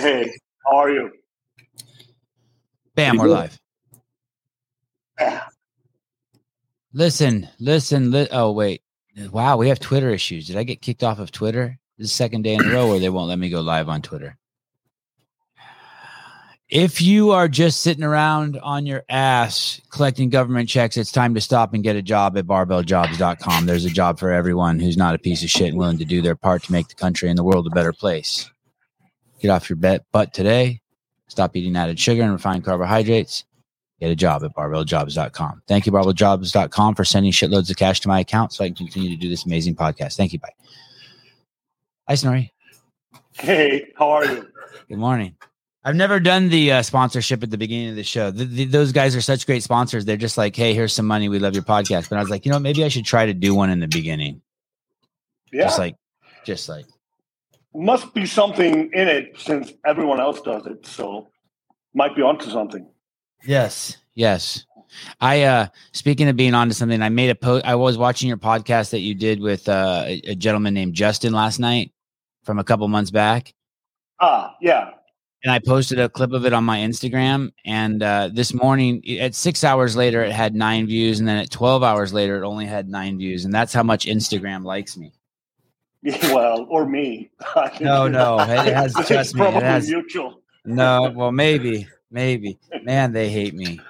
Hey, how are you? Bam, Pretty we're good. live. Listen, listen. Li- oh wait, wow, we have Twitter issues. Did I get kicked off of Twitter? This is the second day in a row where they won't let me go live on Twitter. If you are just sitting around on your ass collecting government checks, it's time to stop and get a job at barbelljobs.com. There's a job for everyone who's not a piece of shit and willing to do their part to make the country and the world a better place. Get off your bet butt today. Stop eating added sugar and refined carbohydrates. Get a job at barbelljobs.com. Thank you, barbelljobs.com, for sending shitloads of cash to my account so I can continue to do this amazing podcast. Thank you. Bye. Hi, Snorri. Hey, how are you? Good morning. I've never done the uh, sponsorship at the beginning of the show. Th th those guys are such great sponsors. They're just like, hey, here's some money. We love your podcast. But I was like, you know, maybe I should try to do one in the beginning. Yeah, Just like, just like, must be something in it since everyone else does it. So might be onto something. Yes, yes. I uh speaking of being onto something, I made a post. I was watching your podcast that you did with uh, a, a gentleman named Justin last night from a couple months back, Ah, yeah. and I posted a clip of it on my Instagram. And uh, this morning, at six hours later, it had nine views, and then at twelve hours later, it only had nine views, and that's how much Instagram likes me. Yeah, Well, or me. No, no, it has- it's trust me, it has- mutual. No, well, maybe, maybe. Man, they hate me.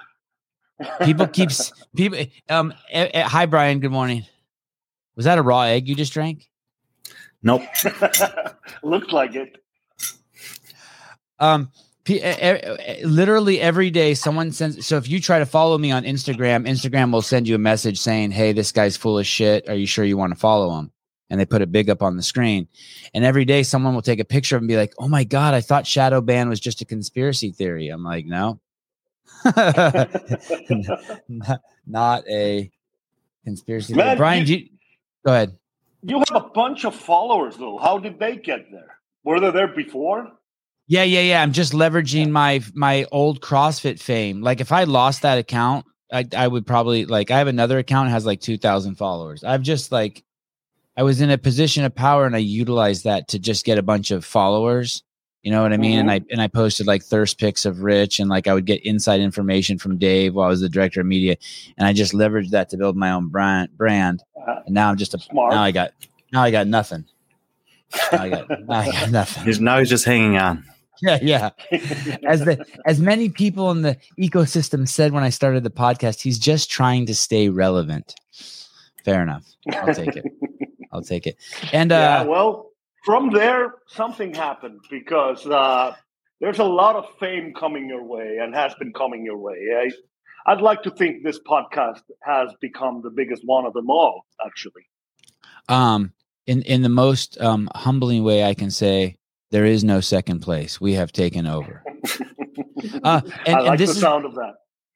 People keeps people. Um, eh, eh, hi, Brian. Good morning. Was that a raw egg you just drank? Nope. Looked like it. Um, P- eh, eh, literally every day someone sends. So if you try to follow me on Instagram, Instagram will send you a message saying, "Hey, this guy's full of shit. Are you sure you want to follow him?" And they put it big up on the screen. And every day someone will take a picture of him and be like, "Oh my god, I thought shadow ban was just a conspiracy theory." I'm like, no. not, a conspiracy. theory. Brian, you- go ahead. You have a bunch of followers, though. How did they get there? Were they there before? Yeah, yeah, yeah. I'm just leveraging my my old CrossFit fame. Like if I lost that account, I I would probably like I have another account that has like 2000 followers. I've just like I was in a position of power and I utilized that to just get a bunch of followers. You know what I mean? And I and I posted like thirst pics of Rich and like I would get inside information from Dave while I was the director of media and I just leveraged that to build my own brand brand. Uh, And now I'm just a Smart. now I got now I got nothing. Now I got, now I got nothing. He's now he's just hanging on. Yeah, yeah. As the as many people in the ecosystem said when I started the podcast, he's just trying to stay relevant. Fair enough. I'll take it. I'll take it. And yeah, uh well, from there, something happened because uh, there's a lot of fame coming your way and has been coming your way. I, I'd like to think this podcast has become the biggest one of them all, actually. um in in the most um humbling way I can say there is no second place. We have taken over. Uh and, I and like this the is sound of that.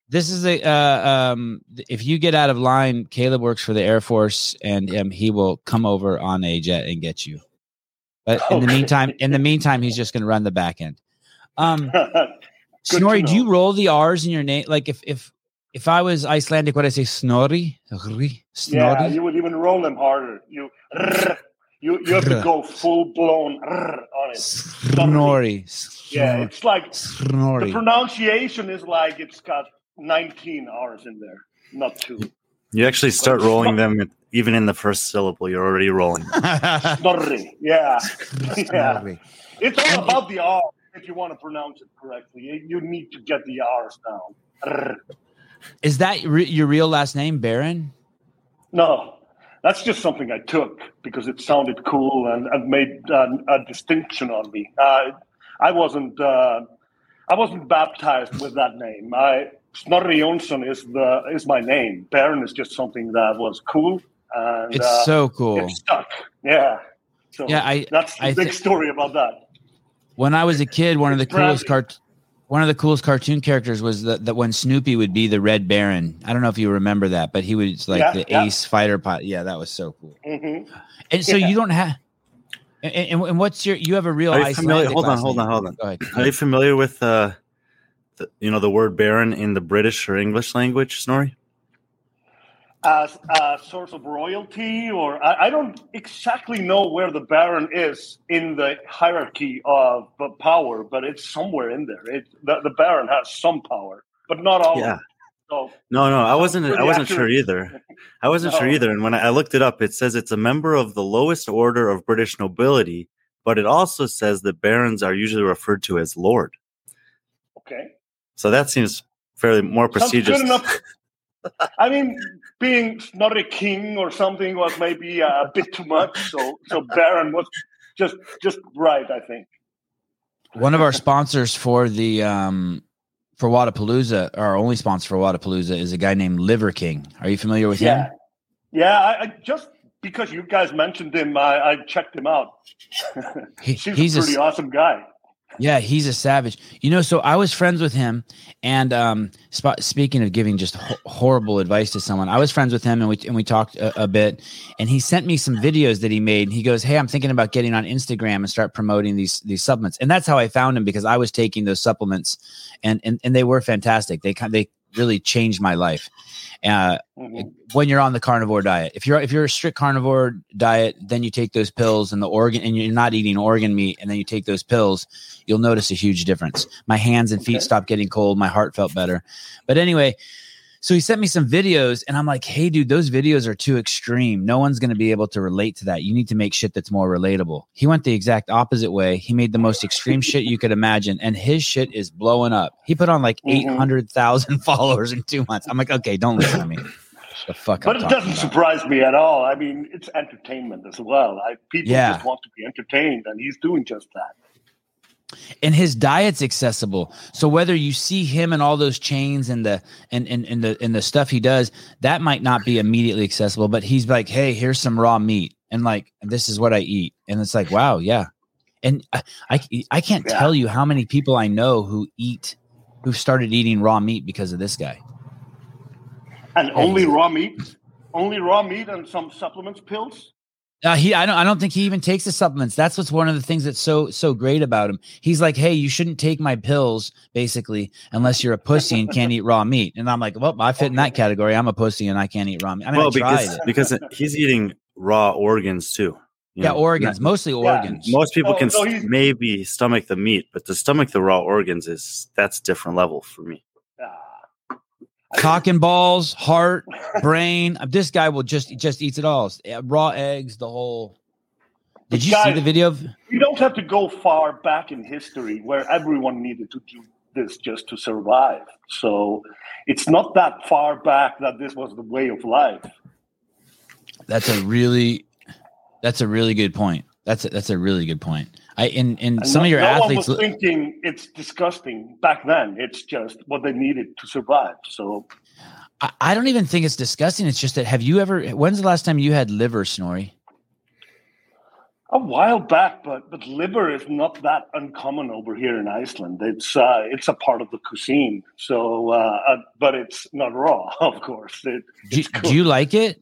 This is a uh, um if you get out of line, Caleb works for the Air Force and um, he will come over on a jet and get you. But in the meantime, in the meantime, he's just going to run the back end. Um, Snorri, do you roll the R's in your name? Like if if if I was Icelandic, would I say Snorri? Snorri? Yeah, you would even roll them harder. You, you, you have to go full blown on it. Snorri. Yeah, it's like Snorri. the pronunciation is like it's got 19 R's in there, not two. You actually start rolling them at- even in the first syllable. You're already rolling. Snorri. Yeah. yeah. It's all about the R if you want to pronounce it correctly. You, you need to get the R's down. Is that re- your real last name, Baron? No, that's just something I took because it sounded cool and, and made uh, a distinction on me. Uh, I wasn't uh, I wasn't baptized with that name. I Snorri Jonsson is the is my name. Baron is just something that was cool and It's uh, so cool. it stuck. Yeah. So Yeah, I that's the I big thi- story about that. when I was a kid, one of the It's coolest cart one of the coolest cartoon characters was that, that when Snoopy would be the Red Baron. I don't know if you remember that, but he was like Yeah, the yeah. ace fighter pilot. Yeah, that was so cool. hmm And so Yeah. you don't have. And, and, and what's your? You have a real Are you familiar? Hold on, hold on, hold on. Go ahead. Are you familiar with uh, the, you know the word baron in the British or English language, Snorri? as a source of royalty, or I, I, don't exactly know where the Baron is in the hierarchy of power, but it's somewhere in there. It, the, the Baron has some power, but not all. Yeah. So, no, no, I wasn't. I wasn't accurate. sure either. I wasn't no. sure either. And when I, I looked it up, it says it's a member of the lowest order of British nobility, but it also says that barons are usually referred to as lord. Okay. So that seems fairly more prestigious. I mean, being not a king or something was maybe a bit too much. So, so Baron was just just right, I think. One of our sponsors for the um, for Wodapalooza, our only sponsor for Wodapalooza, is a guy named Liver King. Are you familiar with yeah. him? Yeah, I, I, just because you guys mentioned him, I, I checked him out. he, he's a pretty a, awesome guy. Yeah, he's a savage. You know, so I was friends with him, and um, sp- speaking of giving just ho- horrible advice to someone, I was friends with him, and we and we talked a, a, bit, and he sent me some videos that he made. He goes, "Hey, I'm thinking about getting on Instagram and start promoting these these supplements," and that's how I found him because I was taking those supplements, and and, and they were fantastic. They kind they really changed my life. Uh, mm-hmm. When you're on the carnivore diet, if you're if you're a strict carnivore diet, then you take those pills and the organ, and you're not eating organ meat, and then you take those pills, you'll notice a huge difference. My hands and feet okay. stopped getting cold. My heart felt better. But anyway, so he sent me some videos, and I'm like, hey, dude, those videos are too extreme. No one's going to be able to relate to that. You need to make shit that's more relatable. He went the exact opposite way. He made the most extreme shit you could imagine, and his shit is blowing up. He put on like mm-hmm. 800,000 followers in two months. I'm like, okay, don't listen to me. The fuck but it doesn't about. surprise me at all. I mean, it's entertainment as well. I, people yeah. just want to be entertained, and he's doing just that and his diet's accessible. So whether you see him and all those chains and the and, and and the and the stuff he does that might not be immediately accessible but he's like hey here's some raw meat and like this is what i eat and it's like wow yeah. And i i, I can't yeah. tell you how many people i know who eat who started eating raw meat because of this guy. And only raw meat only raw meat and some supplements pills uh, he, I don't, I don't think he even takes the supplements. That's what's one of the things that's so, so great about him. He's like, hey, you shouldn't take my pills, basically, unless you're a pussy and can't eat raw meat. And I'm like, well, I fit in that category. I'm a pussy and I can't eat raw meat. I mean, well, because because he's eating raw organs too. yeah, know? organs, mostly organs. Most people oh, can so maybe stomach the meat, but to stomach the raw organs is that's different level for me cock and balls, heart, brain. This guy will just just eats it all. Eh, raw eggs, the whole. Did you Guys, see the video? Of- you don't have to go far back in history where everyone needed to do this just to survive. So it's not that far back that this was the way of life. That's a really, that's a really good point. That's a, that's a really good point. I in in some no, of your no athletes one was thinking it's disgusting back then. It's just what they needed to survive. So I, I don't even think it's disgusting. It's just that have you ever? When's the last time you had liver, Snorri? A while back, but but liver is not that uncommon over here in Iceland. It's uh, it's a part of the cuisine. So, uh, uh, but it's not raw, of course. It, do, do you like it?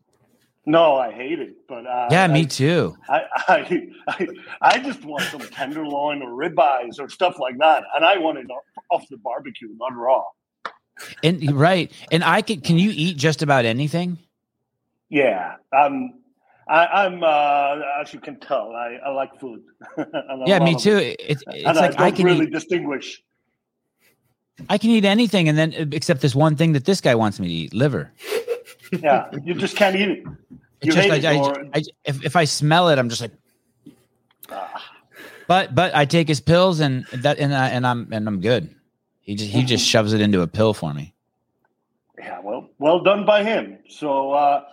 No, I hate it. But uh, yeah, me too. I, I, I I just want some tenderloin or ribeyes or stuff like that, and I want it off the barbecue, not raw. And right, and I can. Can you eat just about anything? Yeah, um, I, am uh, as you can tell, I, I like food. yeah, me too. It. It's, it's like I, I can really eat, distinguish. I can eat anything, and then except this one thing that this guy wants me to eat: liver. Yeah, you just can't eat it. You just, I, I, I, if, if I smell it, I'm just like. Ah. But but I take his pills and that and I, and I'm and I'm good. He just he just shoves it into a pill for me. Yeah, well, well done by him. So uh,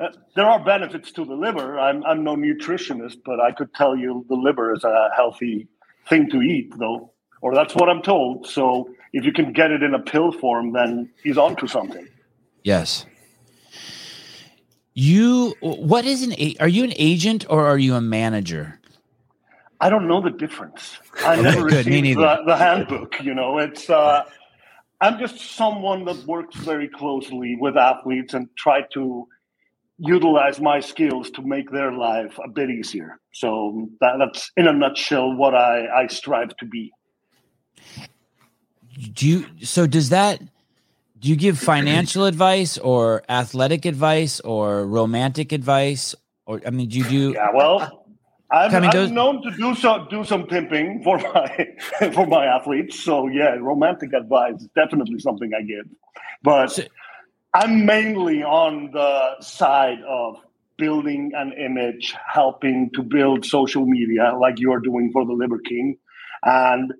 uh, there are benefits to the liver. I'm I'm no nutritionist, but I could tell you the liver is a healthy thing to eat, though, or that's what I'm told. So if you can get it in a pill form, then he's onto something. Yes. You what is an are you an agent or are you a manager? I don't know the difference. I never good, received the, the, handbook. You know, it's uh, I'm just someone that works very closely with athletes and try to utilize my skills to make their life a bit easier. So that, that's in a nutshell what I, I strive to be. Do you? So does that? Do you give financial advice or athletic advice or romantic advice? Or I mean, do you do? Yeah, well, I'm, I mean, I'm known to do some do some pimping for my for my athletes. So yeah, romantic advice is definitely something I give, but So- I'm mainly on the side of building an image, helping to build social media like you're doing for the Liver King, and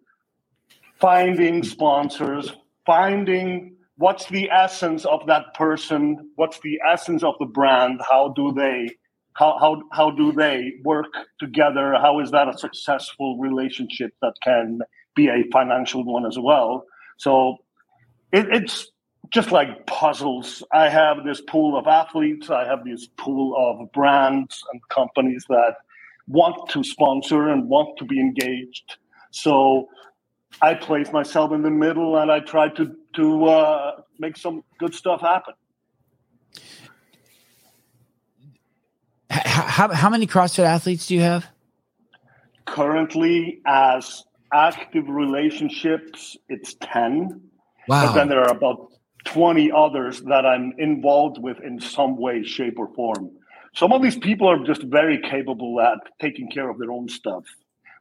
finding sponsors, finding what's the essence of that person, what's the essence of the brand, how do they how how how do they work together? How is that a successful relationship that can be a financial one as well? So it, it's just like puzzles. I have this pool of athletes. I have this pool of brands and companies that want to sponsor and want to be engaged. So I place myself in the middle and I try to to uh, make some good stuff happen. How how many CrossFit athletes do you have? Currently, as active relationships, it's ten. But then there are about 20 others that I'm involved with in some way, shape, or form. Some of these people are just very capable at taking care of their own stuff,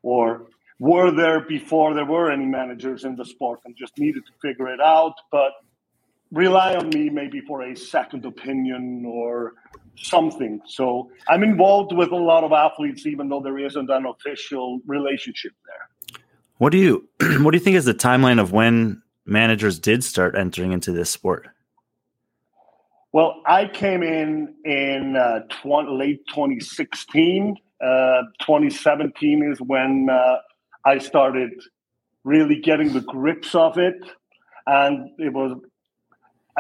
or were there before there were any managers in the sport and just needed to figure it out, but rely on me maybe for a second opinion or something. So I'm involved with a lot of athletes, even though there isn't an official relationship there. What do you what do you think is the timeline of when managers did start entering into this sport? Well, I came in in uh, tw- late 2016. Uh, 2017 is when uh, I started really getting the grips of it, and it was.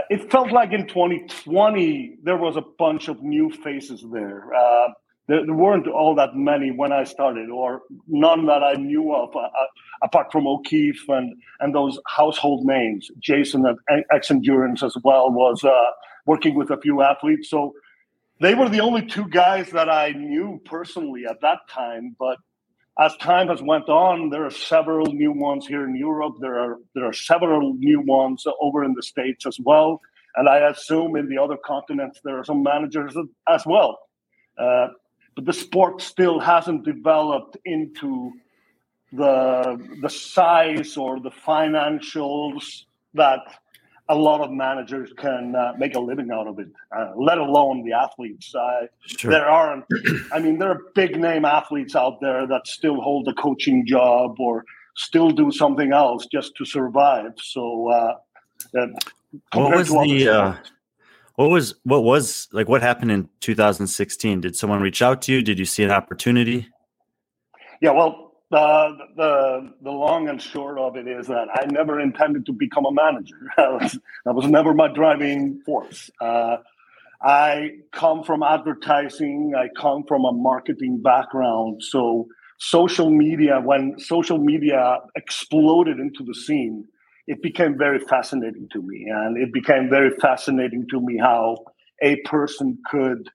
It felt like in 2020 there was a bunch of new faces there. Uh, there, there weren't all that many when I started, or none that I knew of, uh, uh, apart from O'Keefe and and those household names. Jason at Xendurance as well was uh, working with a few athletes. So they were the only two guys that I knew personally at that time. But as time has went on, there are several new ones here in Europe. There are there are several new ones over in the states as well, and I assume in the other continents there are some managers as well. Uh, but the sport still hasn't developed into the the size or the financials that a lot of managers can uh, make a living out of it, uh, let alone the athletes. Uh, Sure. There aren't, I mean, there are big name athletes out there that still hold a coaching job or still do something else just to survive. So, uh, uh, What was the uh, what was what was like what happened in 2016? Did someone reach out to you? Did you see an opportunity? Yeah, well, the, the the long and short of it is that I never intended to become a manager. that, was, that was never my driving force. Uh, I come from advertising. I come from a marketing background. So social media, when social media exploded into the scene, it became very fascinating to me, and it became very fascinating to me how a person could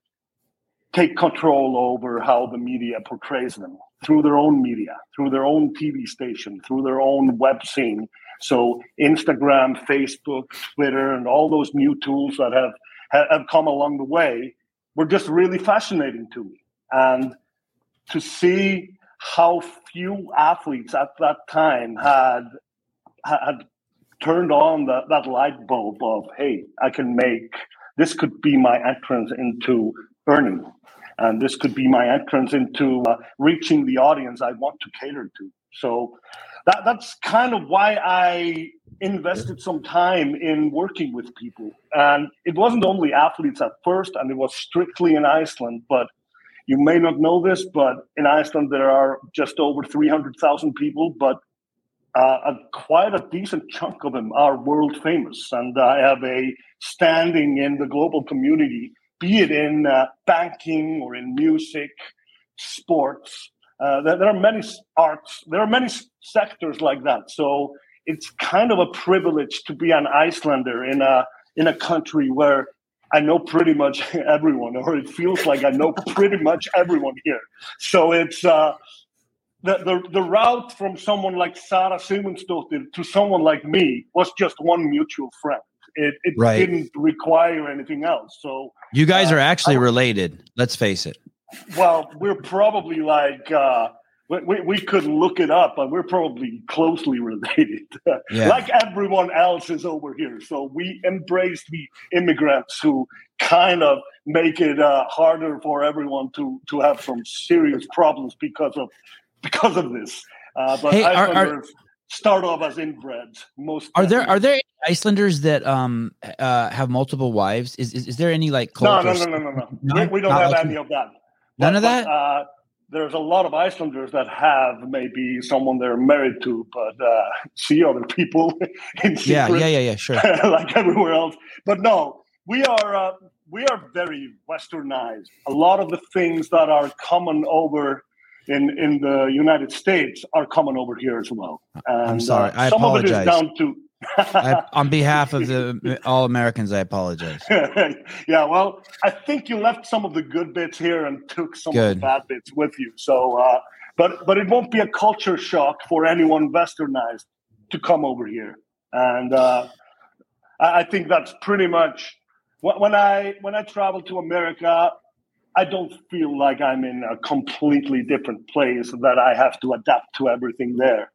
take control over how the media portrays them through their own media, through their own TV station, through their own web scene. So Instagram, Facebook, Twitter, and all those new tools that have have come along the way were just really fascinating to me. And to see how few athletes at that time had had turned on that, that light bulb of, hey, I can make this could be my entrance into earning. And this could be my entrance into uh, reaching the audience I want to cater to. So that, that's kind of why I invested some time in working with people. And it wasn't only athletes at first, and it was strictly in Iceland, but you may not know this, but in Iceland there are just over 300,000 people, but uh, a, quite a decent chunk of them are world famous. And I have a standing in the global community, be it in uh, banking or in music, sports. Uh, there, there are many arts, there are many sectors like that. So it's kind of a privilege to be an Icelander in a in a country where I know pretty much everyone, or it feels like I know pretty much everyone here. So it's uh, the, the the route from someone like Sara Sigmundsdottir to someone like me was just one mutual friend. It, it Right. didn't require anything else. So, You guys Uh, are actually I- related. Let's face it. well, we're probably like uh, we, we, we could look it up, but we're probably closely related, Yeah. like everyone else is over here. So we embrace the immigrants who kind of make it uh, harder for everyone to to have some serious problems because of because of this. Uh, but Hey, are- are- Icelanders start off as inbreds. Most Are there are there Icelanders that um uh have multiple wives? Is is, is there any like No, no, no, no, no, no. No? We, we don't have like- any of that. None of But, that? uh, there's a lot of Icelanders that have maybe someone they're married to, but uh, see other people in Yeah, yeah, yeah, yeah, sure. like everywhere else. But no, we are uh, we are very westernized. A lot of the things that are common over in in the United States are common over here as well. And, I'm sorry. uh, I some of it is apologize. down to. I, on behalf of the all Americans, I apologize. yeah, well, I think you left some of the good bits here and took some of the bad bits with you. So, uh, but but it won't be a culture shock for anyone westernized to come over here, and uh, I, I think that's pretty much when I when I travel to America. I don't feel like I'm in a completely different place that I have to adapt to everything there.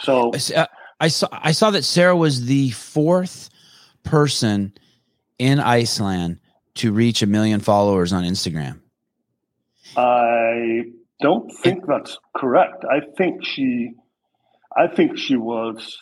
So I uh, I saw I saw that Sara was the fourth person in Iceland to reach a million followers on Instagram. I don't think that's correct. I think she, I think she was.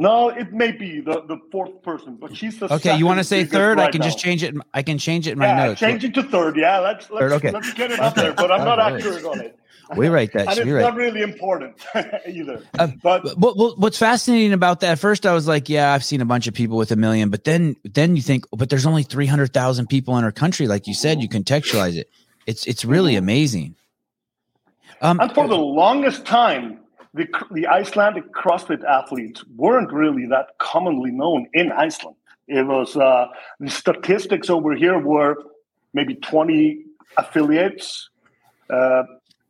No, it may be the, the fourth person, but she's the. Okay, you want to say third? I right can just change it. I can change it in my yeah, notes. change it to third. Yeah, let's let's Third, okay. let's get it up there. But I'm not accurate on it, We write that. and it's not really important either. Uh, but what, what's fascinating about that? First, I was like, "Yeah, I've seen a bunch of people with a million, but then, then you think, but there's only three hundred thousand people in our country. Like you said, you contextualize it. It's it's really amazing. Um, And for the longest time, the, the Icelandic CrossFit athletes weren't really that commonly known in Iceland. It was uh, the statistics over here were maybe 20 affiliates, uh,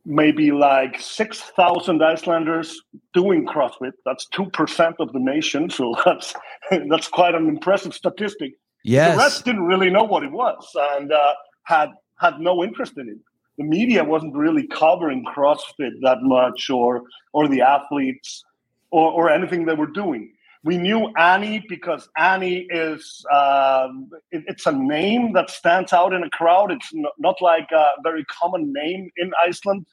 maybe like 6,000 Icelanders doing CrossFit. That's 2% of the nation. So that's, that's quite an impressive statistic. Yes. The rest didn't really know what it was and uh, had had no interest in it. The media wasn't really covering CrossFit that much, or or the athletes, or, or anything they were doing. We knew Annie because Annie is um, it- it's a name that stands out in a crowd. It's not, not like a very common name in Iceland.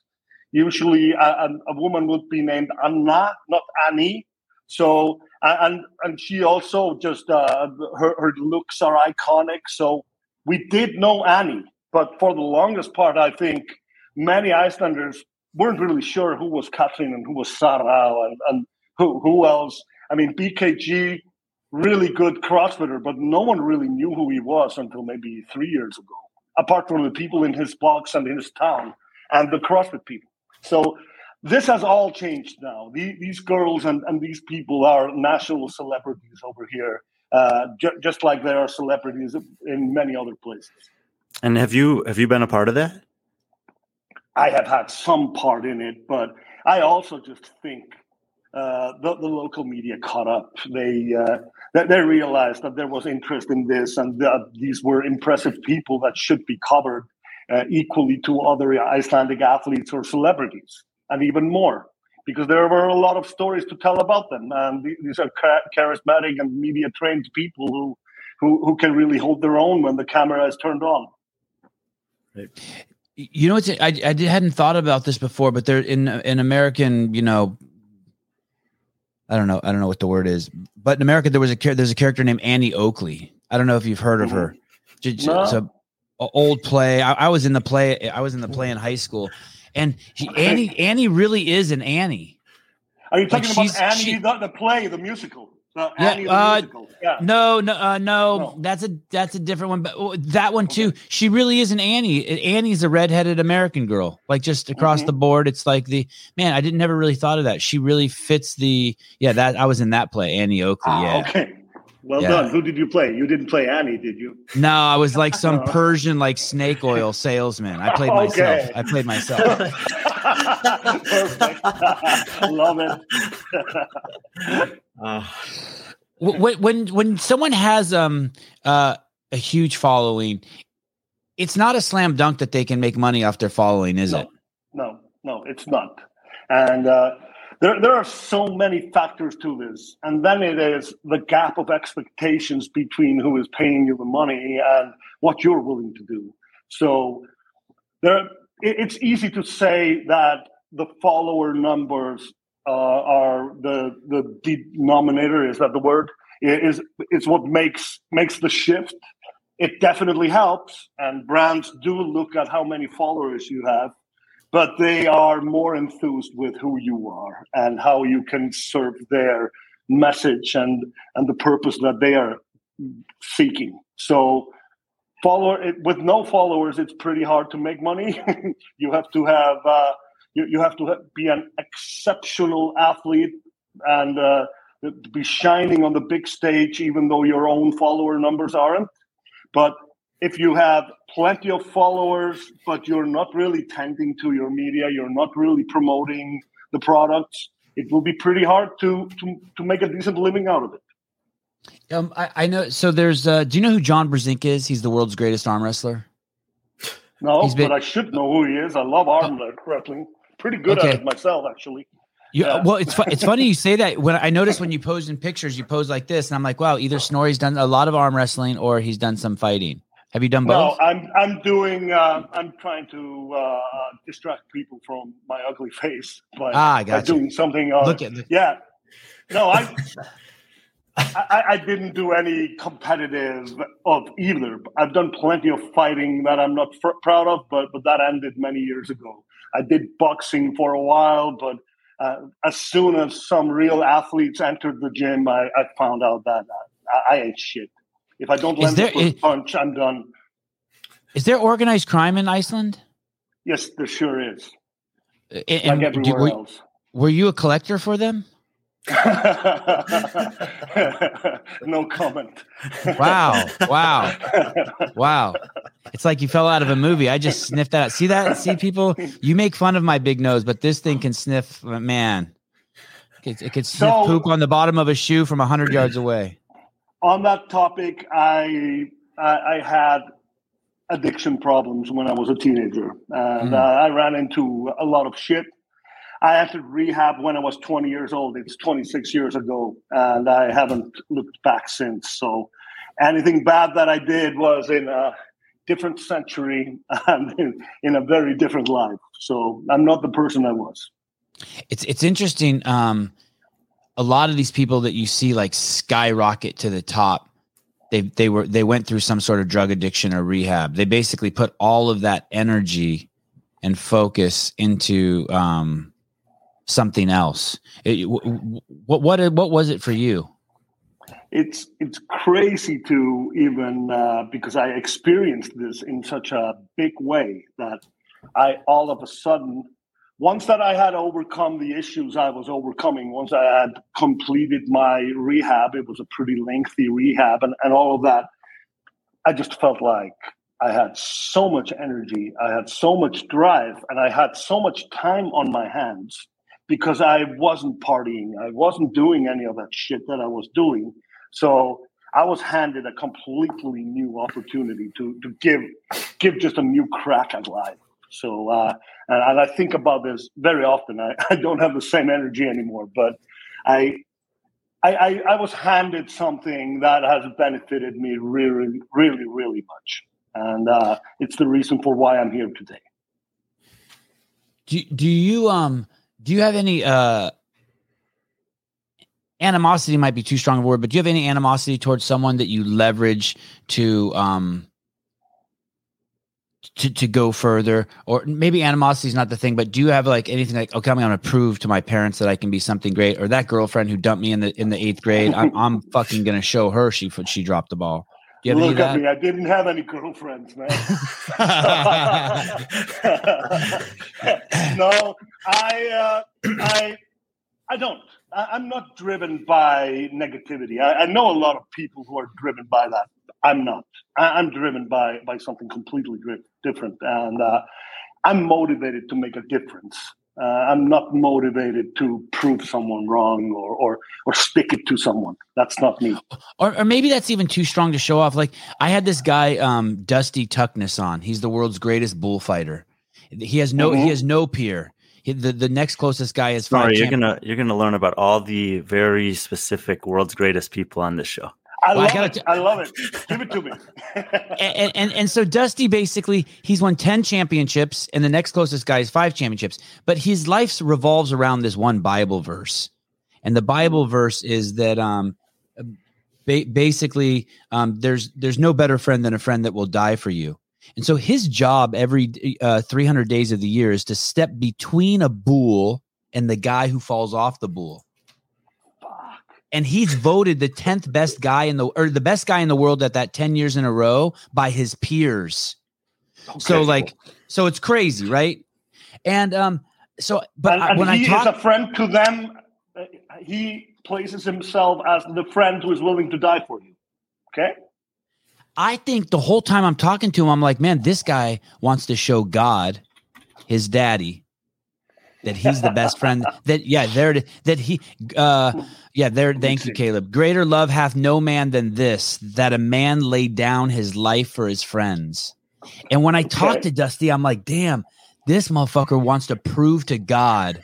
Usually, a, a, a woman would be named Anna, not Annie. So and and she also just uh, her her looks are iconic. So we did know Annie, but for the longest part, I think many Icelanders weren't really sure who was Katrin and who was Sara and, and who who else. I mean, BKG, really good CrossFitter, but no one really knew who he was until maybe three years ago. Apart from the people in his box and in his town and the CrossFit people. So this has all changed now. The, these girls and, and these people are national celebrities over here, uh, ju- just like there are celebrities in many other places. And have you have you been a part of that? I have had some part in it, but I also just think uh, the, the local media caught up. They, uh, they realized that there was interest in this, and that these were impressive people that should be covered uh, equally to other Icelandic athletes or celebrities, and even more, because there were a lot of stories to tell about them. And th- these are cha- charismatic and media trained people who, who who can really hold their own when the camera is turned on. You know, it's I I hadn't thought about this before, but there in in American, you know, I don't know, I don't know what the word is, but in America there was a there's a character named Annie Oakley. I don't know if you've heard of her. Mm-hmm. J- j- No. It's a, old play. I, I was in the play. I was in the play in high school, and she, Annie Annie really is an Annie. Are you talking she's- about Annie, she- the, the play, the musical? The Yeah, Annie, uh. Yeah. No, no, uh, no, No. That's a that's a different one. But oh, that one too. She really is an Annie. Annie's a redheaded American girl. Like just across Mhm. the board, it's like the man. I didn't never really thought of that. She really fits the yeah. That I was in that play, Annie Oakley. Ah, Yeah. Okay. Well Yeah. done. Who did you play? You didn't play Annie, did you? No, I was like some. Persian like snake oil salesman. I played myself. Okay. I played myself. Perfect. Love it. Uh, when when when someone has um uh, a huge following, it's not a slam dunk that they can make money off their following, is no, it? No, no, it's not. And uh, there, there are so many factors to this. And then it is the gap of expectations between who is paying you the money and what you're willing to do. So there, it's easy to say that the follower numbers uh, are the the denominator. Is that the word? Is is what makes makes the shift. It definitely helps, and brands do look at how many followers you have but they are more enthused with who you are and how you can serve their message and and the purpose that they are seeking. So follower with no followers it's pretty hard to make money. You have to have uh, you, you have to be an exceptional athlete and uh, be shining on the big stage even though your own follower numbers aren't. But if you have plenty of followers, but you're not really tending to your media, you're not really promoting the products, it will be pretty hard to to, to make a decent living out of it. Um, I, I know. So there's. Uh, do you know who John Brzenk is? He's the world's greatest arm wrestler. No, been, but I should know who he is. I love arm uh, wrestling. Pretty good okay. at it myself, actually. You, yeah. Well, it's it's funny you say that. When I noticed when you pose in pictures, you pose like this, and I'm like, wow, either Snorri's done a lot of arm wrestling or he's done some fighting. Have you done both? No, I'm I'm doing. Uh, I'm trying to uh, distract people from my ugly face by, ah, by doing something. Uh, Look at yeah. No, I, I I didn't do any competitive of either. I've done plenty of fighting that I'm not fr- proud of, but but that ended many years ago. I did boxing for a while, but uh, as soon as some real athletes entered the gym, I, I found out that I, I ain't shit. If I don't land there, the first punch, I'm done. Is there organized crime in Iceland? Yes, there sure is. And, like everywhere were, else. Were you a collector for them? no comment. wow. Wow. Wow. It's like you fell out of a movie. I just sniffed that. See that? See people? You make fun of my big nose, but this thing can sniff, man. It, it could sniff so, poop on the bottom of a shoe from 100 yards away on that topic, I, I, I had addiction problems when I was a teenager, and mm. uh, I ran into a lot of shit. I entered rehab when I was 20 years old. It's 26 years ago, and I haven't looked back since. So, anything bad that I did was in a different century and in, in a very different life. So, I'm not the person I was. It's it's interesting. Um, a lot of these people that you see like skyrocket to the top. They they were they went through some sort of drug addiction or rehab. They basically put all of that energy and focus into um, something else. It, what what what was it for you? It's it's crazy to even uh, because i experienced this in such a big way that i all of a sudden once that I had overcome the issues I was overcoming, once I had completed my rehab, it was a pretty lengthy rehab and, and all of that, I just felt like I had so much energy, I had so much drive, and I had so much time on my hands because I wasn't partying. I wasn't doing any of that shit that I was doing. So I was handed a completely new opportunity to to give give just a new crack at life. So, uh, and, I think about this very often. I, I, don't have the same energy anymore, but I, I, I, was handed something that has benefited me really, really, really much, and uh, it's the reason for why I'm here today. Do Do you um do you have any uh animosity might be too strong a word, but do you have any animosity towards someone that you leverage to um to, to go further or maybe animosity is not the thing but do you have like anything like okay i'm gonna prove to my parents that i can be something great or that girlfriend who dumped me in the in the eighth grade i'm, I'm fucking gonna show her she she dropped the ball do you have Look at me. I didn't have any girlfriends, man. no, I, uh, I, I don't. I, am not driven by negativity. I, I, know a lot of people who are driven by that. I'm not. I, am driven by by something completely different, and uh, I'm motivated to make a difference. Uh, I'm not motivated to prove someone wrong or, or or stick it to someone. That's not me. Or, or maybe that's even too strong to show off. Like I had this guy, um, Dusty Tuckness, on. He's the world's greatest bullfighter. He has no mm-hmm. he has no peer. He, the the next closest guy is. Sorry, you're gonna you're gonna learn about all the very specific world's greatest people on this show. I well, love I it. T- I love it. Give it to me. and, and and so Dusty basically he's won ten championships, and the next closest guy is five championships. But his life revolves around this one Bible verse, and the Bible verse is that um, ba- basically um, there's there's no better friend than a friend that will die for you. And so his job every uh, 300 days of the year is to step between a bull and the guy who falls off the bull and he's voted the 10th best guy in the or the best guy in the world at that 10 years in a row by his peers. Okay. So like so it's crazy, right? And um so but and, and when he I talk, is a friend to them, uh, he places himself as the friend who is willing to die for you. Okay? I think the whole time I'm talking to him, I'm like, man, this guy wants to show God, his daddy, that he's the best friend that yeah there that he uh yeah there thank you caleb. Greater love hath no man than this that a man lay down his life for his friends. And when i talk to dusty i'm like damn this motherfucker wants to prove to god.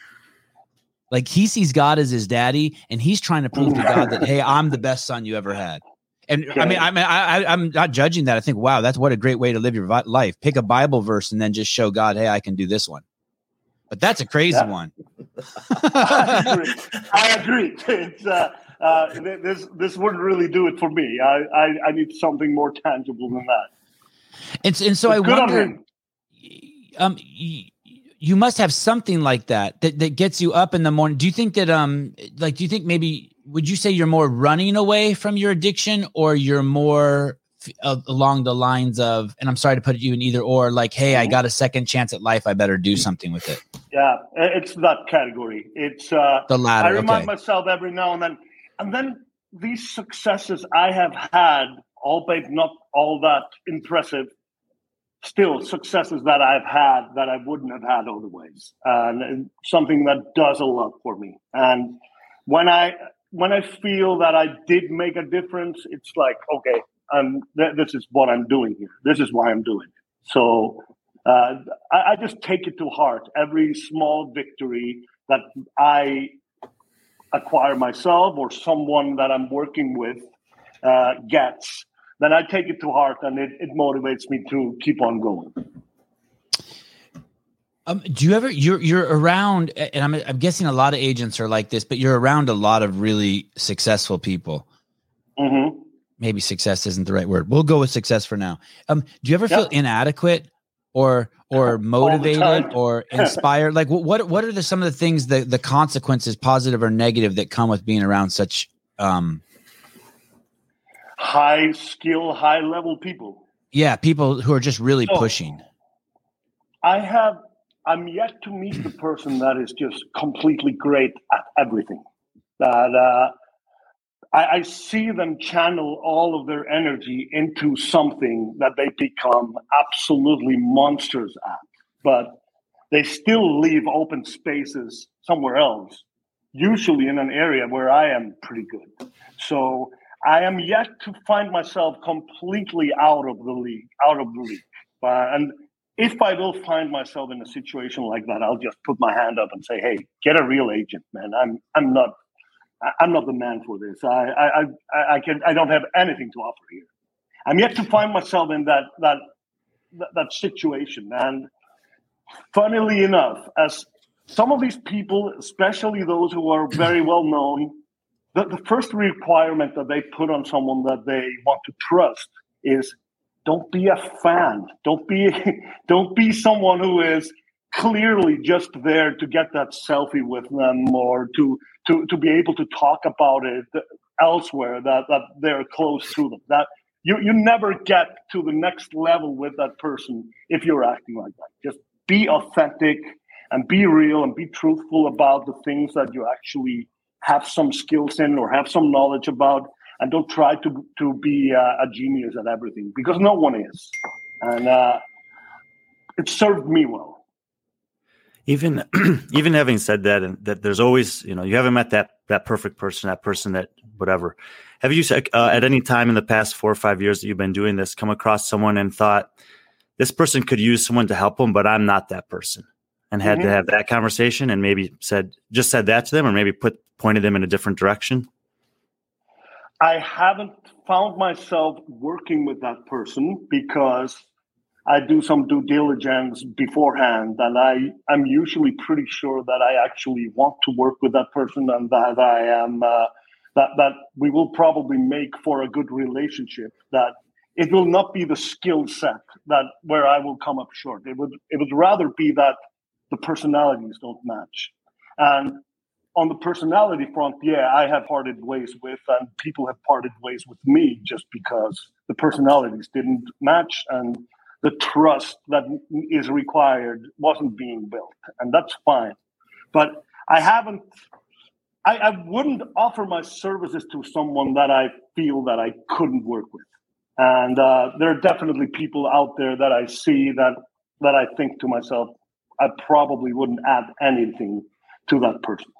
Like he sees god as his daddy and he's trying to prove to god that hey i'm the best son you ever had. And. I mean, I mean, I, I'm not judging that. I think, wow, that's what a great way to live your life. Pick a Bible verse and then just show God, hey, I can do this one but that's a crazy yeah. one. I agree. I agree. It's uh, uh, this this wouldn't really do it for me. I, I, I need something more tangible than that. And, and so but I wonder, um, you must have something like that, that that gets you up in the morning. Do you think that um, like, do you think maybe would you say you're more running away from your addiction, or you're more along the lines of, and I'm sorry to put you in either or, like, hey, I mm-hmm. got a second chance at life. I better do something with it. Yeah, it's that category. It's uh, the latter. I remind okay. myself every now and then, and then these successes I have had, albeit not all that impressive, still successes that I've had that I wouldn't have had otherwise, and something that does a lot for me. And when I when I feel that I did make a difference, it's like okay, I'm th- this is what I'm doing here. This is why I'm doing it. So uh, I, I, just take it to heart every small victory that I acquire myself or someone that I'm working with uh, gets. Then I take it to heart, and it, it motivates me to keep on going. Um, do you ever you're you're around and I'm I'm guessing a lot of agents are like this, but you're around a lot of really successful people. Mm-hmm maybe success isn't the right word. We'll go with success for now. Um, do you ever yep. feel inadequate or or motivated or inspired? like what what are the some of the things the the consequences, positive or negative, that come with being around such um high skill, high level people? Yeah, people who are just really so, pushing. I have I'm yet to meet the person that is just completely great at everything. That uh, I, I see them channel all of their energy into something that they become absolutely monsters at. But they still leave open spaces somewhere else, usually in an area where I am pretty good. So I am yet to find myself completely out of the league, out of the league. And if I will find myself in a situation like that, I'll just put my hand up and say, "Hey, get a real agent, man. I'm I'm not I'm not the man for this. I, I, I, I can, I don't have anything to offer here. I'm yet to find myself in that, that, that, that situation. And funnily enough, as some of these people, especially those who are very well known, the, the first requirement that they put on someone that they want to trust is don't be a fan. Don't be, don't be someone who is clearly just there to get that selfie with them or to to to be able to talk about it elsewhere that that they're close to them. That you you never get to the next level with that person if you're acting like that. Just be authentic and be real and be truthful about the things that you actually have some skills in or have some knowledge about and don't try to to be uh, a genius at everything because no one is. And uh, it served me well even even having said that and that there's always you know you haven't met that that perfect person that person that whatever have you uh, at any time in the past four or five years that you've been doing this come across someone and thought this person could use someone to help them but i'm not that person and had mm-hmm. to have that conversation and maybe said just said that to them or maybe put pointed them in a different direction i haven't found myself working with that person because I do some due diligence beforehand, and I am usually pretty sure that I actually want to work with that person and that I am uh, that that we will probably make for a good relationship. That it will not be the skill set that where I will come up short. It would it would rather be that the personalities don't match, and on the personality front, yeah, I have parted ways with, and people have parted ways with me just because the personalities didn't match and the trust that is required wasn't being built, and that's fine. But I haven't. I, I wouldn't offer my services to someone that I feel that I couldn't work with, and uh, there are definitely people out there that I see that that I think to myself, I probably wouldn't add anything to that person.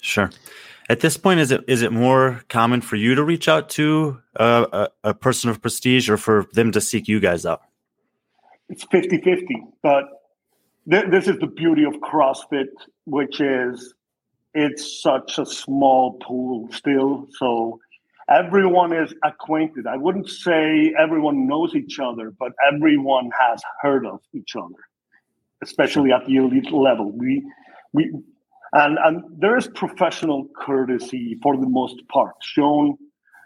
Sure. At this point, is it is it more common for you to reach out to a, a person of prestige, or for them to seek you guys out? It's 50 50. But th- this is the beauty of CrossFit, which is it's such a small pool still. So everyone is acquainted. I wouldn't say everyone knows each other, but everyone has heard of each other, especially at the elite level. We, we, and, and there is professional courtesy for the most part shown.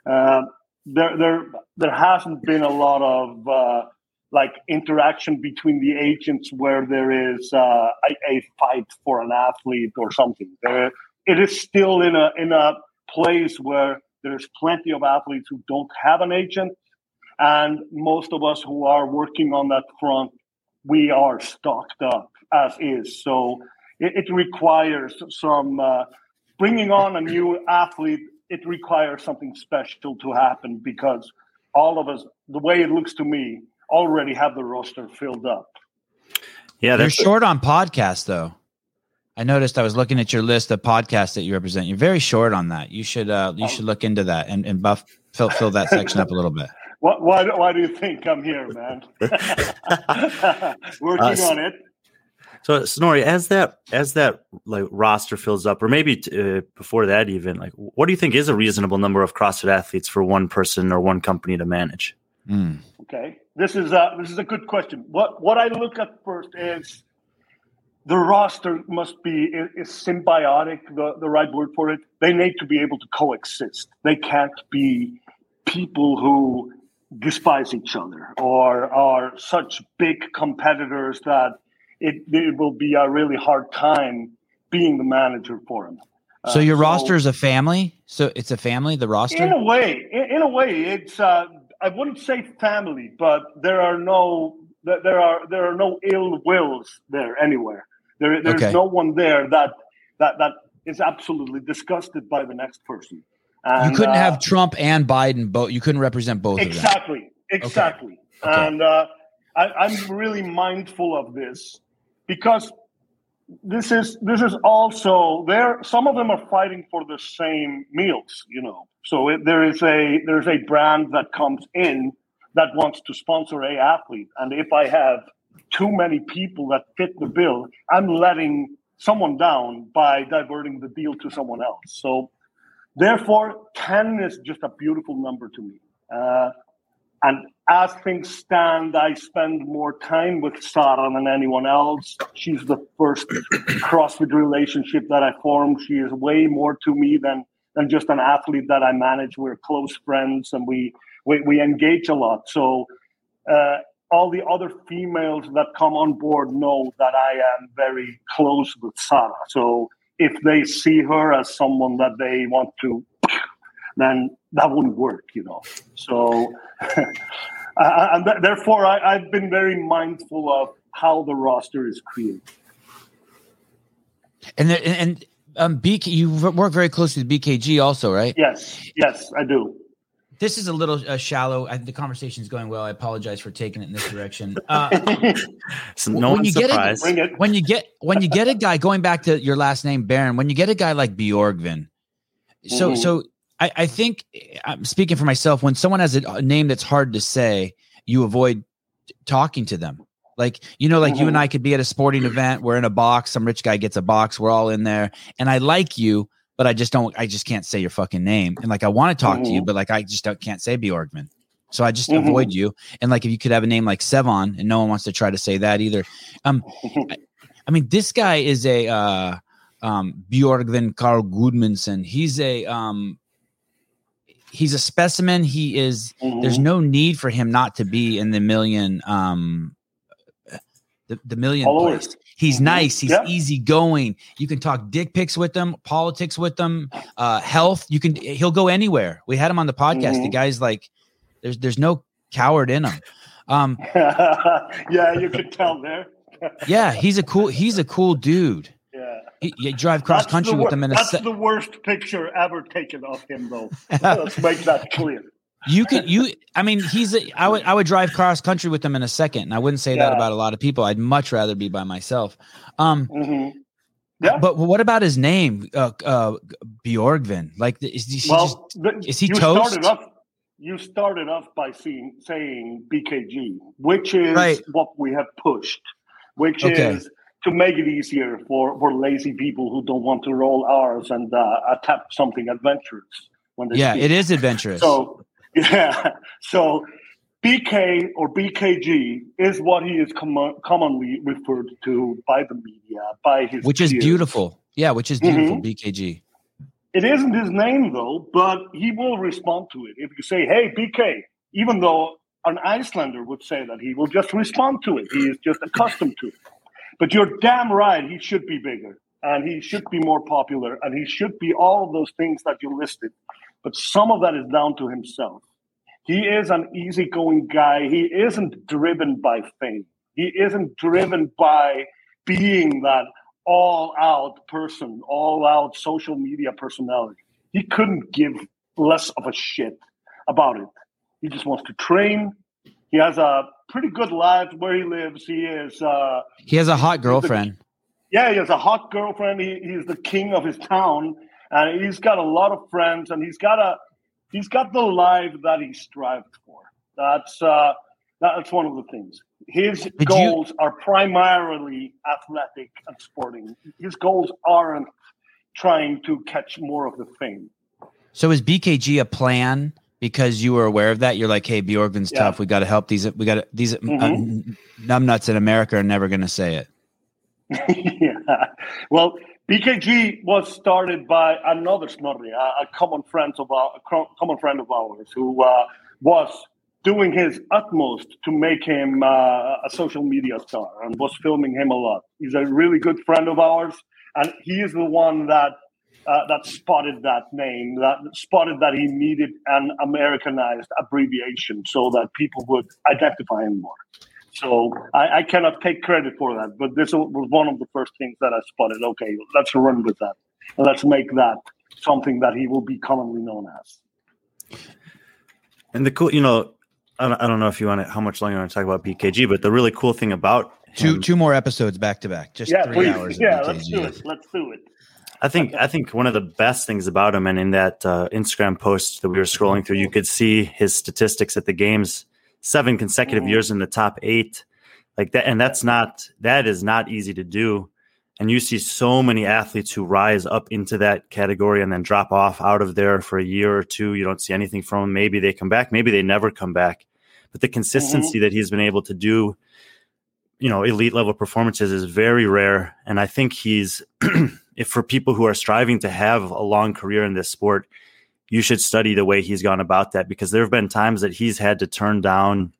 Uh, there, there, there hasn't been a lot of uh, like interaction between the agents where there is uh, a, a, fight for an athlete or something. There, it is still in a in a place where there's plenty of athletes who don't have an agent, and most of us who are working on that front, we are stocked up as is. So it, it requires some uh, bringing on a new athlete. It requires something special to happen because all of us, the way it looks to me, already have the roster filled up. Yeah, you're short on podcasts though. I noticed I was looking at your list of podcasts that you represent. You're very short on that. You should uh, you should look into that and, and buff fill, fill that section up a little bit. Why, why, why do you think I'm here, man? Working uh, on it. So Snorri, as that as that like roster fills up, or maybe uh, before that even, like, what do you think is a reasonable number of CrossFit athletes for one person or one company to manage? Mm. Okay, this is a this is a good question. What what I look at first is the roster must be is symbiotic. The the right word for it. They need to be able to coexist. They can't be people who despise each other or are such big competitors that it, it will be a really hard time being the manager for them. So your uh, so, roster is a family. So it's a family. The roster, in a way, in, in a way, it's uh, I wouldn't say family, but there are no there are there are no ill wills there anywhere. There, there's okay. no one there that that that is absolutely disgusted by the next person. And, you couldn't uh, have Trump and Biden both. You couldn't represent both. Exactly, exactly. Okay. And uh, I, I'm really mindful of this because this is this is also there. Some of them are fighting for the same meals, you know. So it, there is a there's a brand that comes in that wants to sponsor a athlete, and if I have too many people that fit the bill, I'm letting someone down by diverting the deal to someone else. So therefore, ten is just a beautiful number to me. Uh, and as things stand, I spend more time with Sara than anyone else. She's the first CrossFit relationship that I formed. She is way more to me than than just an athlete that I manage. We're close friends and we we, we engage a lot. So uh, all the other females that come on board know that I am very close with Sara. So if they see her as someone that they want to, then that wouldn't work, you know. So, and th- therefore, I, I've been very mindful of how the roster is created. And the, and um, BK, you work very closely with BKG also, right? Yes, yes, I do. this is a little uh, shallow. I, the conversation is going well. I apologize for taking it in this direction. Uh, so no when you get surprised. Bring it. when you get when you get a guy going back to your last name Baron, when you get a guy like Bjorgvin, so Mhm. so I, I think I'm speaking for myself. When someone has a, name that's hard to say, you avoid talking to them. Like you know, like you and Mhm. I could be at a sporting event. We're in a box. Some rich guy gets a box. We're all in there, and I like you, but I just don't. I just can't say your fucking name. And like I want to talk to you, Mhm. but like I just don't, can't say Bjorgvin. So I just Mhm. avoid you. And like if you could have a name like Sevon, and no one wants to try to say that either. Um, I, I mean, this guy is a uh, um, Bjorgvin Karl Gudmundsson. He's a um, he's a specimen. He is. There's Mhm. no need for him not to be in the million. Um, the, the million place. He's Mhm. nice. He's Yeah. easygoing. You can talk dick pics with him, politics with him, uh, health. You can. He'll go anywhere. We had him on the podcast. The Mhm. guy's like, there's there's no coward in him. Um, yeah, you could tell there. yeah, he's a cool. He's a cool dude. Yeah. He, you drive cross That's country the with wor- him in a. That's Se- the worst picture ever taken of him, though. Let's make that clear. you could you. I mean, he's. A, I would. I would drive cross country with him in a second, and I wouldn't say that about a lot of people. I'd much rather be by myself. Um, hmm Yeah. but what about his name, uh, uh, Bjorgvin? Like, is, is he Well, just is he you toast? started off. You started off by seeing, saying BKG, which is Right. what we have pushed, which Okay. is to make it easier for, for lazy people who don't want to roll R's and uh, attempt something adventurous when they yeah, speak. it is adventurous. So yeah, so BK or BKG is what he is com- commonly referred to by the media, by his which is beautiful. Yeah, which is beautiful. Mhm. BKG. It isn't his name though, but he will respond to it. If you say, "Hey, BK," even though an Icelander would say that, he will just respond to it. He is just accustomed to it. But you're damn right. He should be bigger, and he should be more popular, and he should be all those things that you listed. But some of that is down to himself. He is an easygoing guy. He isn't driven by fame. He isn't driven by being that all out person, all out social media personality. He couldn't give less of a shit about it. He just wants to train. He has a pretty good life where he lives. He is, uh, He has a hot girlfriend. yeah, he has a hot girlfriend. He, he's the king of his town, and he's got a lot of friends, and he's got a he's got the life that he strived for. That's uh, that's one of the things. His you- goals are primarily athletic and sporting. His goals aren't trying to catch more of the fame. So is BKG a plan because you were aware of that? You're like, hey, Bjorgvin's Yeah. tough. We got to help these. We got these uh, Mhm. numbnuts in America are never going to say it. yeah. Well, BKG was started by another Snorri, a, a common friend of our, common friend of ours, who uh, was doing his utmost to make him uh, a social media star and was filming him a lot. He's a really good friend of ours, and he is the one that uh, that spotted that name, that spotted that he needed an Americanized abbreviation so that people would identify him more. So I, I cannot take credit for that, but this was one of the first things that I spotted. Okay, let's run with that. Let's make that something that he will be commonly known as. And the cool, you know, I don't, I don't know if you want to, how much longer you want to talk about BKG, but the really cool thing about Two him- two more episodes back to back. Just yeah, three please. hours. Yeah, let's do it. Let's do it. I think I think one of the best things about him, and in that uh, Instagram post that we were scrolling through, you could see his statistics at the games: seven consecutive years in the top eight, like that. And that's not that is not easy to do. And you see so many athletes who rise up into that category and then drop off out of there for a year or two. You don't see anything from them. Maybe they come back. Maybe they never come back. But the consistency that he's been able to do, you know, elite level performances is very rare. And I think he's if for people who are striving to have a long career in this sport, you should study the way he's gone about that because there have been times that he's had to turn down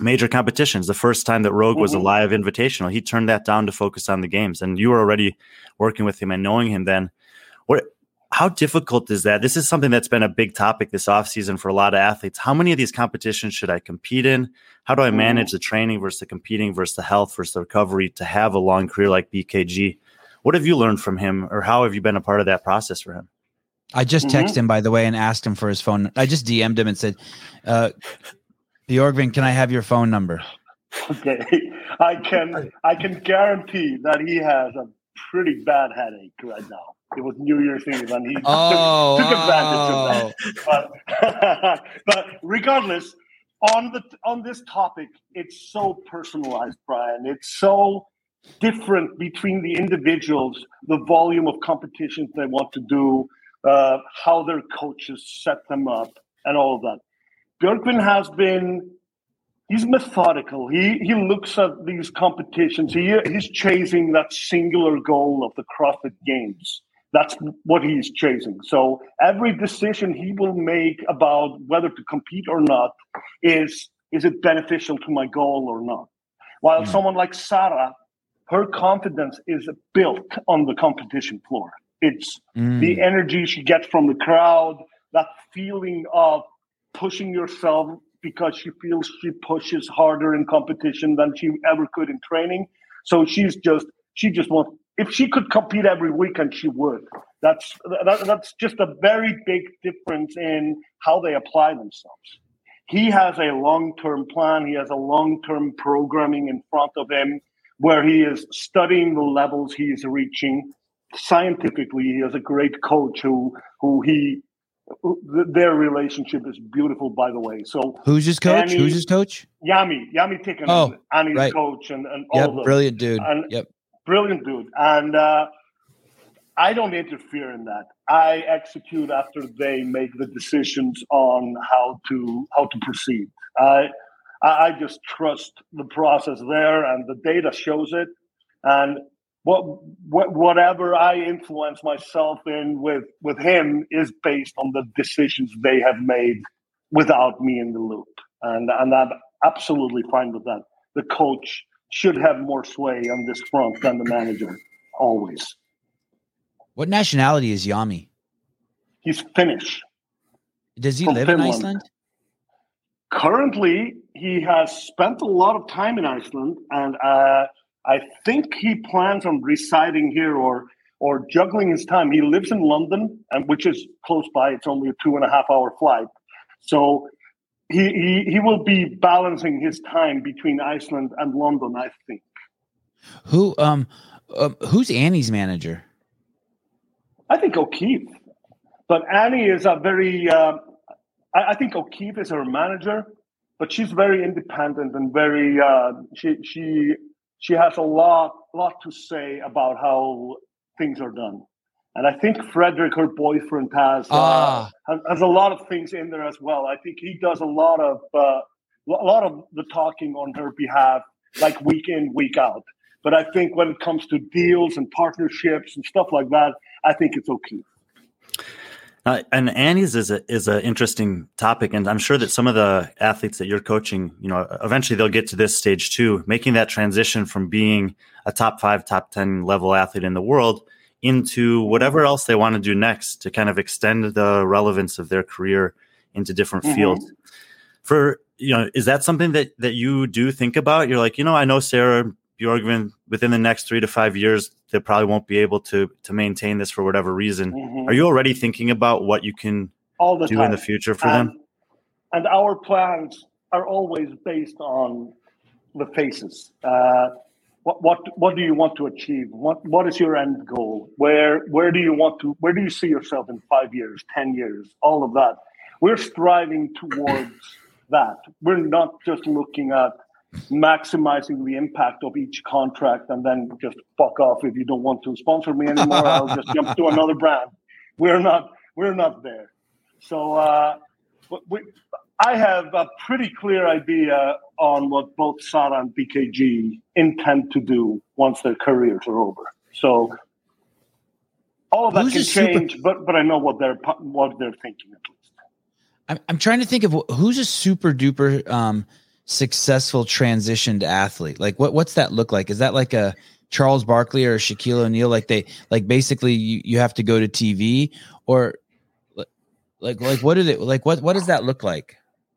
major competitions. The first time that Rogue was a Mhm. live invitational, he turned that down to focus on the games. And you were already working with him and knowing him then. What how difficult is that? This is something that's been a big topic this offseason for a lot of athletes. How many of these competitions should I compete in? How do I manage the training versus the competing versus the health versus the recovery to have a long career like BKG? What have you learned from him, or how have you been a part of that process for him? I just Mhm. texted him by the way and asked him for his phone. I just DM'd him and said, uh, Bjorgvin, can I have your phone number? Okay, I can I can guarantee that he has a pretty bad headache right now. It was New Year's Eve, and he took- Oh, took advantage of that. but, but regardless on the on this topic it's so personalized brian it's so different between the individuals the volume of competitions they want to do uh, how their coaches set them up and all of that Bjorgvin has been he's methodical he he looks at these competitions he he's chasing that singular goal of the crossfit games that's what he's chasing. So every decision he will make about whether to compete or not is is it beneficial to my goal or not. While Mm. someone like Sara, her confidence is built on the competition floor. It's Mm. the energy she gets from the crowd, that feeling of pushing yourself because she feels she pushes harder in competition than she ever could in training. So she's just she just wants if she could compete every weekend, she would. That's that, that's just a very big difference in how they apply themselves. He has a long term plan. He has a long term programming in front of him where he is studying the levels he is reaching. Scientifically, he has a great coach who who he who, their relationship is beautiful. By the way, so Who's his coach? Annie- Who's his coach? Jami Jami Tikkanen, Oh, Annie's right. coach, and and all Yep, them brilliant dude. And- Yep. brilliant dude and uh, i don't interfere in that i execute after they make the decisions on how to how to proceed i i I just trust the process there and the data shows it. And what, what whatever i influence myself in with with him is based on the decisions they have made without me in the loop. And and i'm absolutely fine with that. The coach should have more sway on this front than the manager always. What nationality is Jami? he's finnish. Does he From live in Iceland? Currently he has spent a lot of time in iceland and uh, i think he plans on residing here or or juggling his time he lives in london and which is close by it's only a two and a half hour flight so he, he he will be balancing his time between iceland and london i think Who um uh, who's Annie's manager? I think O'Keefe, but Annie is a very. Uh, I, I think O'Keefe is her manager, but she's very independent and very. Uh, she she she has a lot lot to say about how things are done, and I think Frederik, her boyfriend, has uh, Ah. has, has a lot of things in there as well. I think he does a lot of uh, a lot of the talking on her behalf, like week in week out. But I think when it comes to deals and partnerships and stuff like that, I think it's okay. Uh, and Annie's is a is an interesting topic, and I'm sure that some of the athletes that you're coaching, you know, eventually they'll get to this stage too, making that transition from being a top five, top ten level athlete in the world into whatever else they want to do next to kind of extend the relevance of their career into different Mhm. fields. For you know, is that something that that you do think about? You're like, you know, I know Sara Bjorgvin within the next three to five years, they probably won't be able to to maintain this for whatever reason. Mhm. Are you already thinking about what you can All the do time. in the future for and, them? And our plans are always based on the faces. Uh, what what what do you want to achieve? What what is your end goal? Where where do you want to? Where do you see yourself in five years, ten years? All of that. We're striving towards that. We're not just looking at maximizing the impact of each contract and then just fuck off if you don't want to sponsor me anymore. I'll just jump to another brand. We're not we're not there. So uh, we, I have a pretty clear idea on what both Sara and BKG intend to do once their careers are over. So all of that Who's can a super- change, but but I know what they're what they're thinking at least. I'm I'm trying to think of who's a super duper um successful transitioned athlete. Like what what's that look like? Is that like a Charles Barkley or Shaquille O'Neal? Like they like basically you, you have to go to TV or like like what they like what what does that look like?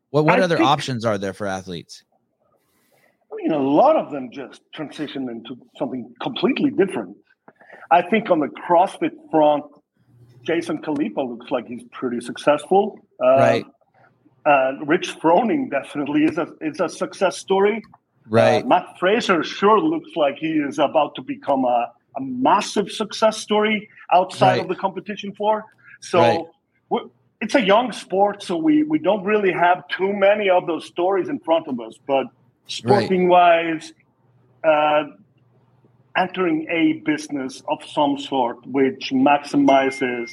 What what I other options are there for athletes? I mean, a lot of them just transition into something completely different. I think on the CrossFit front, Jason Khalipa looks like he's pretty successful. Uh, right. And Rich Froning definitely is a is a success story. Right. Uh, Mat Fraser sure looks like he is about to become a, a massive success story outside right. of the competition floor. So right. it's a young sport, so we, we don't really have too many of those stories in front of us. But sporting wise, uh, entering a business of some sort which maximizes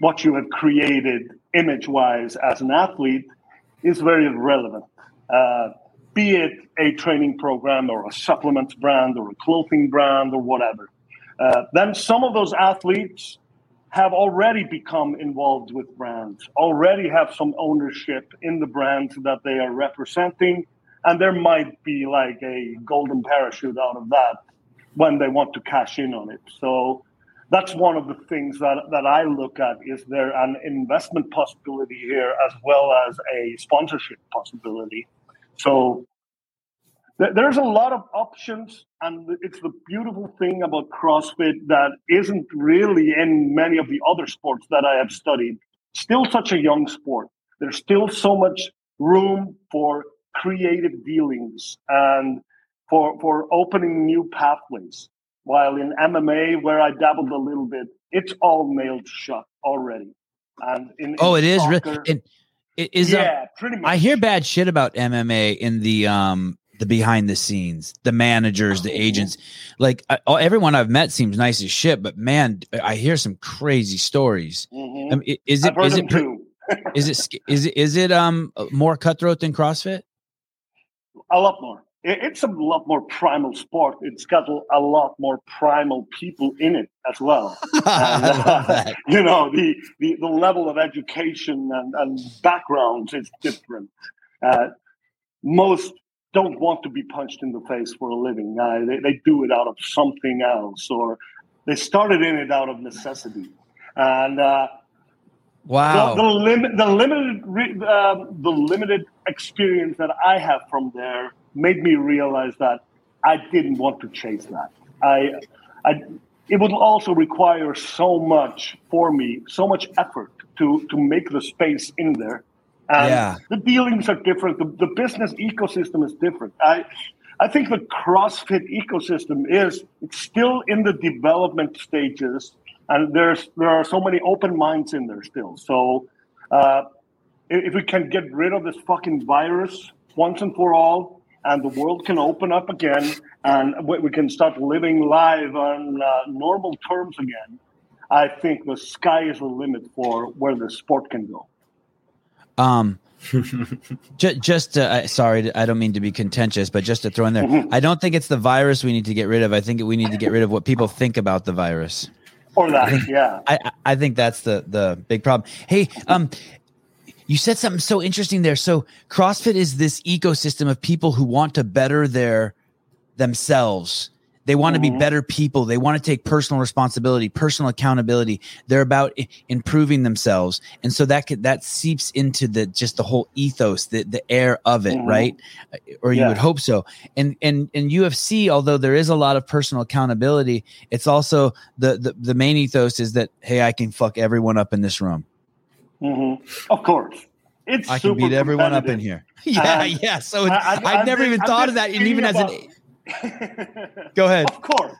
what you have created image wise as an athlete is very relevant. Uh, be it a training program or a supplements brand or a clothing brand or whatever. Uh, then some of those athletes have already become involved with brands, already have some ownership in the brands that they are representing. And there might be like a golden parachute out of that when they want to cash in on it. So that's one of the things that, that I look at. Is there an investment possibility here as well as a sponsorship possibility? So th- there's a lot of options, and it's the beautiful thing about CrossFit that isn't really in many of the other sports that I have studied. Still such a young sport. There's still so much room for creative dealings and for for opening new pathways. While in MMA, where I dabbled a little bit, it's all nailed shut already. And in, oh, in it soccer, is really. It is yeah, um, pretty much. I hear bad shit about MMA in the um the behind the scenes, the managers, the agents. Like I, everyone I've met seems nice as shit, but man, I hear some crazy stories. Mm-hmm. I mean, is it is it is it is it is it um more cutthroat than CrossFit? A lot more it's a lot more primal sport. It's got a lot more primal people in it as well. and, uh, you know, the, the, the, level of education and, and backgrounds is different. Uh, most don't want to be punched in the face for a living. Uh, they, they do it out of something else, or they started in it out of necessity. And uh, wow, the, the, lim- the limited uh, the limited experience that I have from there made me realize that I didn't want to chase that. I, I, it would also require so much for me, so much effort to to make the space in there. And yeah. the dealings are different. The, the business ecosystem is different. I, I think the CrossFit ecosystem is it's still in the development stages, and there's there are so many open minds in there still. So, uh, if we can get rid of this fucking virus once and for all, and the world can open up again and we can start living live on uh, normal terms again, I think the sky is the limit for where the sport can go. Um, just, just uh, sorry, I don't mean to be contentious, but just to throw in there, mm-hmm. I don't think it's the virus we need to get rid of. I think we need to get rid of what people think about the virus. Or that, I think, yeah. I, I think that's the the big problem. Hey, um, you said something so interesting there. So CrossFit is this ecosystem of people who want to better their themselves. They want mm-hmm. to be better people. They want to take personal responsibility, personal accountability. They're about I- improving themselves, and so that could, that seeps into the just the whole ethos, the the air of it, mm-hmm. right? Or you yeah. would hope so. And and and UFC, although there is a lot of personal accountability, it's also the the, the main ethos is that hey, I can fuck everyone up in this room. Mm-hmm. Of course. It's I can beat everyone up in here. yeah, um, yeah. So I, have never even thought of that. And even as an go ahead. Of course.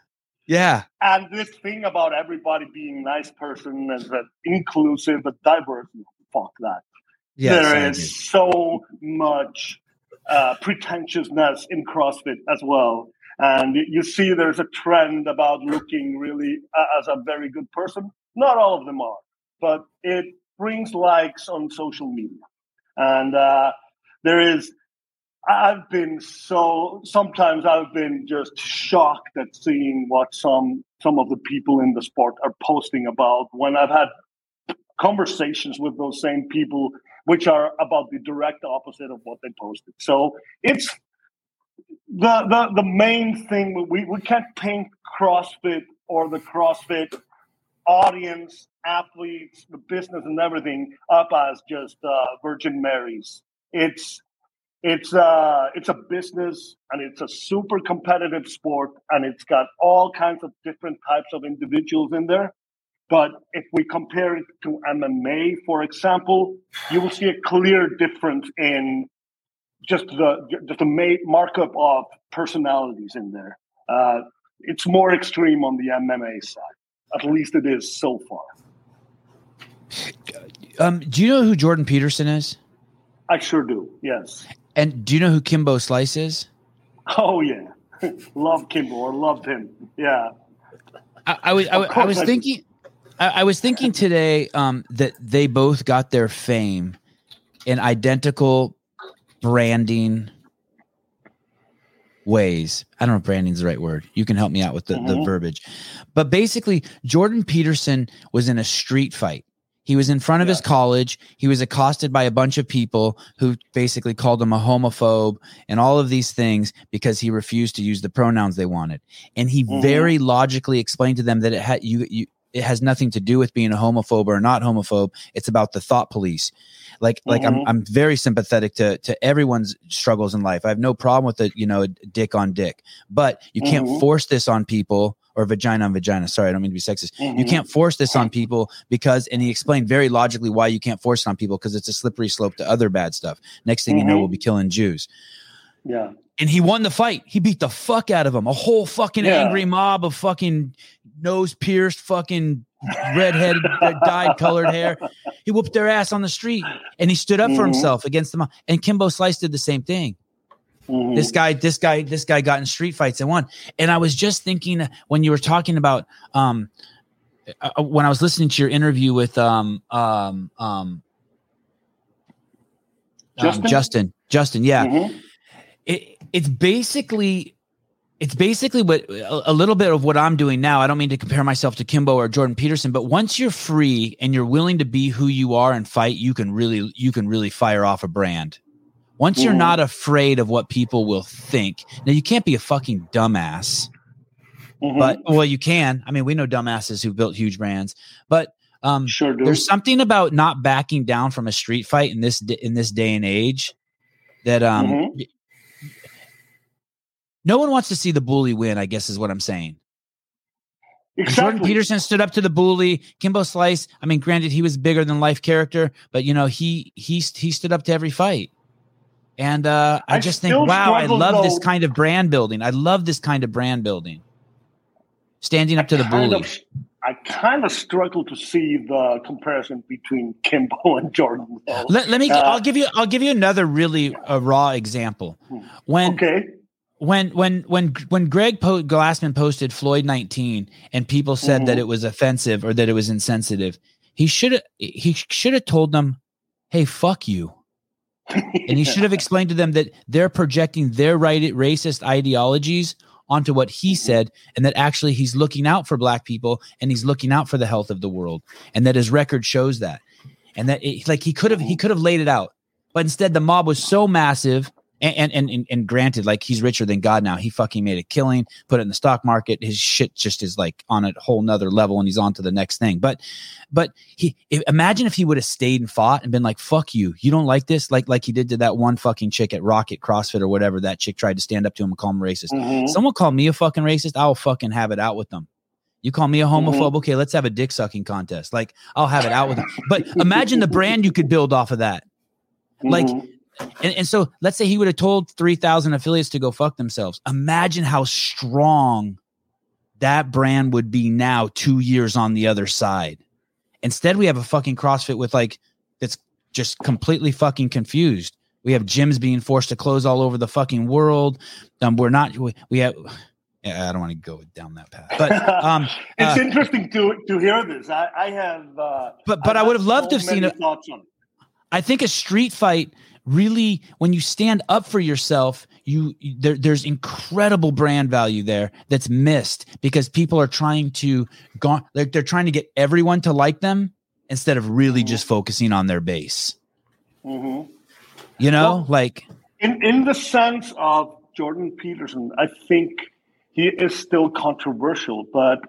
Yeah. And this thing about everybody being nice person and that inclusive but diverse, fuck that. Yes, there is so much uh, pretentiousness in CrossFit as well. And you see there's a trend about looking really uh, as a very good person. Not all of them are, but it brings likes on social media. And uh, there is, I've been so, sometimes I've been just shocked at seeing what some, some of the people in the sport are posting about when I've had conversations with those same people, which are about the direct opposite of what they posted. So it's, the, the, the main thing we, we can't paint CrossFit or the CrossFit audience, athletes, the business, and everything up as just uh, Virgin Marys. It's it's uh it's a business and it's a super competitive sport and it's got all kinds of different types of individuals in there. But if we compare it to MMA, for example, you will see a clear difference in just the just the markup of personalities in there. Uh, it's more extreme on the MMA side. At least it is so far. Um, do you know who Jordan Peterson is? I sure do. Yes. And do you know who Kimbo Slice is? Oh yeah, love Kimbo or loved him. Yeah. I, I was I, I, was thinking I, I, was thinking today um, that they both got their fame in identical branding ways. I don't know if branding's the right word. You can help me out with the, mm-hmm. the verbiage. But basically, Jordan Peterson was in a street fight. He was in front of yeah. his college. He was accosted by a bunch of people who basically called him a homophobe and all of these things because he refused to use the pronouns they wanted. And he mm-hmm. very logically explained to them that it had you you it has nothing to do with being a homophobe or not homophobe. It's about the thought police. Like like mm-hmm. I'm I'm very sympathetic to to everyone's struggles in life. I have no problem with the you know dick on dick, but you can't mm-hmm. force this on people or vagina on vagina. Sorry, I don't mean to be sexist. Mm-hmm. You can't force this on people because, and he explained very logically why you can't force it on people because it's a slippery slope to other bad stuff. Next thing you know, mm-hmm. we'll be killing Jews. Yeah. And he won the fight. He beat the fuck out of him. A whole fucking yeah. angry mob of fucking nose pierced, fucking redheaded, dyed colored hair. He whooped their ass on the street and he stood up mm-hmm. for himself against them. And Kimbo Slice did the same thing. Mm-hmm. This guy, this guy, this guy got in street fights and won. And I was just thinking when you were talking about um uh, uh, when I was listening to your interview with um um um Justin um, Justin, Justin yeah. Mm-hmm. It, it's basically it's basically what a, little bit of what I'm doing now. I don't mean to compare myself to Kimbo or Jordan Peterson, but once you're free and you're willing to be who you are and fight, you can really you can really fire off a brand. Once you're not afraid of what people will think, now you can't be a fucking dumbass. Mm-hmm. But well, you can. I mean, we know dumbasses who built huge brands, but um, sure there's something about not backing down from a street fight in this in this day and age that um, mm-hmm. No one wants to see the bully win. I guess is what I'm saying. Exactly. Jordan Peterson stood up to the bully. Kimbo Slice. I mean, granted, he was bigger than life character, but you know, he he he stood up to every fight. And uh, I, I just think, wow, I love though, this kind of brand building. I love this kind of brand building. Standing up to the bully. Of, I kind of struggle to see the comparison between Kimbo and Jordan. Let, let, me. Uh, I'll give you. I'll give you another really uh, raw example. Hmm. When okay. When when when when Greg po- Glassman posted Floyd 19 and people said mm-hmm. that it was offensive or that it was insensitive, he should have he should have told them, "Hey, fuck you." and he should have explained to them that they're projecting their right racist ideologies onto what he mm-hmm. said and that actually he's looking out for black people and he's looking out for the health of the world and that his record shows that and that it, like he could have he could have laid it out but instead the mob was so massive and, and and and granted, like he's richer than God now. He fucking made a killing, put it in the stock market. His shit just is like on a whole nother level, and he's on to the next thing. But, but he imagine if he would have stayed and fought and been like, "Fuck you, you don't like this," like like he did to that one fucking chick at Rocket CrossFit or whatever. That chick tried to stand up to him and call him racist. Mm-hmm. Someone call me a fucking racist. I'll fucking have it out with them. You call me a homophobe? Mm-hmm. Okay, let's have a dick sucking contest. Like I'll have it out with them. But imagine the brand you could build off of that. Like mm-hmm and, and so let's say he would have told 3,000 affiliates to go fuck themselves. Imagine how strong that brand would be now, two years on the other side. Instead, we have a fucking CrossFit with like, that's just completely fucking confused. We have gyms being forced to close all over the fucking world. Um, we're not, we, we have, yeah, I don't want to go down that path, but um, it's uh, interesting to to hear this. I, I have, uh, but but I, I would have loved so to have seen it. I think a street fight really when you stand up for yourself you there, there's incredible brand value there that's missed because people are trying to go they're, they're trying to get everyone to like them instead of really mm-hmm. just focusing on their base mm-hmm. you know well, like in in the sense of jordan peterson i think he is still controversial but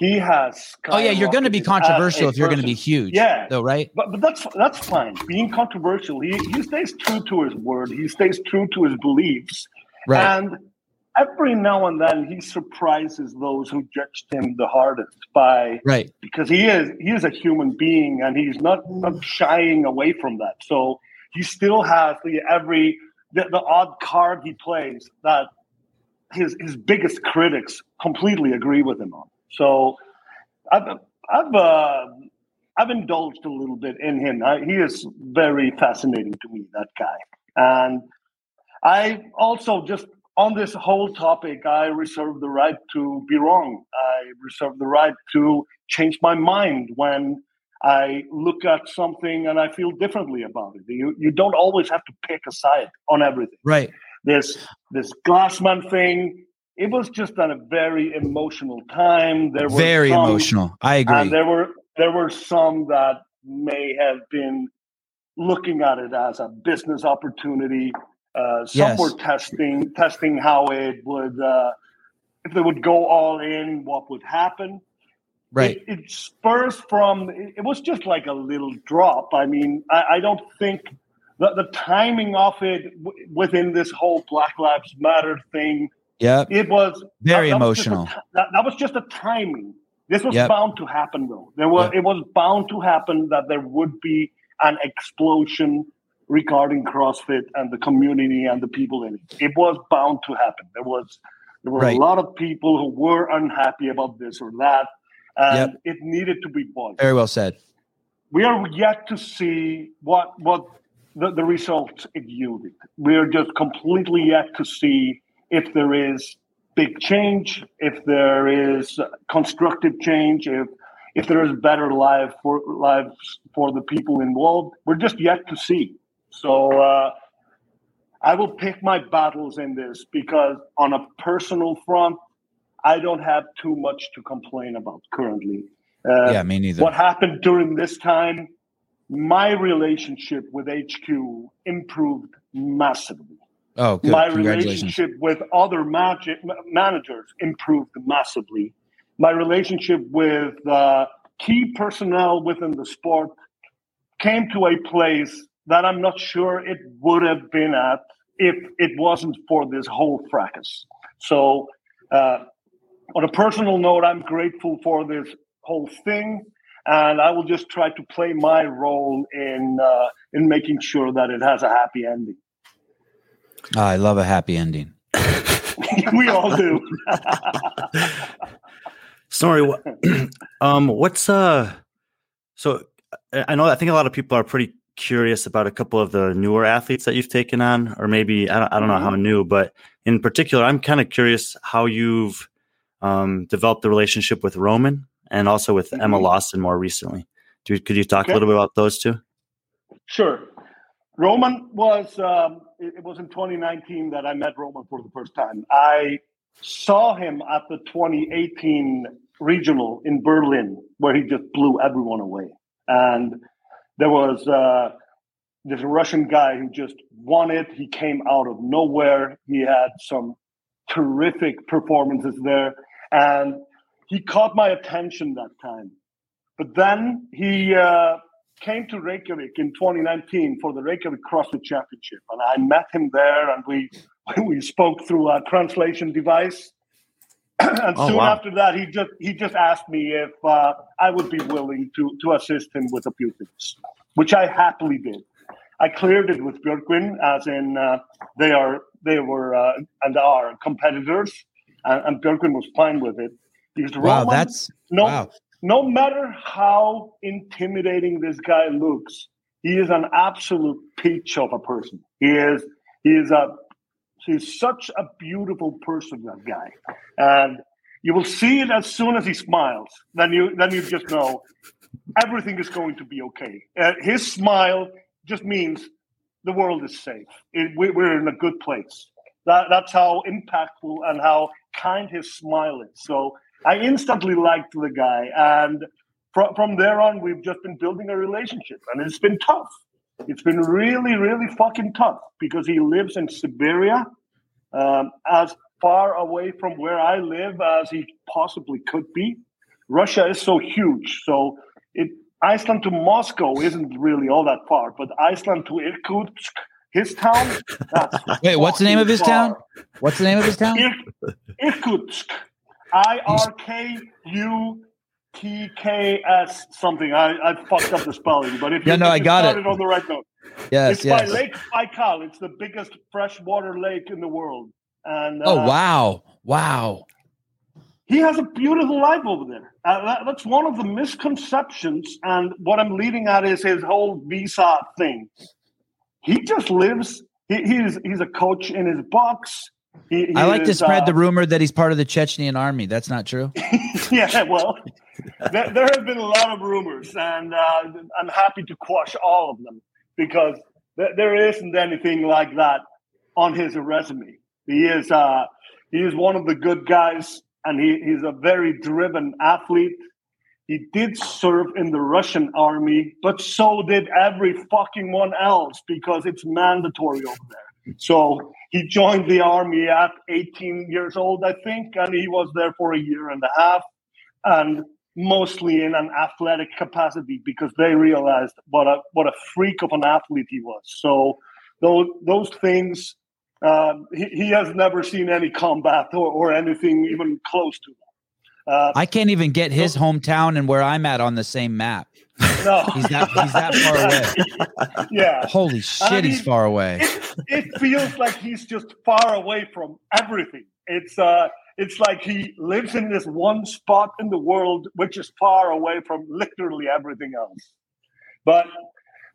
he has. Oh yeah, you're going to be controversial if you're going to be huge. Yeah, though, right? But but that's that's fine. Being controversial, he he stays true to his word. He stays true to his beliefs. Right. And every now and then he surprises those who judged him the hardest by right because he is he is a human being and he's not not shying away from that. So he still has the every the, the odd card he plays that his his biggest critics completely agree with him on. So I've I've uh, I've indulged a little bit in him. I, he is very fascinating to me, that guy. And I also just on this whole topic, I reserve the right to be wrong. I reserve the right to change my mind when I look at something and I feel differently about it. You you don't always have to pick a side on everything. Right. This this Glassman thing, it was just at a very emotional time. There were very some, emotional. I agree. And there were there were some that may have been looking at it as a business opportunity. Uh, some Yes. were testing testing how it would uh, if they would go all in, what would happen right. it, it spurs from it, it was just like a little drop i mean i, I don't think the, the timing of it w- within this whole black lives matter thing Yep. it was Very that- that was a emotional. that, that was just a timing this was Yep. bound to happen though there was Yep. it was bound to happen that there would be an explosion regarding crossfit and the community and the people in it it was bound to happen there was there were Right. a lot of people who were unhappy about this or that and it needed to be voiced. Very well said. We are yet to see what what the, the results it yielded. We are just completely yet to see if there is big change, if there is constructive change, if if there is better life for lives for the people involved. We're just yet to see. So uh, I will pick my battles in this because on a personal front, I don't have too much to complain about currently. Uh, yeah, me neither. what happened during this time, my relationship with HQ improved massively. Oh, good. My relationship with other magic, managers improved massively. My relationship with uh, key personnel within the sport came to a place that I'm not sure it would have been at if it wasn't for this whole fracas. So, uh, on a personal note, I'm grateful for this whole thing, and I will just try to play my role in uh, in making sure that it has a happy ending. Ah, I love a happy ending. we all do. Snorri, um, what's uh? So I I know I think a lot of people are pretty curious about a couple of the newer athletes that you've taken on, or maybe I don't, I don't know how new, but in particular, I'm kind of curious how you've um, developed the relationship with Roman and also with Emma Mhm. Lawson more recently. Do, could you talk Okay. a little bit about those two? Sure. Roman was, um, it, it was in 2019 that I met Roman for the first time. I saw him at the 2018 regional in Berlin, where he just blew everyone away. And there was uh, this Russian guy who just won it. He came out of nowhere. He had some terrific performances there. And he caught my attention that time. But then he uh, came to Reykjavik in 2019 for the Reykjavik CrossFit Championship, and I met him there, and we we spoke through a translation device. and Oh, soon wow. after that, he just he just asked me if uh, I would be willing to to assist him with a few things, which I happily did. I cleared it with Bjorgvin, as in uh, they are they were uh, and are competitors, and, and Bjorgvin was fine with it because Wow, Roman- that's no wow. No matter how intimidating this guy looks, he is an absolute peach of a person. He is he is a he's such a beautiful person, that guy. And you will see it as soon as he smiles. Then you then you just know everything is going to be okay. Uh, his smile just means the world is safe. It, we, we're in a good place. That, that's how impactful and how kind his smile is. So I instantly liked the guy, and from from there on, we've just been building a relationship, and it's been tough. It's been really, really fucking tough because he lives in Siberia, um, as far away from where I live as he possibly could be. Russia is so huge, so it Iceland to Moscow isn't really all that far, but Iceland to Irkutsk His town. Wait, what's the name of his far. town? What's the name of his town? Ir- Irkutsk. I R K U T K S something. I, I fucked up the spelling, but if Yeah, you, no, if I you got it. started on the right note. Yes, it's by yes. Lake Baikal. It's the biggest freshwater lake in the world. And Oh uh, wow, wow. he has a beautiful life over there. Uh, that, that's one of the misconceptions. And what I'm leading at is his whole visa thing. He just lives. He, he's he's a coach in his box. He, he I like to spread uh, the rumor that he's part of the Chechnyan army. That's not true. yeah, well, there, there have been a lot of rumors, and uh, I'm happy to quash all of them because th- there isn't anything like that on his resume. He is uh, he is one of the good guys, and he, he's a very driven athlete. He did serve in the Russian army, but so did every fucking one else because it's mandatory over there. So he joined the army at 18 years old, I think, and he was there for a year and a half, and mostly in an athletic capacity because they realized what a what a freak of an athlete he was. So those those things, um, he, he has never seen any combat or, or anything even close to that. Uh, I can't even get his hometown and where I'm at on the same map. No, He's that he's that far away. yeah. Holy shit, he's mean, far away. it, it feels like he's just far away from everything. It's uh, it's like he lives in this one spot in the world, which is far away from literally everything else. But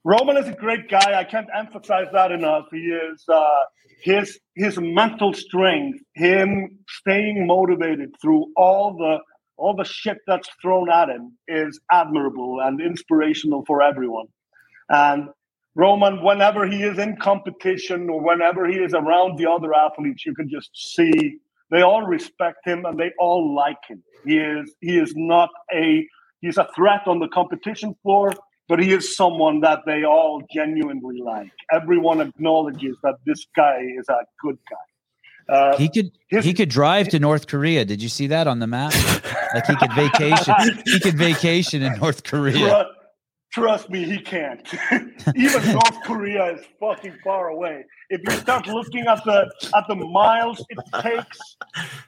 Roman is a great guy. I can't emphasize that enough. He is uh, his his mental strength, him staying motivated through all the all the shit that's thrown at him is admirable and inspirational for everyone. And Roman, whenever he is in competition or whenever he is around the other athletes, you can just see they all respect him and they all like him. He is he is not a he's a threat on the competition floor, but he is someone that they all genuinely like. Everyone acknowledges that this guy is a good guy. Uh, He could his- he could drive to North Korea. Did you see that on the map? Like he could vacation. He could vacation in North Korea. Trust me, he can't. Even North Korea is fucking far away. If you start looking at the at the miles it takes,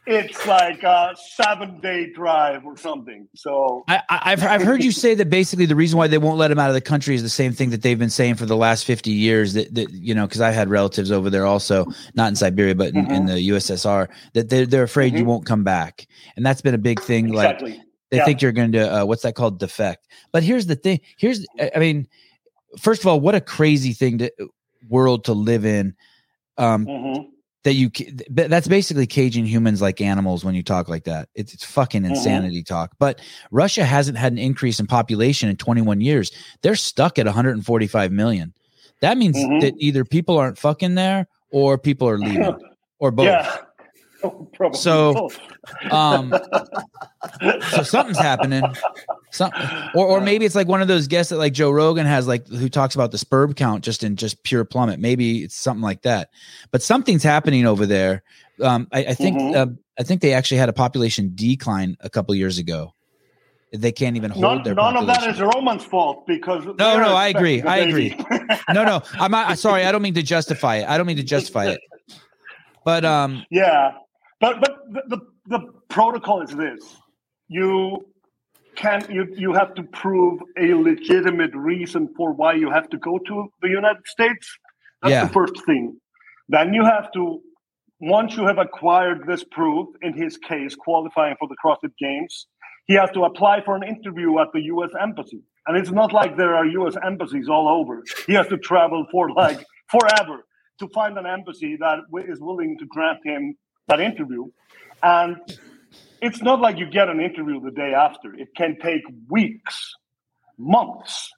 it's like a seven day drive or something. So I, I- I've I've heard you say that basically the reason why they won't let him out of the country is the same thing that they've been saying for the last fifty years. That, that you know, because I've had relatives over there also, not in Siberia, but in, in the USSR. That they're they're afraid you Mhm. won't come back, and that's been a big thing. Like exactly. They Yeah. think you're going to uh, what's that called defect. But here's the thing. Here's I- mean, first of all, what a crazy thing to world to live in. Um, Mhm. that you that's basically caging humans like animals when you talk like that it's, it's fucking Mhm. insanity talk but russia hasn't had an increase in population in 21 years they're stuck at 145 million that means Mhm. that either people aren't fucking there or people are leaving or both Yeah. Probably So- um so something's happening. Some or, or maybe it's like one of those guests that like joe rogan has like who talks about the sperm count just in just pure plummet. Maybe it's something like that. But something's happening over there. Um i, I think Mhm. uh, i think they actually had a population decline a couple years ago. They can't even hold None, their none of that population. is Roman's fault because no, no, I agree. I agree. no no i'm not sorry i don't mean to justify it. I don't mean to justify it. But um Yeah, but but the, the the protocol is this: you can you you have to prove a legitimate reason for why you have to go to the United States. That's Yeah. the first thing. Then you have to once you have acquired this proof, in his case, qualifying for the CrossFit Games, he has to apply for an interview at the U.S. Embassy. And it's not like there are U.S. embassies all over. He has to travel for like forever to find an embassy that is willing to grant him that interview. And it's not like you get an interview the day after. It can take weeks, months.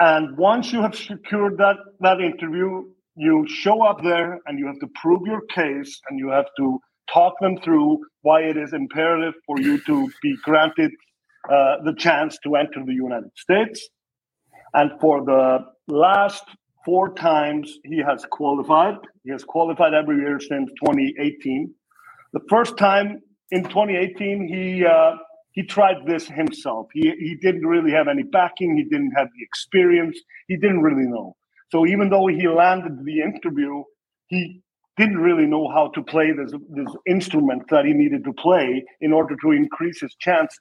And once you have secured that, that interview, you show up there and you have to prove your case and you have to talk them through why it is imperative for you to be granted uh, the chance to enter the United States. And for the last four times he has qualified, he has qualified every year since 2018. The first time in 2018, he uh, he tried this himself. He he didn't really have any backing. He didn't have the experience. He didn't really know. So even though he landed the interview, he didn't really know how to play this this instrument that he needed to play in order to increase his chances.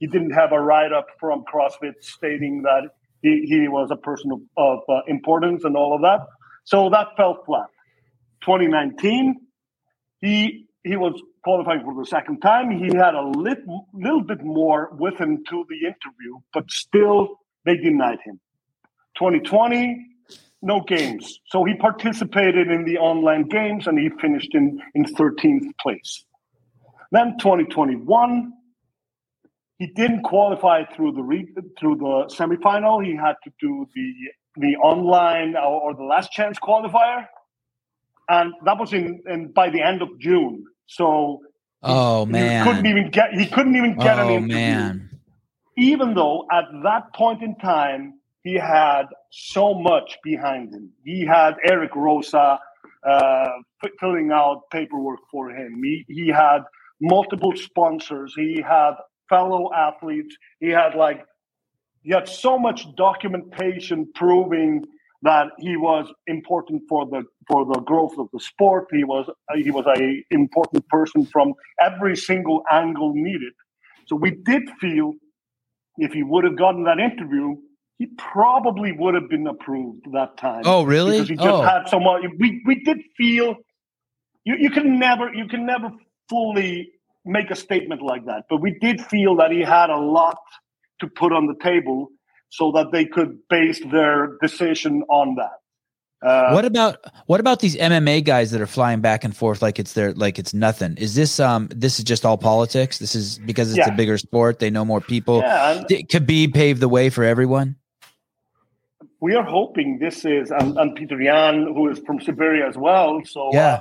He didn't have a write up from CrossFit stating that he, he was a person of, of uh, importance and all of that. So that fell flat. 2019, he he was qualifying for the second time. He had a lit, little bit more with him to the interview, but still they denied him. 2020, no games. So he participated in the online games and he finished in, in 13th place. Then 2021, he didn't qualify through the re- through the semifinal. He had to do the the online or, or the last chance qualifier, and that was in, in by the end of June. So oh man, he couldn't even get he couldn't even get oh, an interview. man. Even though at that point in time he had so much behind him. He had Eric Roza uh, filling out paperwork for him. He, he had multiple sponsors. He had fellow athletes. He had like he had so much documentation proving that he was important for the for the growth of the sport. He was he was a important person from every single angle needed. So we did feel if he would have gotten that interview, he probably would have been approved that time. Oh, really? Because he just oh. had someone. We we did feel you you can never you can never fully make a statement like that, but we did feel that he had a lot to put on the table so that they could base their decision on that. Uh, what about what about these MMA guys that are flying back and forth like it's their like it's nothing? Is this um this is just all politics? This is because it's Yeah. a bigger sport. They know more people. Yeah, and Khabib paved the way for everyone. we are hoping this is and, and Peter Yan, who is from Siberia as well. So uh, Yeah.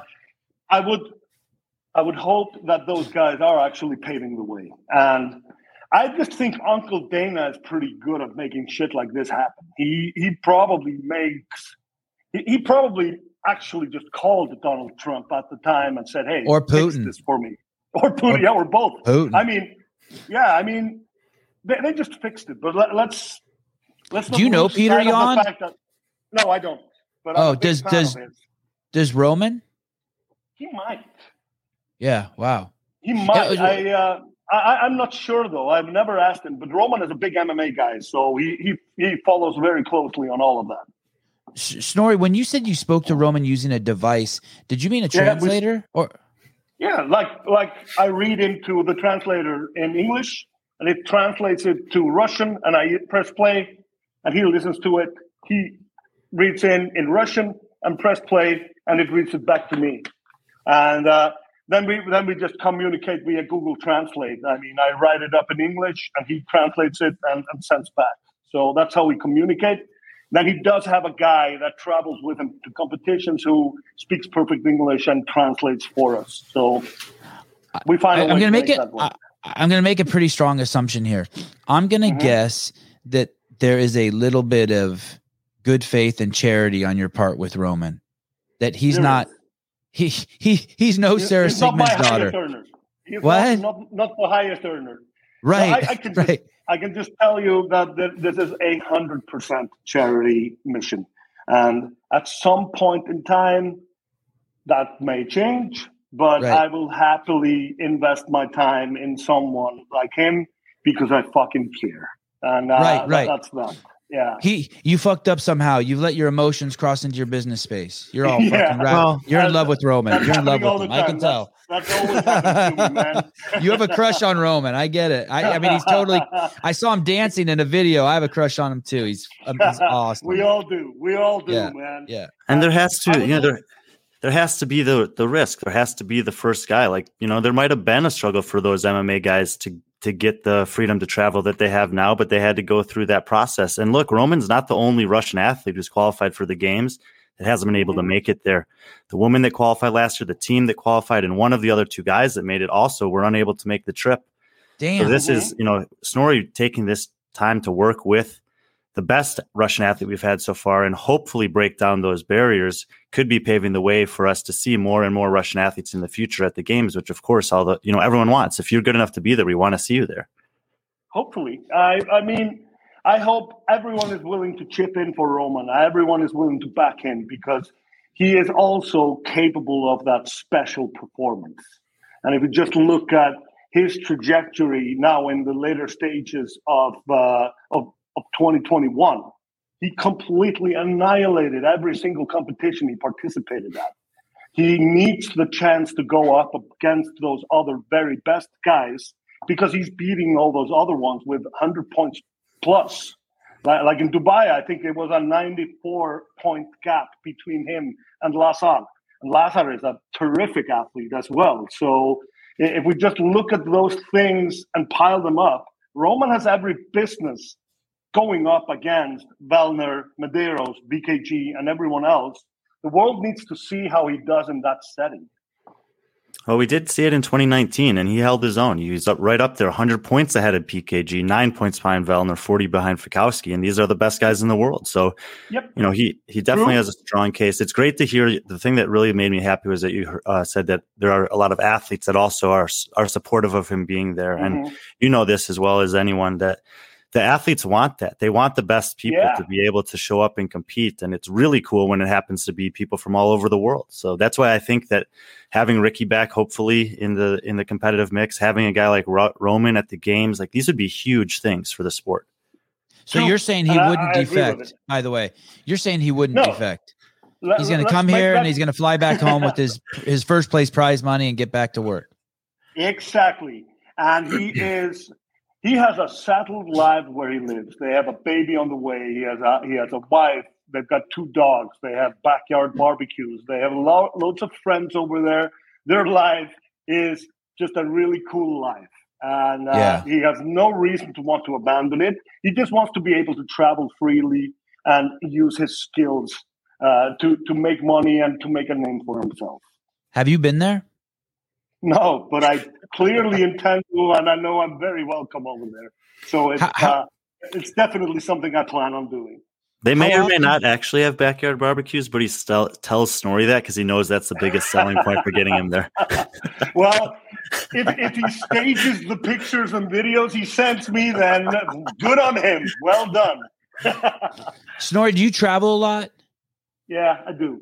I would I would hope that those guys are actually paving the way. And I just think Uncle Dana is pretty good at making shit like this happen. He he probably makes he, he probably actually just called Donald Trump at the time and said, "Hey, Or Putin. this for me," or Putin, Or yeah, or both. Putin. I mean, yeah, I mean, they, they just fixed it. But let, let's let's. Do you know Peter sight of the Yan? fact that- no, I don't. But Oh, does- does- Does Roman? he might? Yeah. Wow. He might. Yeah, I, uh, I, I'm not sure though. I've never asked him, but Roman is a big MMA guy, so he he he follows very closely on all of that. Snorri, when you said you spoke to Roman using a device, did you mean a Yeah, we- translator or? Yeah, like like I read into the translator in English, and it translates it to Russian, and I press play, and he listens to it. He reads in in Russian and press play, and it reads it back to me, and uh, then we then we just communicate via Google Translate. I mean, I write it up in English, and he translates it and, and sends back. So that's how we communicate. Then he does have a guy that travels with him to competitions who speaks perfect English and translates for us. So we find. I, a am going to make it. I, I'm going to make a pretty strong assumption here. I'm going to Mhm. guess that there is a little bit of good faith and charity on your part with Roman. That he's There not. He he he's no Sara he's Sigmundsdottir. What? Not, not, the highest earner. Right. I- I can just- right. I can just tell you that th- this is a hundred percent charity mission, and at some point in time, that may change. But Right. I will happily invest my time in someone like him because I fucking care. And uh, Right, right. that's that. Yeah. He you fucked up somehow. You've let your emotions cross into your business space. You're all Yeah. fucking right. Well, You're in love with Roman. You're in love with him. I can tell. That's, that's always to me, man. you have a crush on Roman. I get it. I, I mean, he's totally. I saw him dancing in a video. I have a crush on him too. He's, um, he's awesome. we all do. We all do, Yeah. man. yeah. and there has to you know there there has to be the the risk there has to be the first guy like you know there might have been a struggle for those mma guys to to get the freedom to travel that they have now but they had to go through that process and look roman's not the only russian athlete who's qualified for the games that hasn't been able to Mhm. make it there the woman that qualified last year the team that qualified and one of the other two guys that made it also were unable to make the trip Damn. so this is, you know, Snorri taking this time to work with the best Russian athlete we've had so far and hopefully break down those barriers could be paving the way for us to see more and more Russian athletes in the future at the games, which of course all the you know everyone wants. If you're good enough to be there, we want to see you there. Hopefully, I I mean, I hope everyone is willing to chip in for Roman. Everyone is willing to back him because he is also capable of that special performance. And if you just look at his trajectory now in the later stages of uh, of, of 2021, he completely annihilated every single competition he participated at. He needs the chance to go up against those other very best guys because he's beating all those other ones with 100 points plus. Like in Dubai, I think it was a 94 point gap between him and Lazar. And Lazar is a terrific athlete as well. So if we just look at those things and pile them up, Roman has every business going up against Vellner, Medeiros, BKG, and everyone else. The world needs to see how he does in that setting. Well, we did see it in 2019, and he held his own. He was up right up there, 100 points ahead of BKG, nine points behind Vellner, 40 behind Fikowski, and these are the best guys in the world. So, yep. you know, he he definitely True. has a strong case. It's great to hear. The thing that really made me happy was that you uh, said that there are a lot of athletes that also are are supportive of him being there, mm-hmm. and you know this as well as anyone that the athletes want that. They want the best people yeah. to be able to show up and compete. And it's really cool when it happens to be people from all over the world. So that's why I think that having Ricky back, hopefully in the in the competitive mix, having a guy like Roman at the games, like these would be huge things for the sport. So you're saying he wouldn't I, I defect, by the way. You're saying he wouldn't no. defect. He's going to come here and he's going to fly back home with his his first place prize money and get back to work. Exactly. And he is he has a settled life where he lives. They have a baby on the way. He has a he has a wife. They've got two dogs. They have backyard barbecues. They have lo- loads of friends over there. Their life is just a really cool life, and uh, yeah. he has no reason to want to abandon it. He just wants to be able to travel freely and use his skills uh, to to make money and to make a name for himself. Have you been there? No, but I clearly intend to, and I know I'm very welcome over there. So it's uh, it's definitely something I plan on doing. They may or may not actually have backyard barbecues, but he still tells Snorri that because he knows that's the biggest selling point for getting him there. well, if, if he stages the pictures and videos he sends me, then good on him. Well done. Snorri, do you travel a lot? Yeah, I do.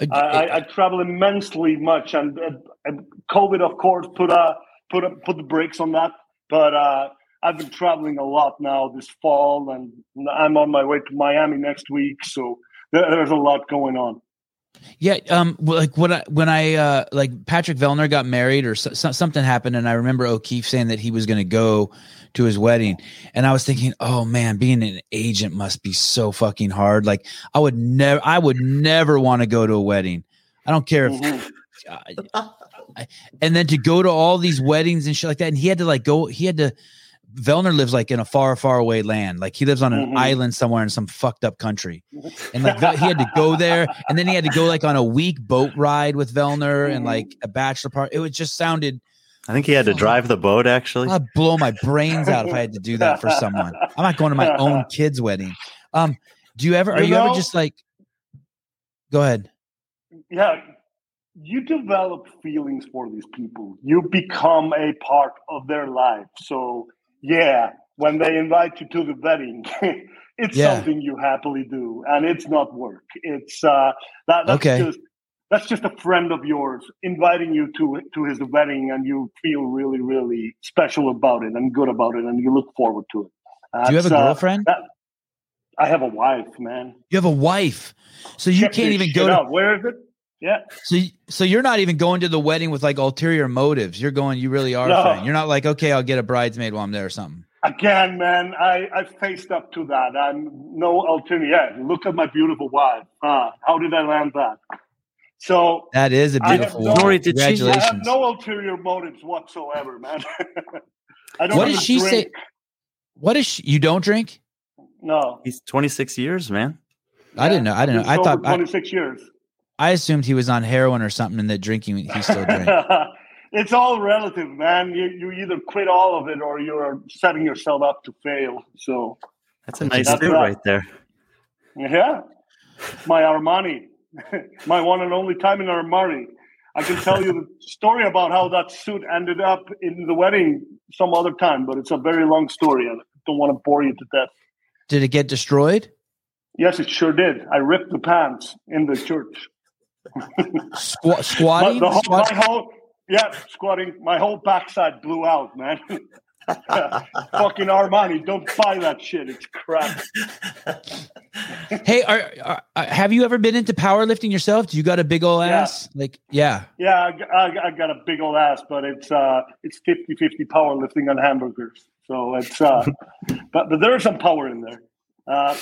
Uh, I, I, travel immensely much, and, and COVID, of course, put a put a, put the brakes on that. But uh, I've been traveling a lot now this fall, and I'm on my way to Miami next week. So there's a lot going on. Yeah, um, like when I when I uh, like Patrick Vellner got married or so, something happened, and I remember O'Keefe saying that he was going to go to his wedding, and I was thinking, oh man, being an agent must be so fucking hard. Like I would never, I would never want to go to a wedding. I don't care if. Mm-hmm. and then to go to all these weddings and shit like that, and he had to like go, he had to Vellner lives like in a far, far away land. Like he lives on an mm-hmm. island somewhere in some fucked up country. And like he had to go there. And then he had to go like on a week boat ride with Vellner mm-hmm. and like a bachelor party. It was just sounded. I think he had to drive the boat actually. I'd blow my brains out if I had to do that for someone. I'm not going to my own kid's wedding. Um, do you ever, are you, you know, ever just like, go ahead. Yeah. You develop feelings for these people. You become a part of their life. So yeah, when they invite you to the wedding, it's yeah. something you happily do, and it's not work. It's uh, that, that's okay. just that's just a friend of yours inviting you to to his wedding, and you feel really, really special about it and good about it, and you look forward to it. do you have a uh, girlfriend? Uh, I have a wife, man. You have a wife, so you Check can't even go. To, Where is it? Yeah. So, so you're not even going to the wedding with like ulterior motives. You're going. You really are. No. You're not like, okay, I'll get a bridesmaid while I'm there or something. Again, man, I I faced up to that. I'm no ulterior. Yeah, look at my beautiful wife. Uh, how did I land that? So that is a beautiful no, story. Congratulations. I have no ulterior motives whatsoever, man. I don't. What does she drink. say? What is she, you don't drink? No. He's 26 years, man. I didn't know. I didn't know. I thought 26 I, years. I assumed he was on heroin or something and that drinking he still drank. it's all relative, man. You, you either quit all of it or you're setting yourself up to fail. So that's a nice suit right there. Yeah. My Armani. My one and only time in Armani. I can tell you the story about how that suit ended up in the wedding some other time, but it's a very long story. I don't want to bore you to death. Did it get destroyed? Yes, it sure did. I ripped the pants in the church. Squ- squatting? My, whole, Squat- my whole, yeah, squatting. My whole backside blew out, man. Fucking Armani, don't buy that shit. It's crap. hey, are, are, are- have you ever been into powerlifting yourself? Do you got a big old Yeah. ass? Like, yeah. Yeah, I, I, I got a big old ass, but it's uh, it's 50-50 powerlifting on hamburgers. So it's uh, but, but there's some power in there. Uh,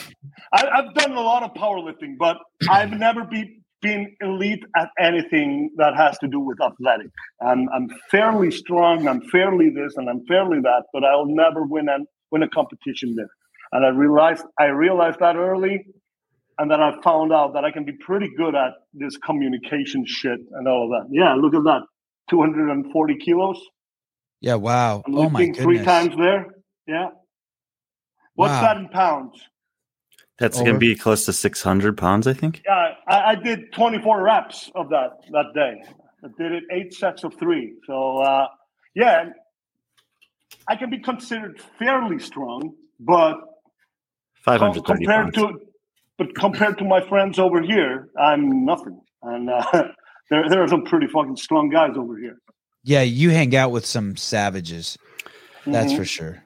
I, I've done a lot of powerlifting, but I've never be, been elite at anything that has to do with athletic. I'm, I'm fairly strong, I'm fairly this, and I'm fairly that, but I'll never win an, win a competition there. And I realized I realized that early, and then I found out that I can be pretty good at this communication shit and all of that. Yeah, look at that, 240 kilos. Yeah. Wow. I'm Oh my lifting three times there. Yeah. What's Wow. that in pounds? That's going to be close to 600 pounds, I think. Yeah, I, I did 24 reps of that that day. I did it eight sets of three. So uh, yeah, I can be considered fairly strong, but com- 530 compared pounds. to but compared to my friends over here, I'm nothing. And uh, there there are some pretty fucking strong guys over here. Yeah. You hang out with some savages. That's Mhm. for sure.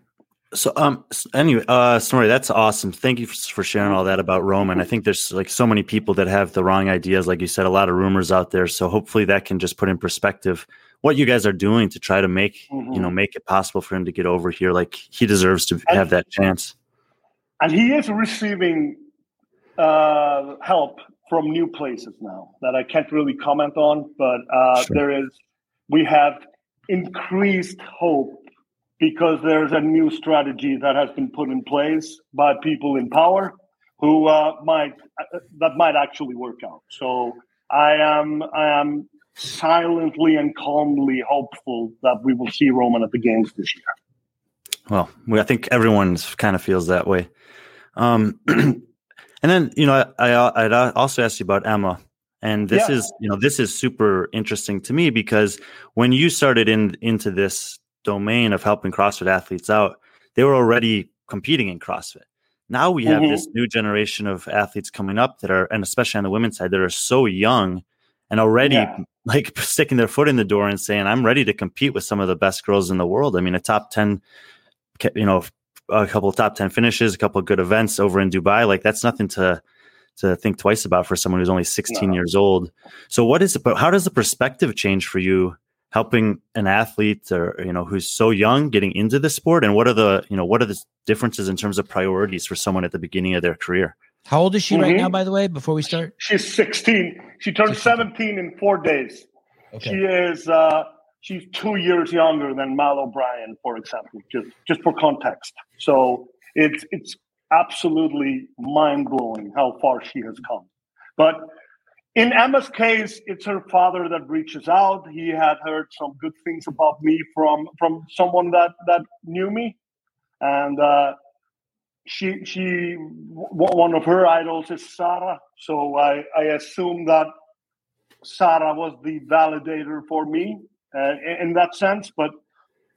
So, um, anyway, uh, Snorri, that's awesome. Thank you for, sharing all that about Roman. I think there's like so many people that have the wrong ideas. Like you said, a lot of rumors out there. So hopefully that can just put in perspective what you guys are doing to try to make, you Mhm. know, make it possible for him to get over here. Like he deserves to And- have that chance. and he is receiving uh, help from new places now that I can't really comment on, but uh, Sure. there is we have increased hope because there's a new strategy that has been put in place by people in power who uh, might uh, that might actually work out. So I am I am silently and calmly hopeful that we will see Roman at the games this year. Well, we, I think everyone kind of feels that way. Um, and then, you know, I, I, I'd also asked you about Emma. And this Yeah. is, you know, this is super interesting to me because when you started in into this domain of helping CrossFit athletes out, they were already competing in CrossFit. Now we have Mhm. this new generation of athletes coming up that are, and especially on the women's side, that are so young and already Yeah. like sticking their foot in the door and saying, "I'm ready to compete with some of the best girls in the world." I mean, a top ten, you know, a couple of top ten finishes, a couple of good events over in Dubai. Like that's nothing to to think twice about for someone who's only 16 No. years old. So, what is it? But how does the perspective change for you? Helping an athlete or you know who's so young getting into the sport and what are the you know what are the differences in terms of priorities for someone at the beginning of their career How old is she right Mhm. now, by the way, before we start? She's 16. She turned 17 in four days. okay. She is uh, she's two years younger than Mal O'Brien, for example, just just for context. So it's it's absolutely mind blowing how far she has come. But in Emma's case, it's her father that reaches out. He had heard some good things about me from from someone that that knew me, and uh, she she one of her idols is Sara. So I I assume that Sara was the validator for me uh, in, in that sense. But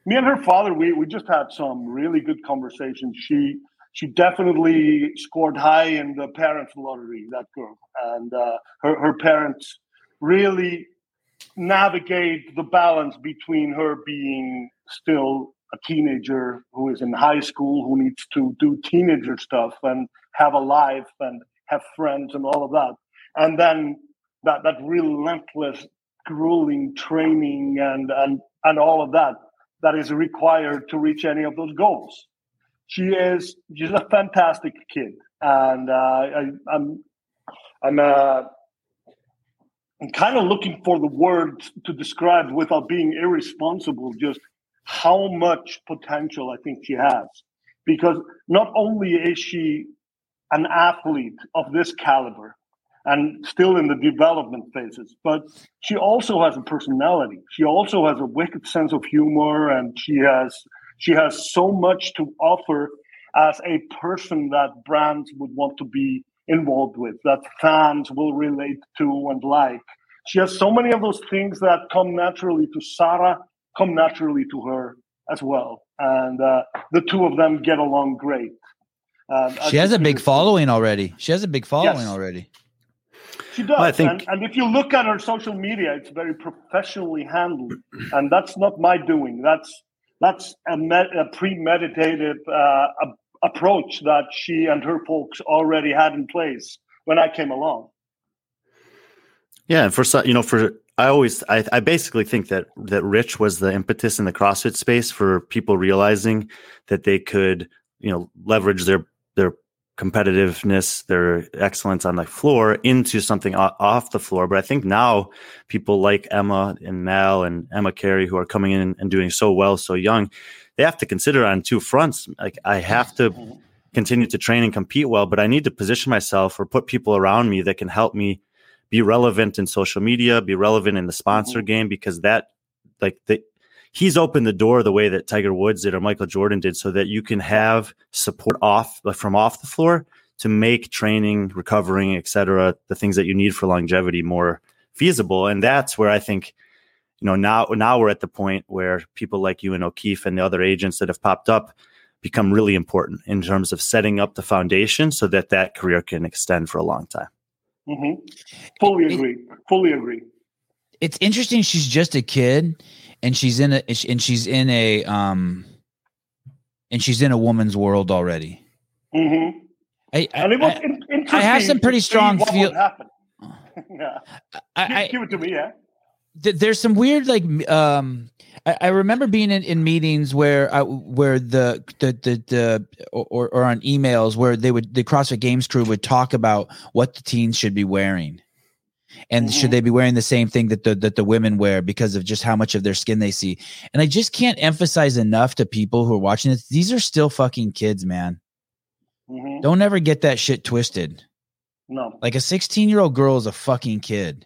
me and her father, we, we just had some really good conversations. She she definitely scored high in the parents' lottery. That girl and uh, her her parents really navigate the balance between her being still a teenager who is in high school who needs to do teenager stuff and have a life and have friends and all of that and then that that relentless grueling training and and and all of that that is required to reach any of those goals she is she's a fantastic kid and uh, I, i'm i'm uh, I'm kind of looking for the words to describe without being irresponsible just how much potential I think she has. Because not only is she an athlete of this caliber and still in the development phases, but she also has a personality. She also has a wicked sense of humor and she has she has so much to offer as a person that brands would want to be involved with, that fans will relate to and like. She has so many of those things that come naturally to Sara, come naturally to her as well. And uh, the two of them get along great. Uh, she has a big following already. She has a big following yes. already. She does. Well, I think... and, and, if you look at her social media, it's very professionally handled, and that's not my doing. That's that's a, med- a premeditated uh, a- approach that she and her folks already had in place when I came along. Yeah, and for you know, for I always I, I basically think that that Rich was the impetus in the CrossFit space for people realizing that they could you know leverage their their competitiveness, their excellence on the floor into something off the floor. But I think now people like Emma and Mel and Emma Carey, who are coming in and doing so well so young, they have to consider on two fronts. Like I have to continue to train and compete well, but I need to position myself or put people around me that can help me be relevant in social media, be relevant in the sponsor mm-hmm. game because that like the he's opened the door the way that Tiger Woods did or Michael Jordan did so that you can have support off like from off the floor to make training, recovering, etc., the things that you need for longevity more feasible. And that's where I think, you know, now now we're at the point where people like you and O'Keefe and the other agents that have popped up become really important in terms of setting up the foundation so that that career can extend for a long time. Mm-hmm. Fully agree. It, Fully agree. It's interesting. She's just a kid, and she's in a and she's in a um and she's in a woman's world already. Mm-hmm. I, I, and it was I, I have some pretty strong feel. yeah, I, give, it to me. Yeah, there's some weird like um I, I remember being in, in meetings where I, where the the the, the or, or on emails where they would the CrossFit Games crew would talk about what the teens should be wearing and mm-hmm. should they be wearing the same thing that the that the women wear because of just how much of their skin they see? And i just can't emphasize enough to people who are watching this these are still fucking kids man. Mm-hmm. don't ever get that shit twisted. No. Like a 16 year old girl is a fucking kid.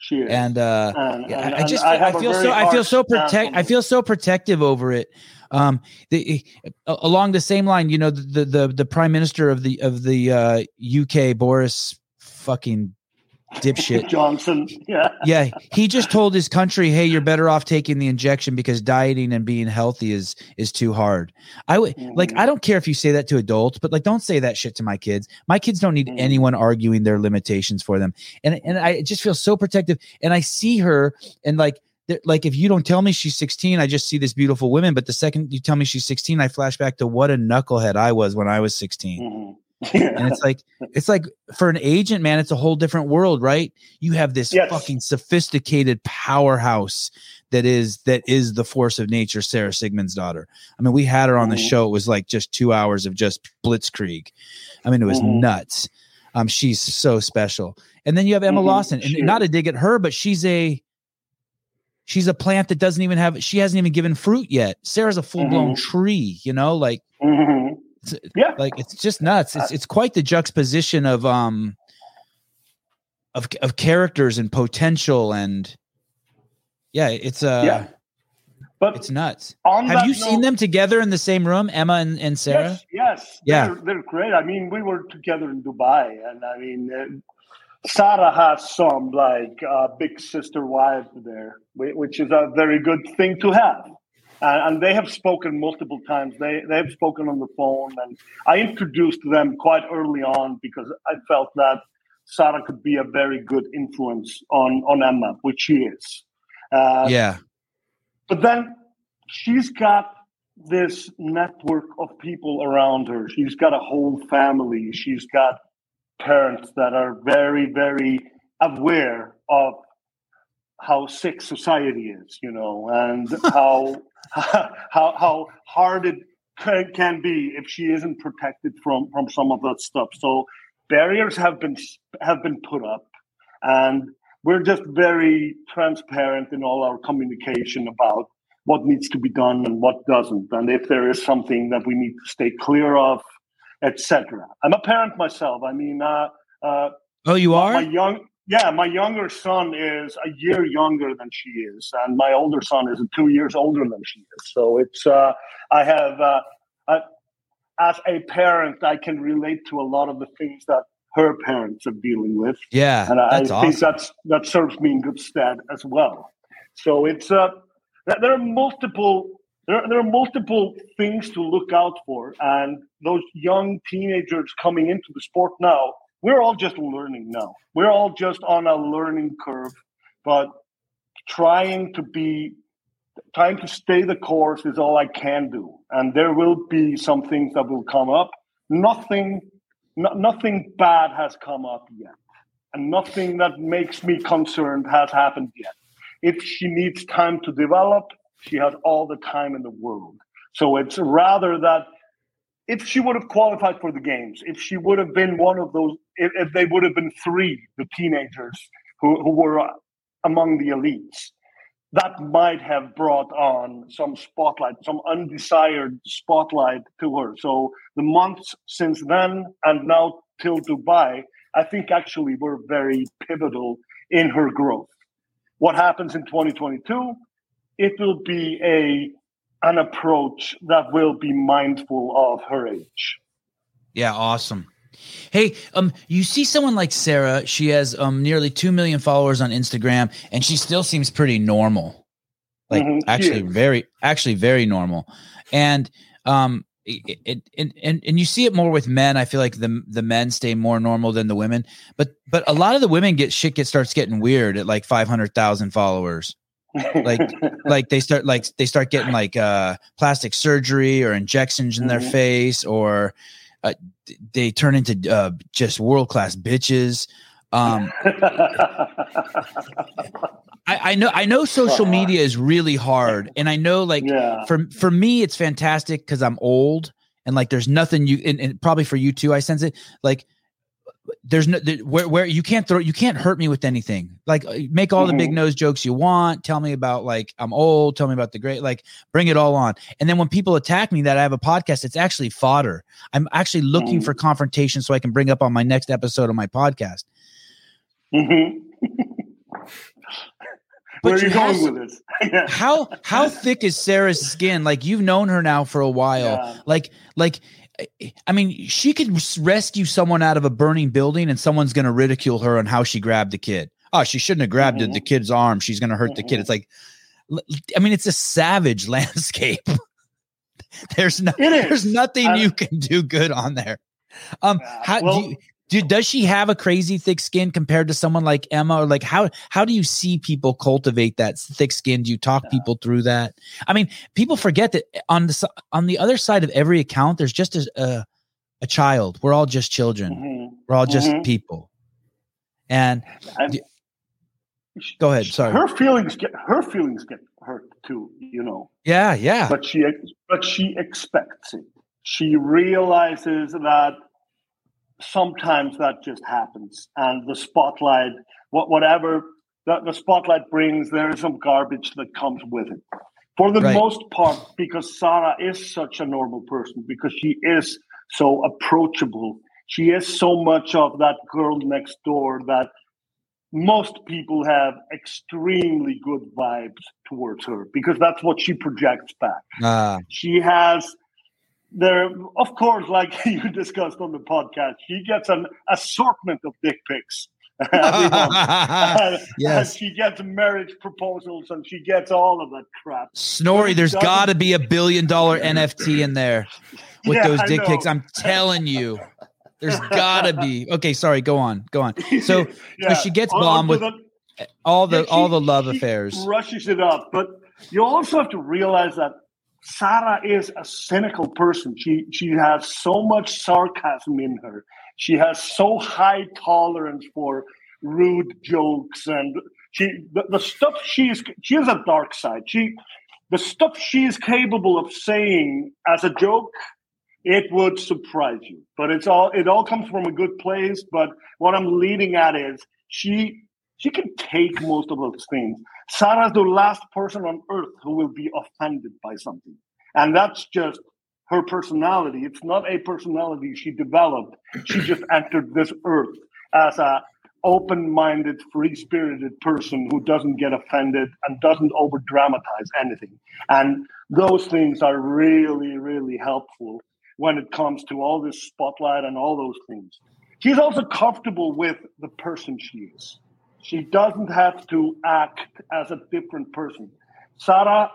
She is. and uh and, and, I just I, I feel so I feel so protect I feel so protective over it. Um the along the same line you know the the the prime minister of the of the uh UK Boris fucking dipshit Johnson. Yeah. Yeah. He just told his country, hey, you're better off taking the injection because dieting and being healthy is is too hard. I would mm-hmm. like I don't care if you say that to adults, but like don't say that shit to my kids. My kids don't need mm-hmm. anyone arguing their limitations for them. And and I just feel so protective. And I see her and like like if you don't tell me she's 16 i just see this beautiful woman but the second you tell me she's 16 i flash back to what a knucklehead i was when i was 16 mm-hmm and it's like it's like for an agent man it's a whole different world right you have this yes. fucking sophisticated powerhouse that is that is the force of nature Sara Sigmundsdottir. i mean we had her on the mm-hmm. show it was like just two hours of just blitzkrieg i mean it was mm-hmm. nuts um she's so special and then you have emma mm-hmm. lawson and sure. not a dig at her but she's a she's a plant that doesn't even have she hasn't even given fruit yet Sara's a full-blown mm-hmm. tree you know like mm-hmm. Yeah, like it's just nuts. It's it's quite the juxtaposition of um of of characters and potential and yeah, it's uh yeah. But it's nuts. Have you note, seen them together in the same room, Emma and, and Sara? Yes, yes. Yeah, they're, they're, great. I mean, we were together in Dubai, and I mean, uh, Sara has some like uh, big sister wife there, which is a very good thing to have uh, and they have spoken multiple times. They they have spoken on the phone, and I introduced them quite early on because I felt that Sara could be a very good influence on on Emma, which she is. Uh, yeah, but then she's got this network of people around her. She's got a whole family. She's got parents that are very very aware of how sick society is, you know, and how how how hard it can, be if she isn't protected from from some of that stuff. So barriers have been have been put up, and we're just very transparent in all our communication about what needs to be done and what doesn't, and if there is something that we need to stay clear of, etc. I'm a parent myself. I mean, uh, uh, oh, you are my young yeah, my younger son is a year younger than she is, and my older son is two years older than she is. So it's uh, I have uh, I, as a parent, I can relate to a lot of the things that her parents are dealing with. Yeah, and I, I think awesome. that's that serves me in good stead as well. So it's uh, there are multiple there, there are multiple things to look out for. And those young teenagers coming into the sport now, we're all just learning now. We're all just on a learning curve, but trying to be trying to stay the course is all I can do. And there will be some things that will come up. Nothing no, nothing bad has come up yet. And nothing that makes me concerned has happened yet. If she needs time to develop, she has all the time in the world. So it's rather that if she would have qualified for the games, if she would have been one of those, if, if they would have been three, the teenagers who, who were uh, among the elites, that might have brought on some spotlight, some undesired spotlight to her. So the months since then and now till Dubai, I think actually were very pivotal in her growth. What happens in 2022? It will be a an approach that will be mindful of her age. Yeah, awesome. Hey, um, you see someone like Sara, she has um nearly two million followers on Instagram, and she still seems pretty normal. Like mm-hmm. actually very actually very normal. And um it, it, and, and and you see it more with men. I feel like the the men stay more normal than the women, but but a lot of the women get shit get starts getting weird at like five hundred thousand followers. like like they start like they start getting like uh plastic surgery or injections in mm-hmm. their face or uh, they turn into uh, just world class bitches. Um, I, I, know I know social media is really hard, and I know like yeah. for for me it's fantastic because I'm old and like there's nothing you and, and probably for you too. I sense it like there's no there, where where you can't throw you can't hurt me with anything. Like uh, make all mm-hmm. the big mm-hmm. nose jokes you want. Tell me about like I'm old. Tell me about the great. Like bring it all on. And then when people attack me that I have a podcast, it's actually fodder. I'm actually looking mm-hmm. for confrontation so I can bring up on my next episode of my podcast. Mm-hmm. Where are you going with this? how how thick is Sara's skin? Like you've known her now for a while. Yeah. Like like I mean, she could rescue someone out of a burning building and someone's going to ridicule her on how she grabbed the kid. Oh, she shouldn't have grabbed mm-hmm. the, the, kid's arm. She's going to hurt mm-hmm. the kid. It's mm-hmm. like, I mean, it's a savage landscape. there's no, there's nothing I, you can do good on there. Um, how well, do you, do, does she have a crazy thick skin compared to someone like Emma, or like how how do you see people cultivate that thick skin? Do you talk yeah. people through that? I mean, people forget that on the on the other side of every account, there's just a a, a child. We're all just children. Mm-hmm. We're all just mm-hmm. people. And do, go ahead. Sorry. Her feelings get her feelings get hurt too. You know. Yeah, yeah. But she but she expects it. She realizes that sometimes that just happens and the spotlight what whatever the, the spotlight brings there is some garbage that comes with it for the right. most part because sara is such a normal person because she is so approachable she is so much of that girl next door that most people have extremely good vibes towards her because that's what she projects back. Ah. She has there, of course, like you discussed on the podcast, she gets an assortment of dick pics. yes. she gets marriage proposals and she gets all of that crap. Snorri, there's got to be a billion dollar NFT in there with yeah, those dick pics. I'm telling you. There's got to be. Okay, sorry, go on. Go on. So, yeah. so she gets bombed with the, all the yeah, she, all the love affairs. Rushes it up, but you also have to realize that Sara is a cynical person. She she has so much sarcasm in her. She has so high tolerance for rude jokes and she the, the stuff she's she has a dark side. She the stuff she is capable of saying as a joke, it would surprise you. But it's all it all comes from a good place. But what I'm leading at is she she can take most of those things. Sara's the last person on earth who will be offended by something. And that's just her personality. It's not a personality she developed. She just entered this earth as a open-minded, free-spirited person who doesn't get offended and doesn't over-dramatize anything. And those things are really, really helpful when it comes to all this spotlight and all those things. She's also comfortable with the person she is. She doesn't have to act as a different person. Sara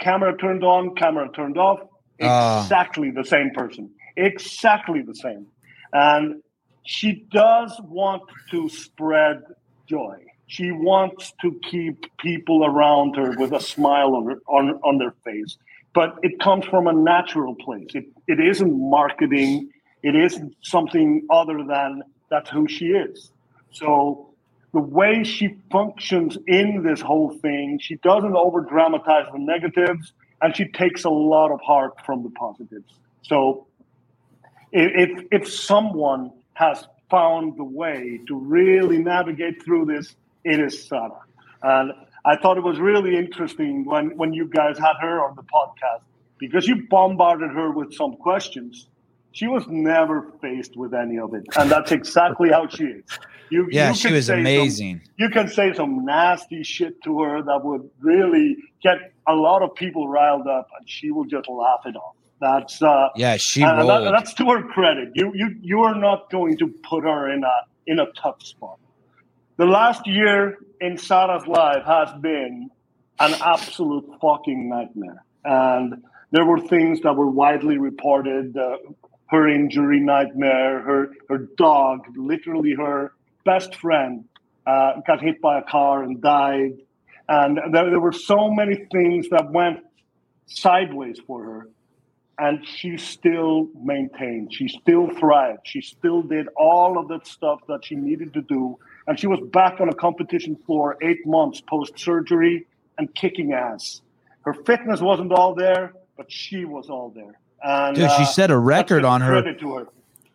camera turned on, camera turned off. Ah. Exactly the same person. Exactly the same. And she does want to spread joy. She wants to keep people around her with a smile on, her, on, on their face. But it comes from a natural place. It, it isn't marketing. It isn't something other than that's who she is. So the way she functions in this whole thing, she doesn't over dramatize the negatives and she takes a lot of heart from the positives. So if, if someone has found the way to really navigate through this, it is Sara. And I thought it was really interesting when, when you guys had her on the podcast because you bombarded her with some questions. She was never faced with any of it. And that's exactly how she is. You, Yeah, you she was say some- amazing. you can say some nasty shit to her that would really get a lot of people riled up, and she will just laugh it off. That's uh, Yeah, she and that- that's to her credit. You you you are not going to put her in a in a tough spot. The last year in Sara's life has been an absolute fucking nightmare, and there were things that were widely reported. Uh, her injury nightmare, her her dog, literally her best friend, uh, got hit by a car and died, and there, there were so many things that went sideways for her. And she still maintained she still thrived she still did all of that stuff that she needed to do. And she was back on a competition floor eight months post surgery and kicking ass. Her fitness wasn't all there but she was all there and Dude, she uh, set a record on her. to her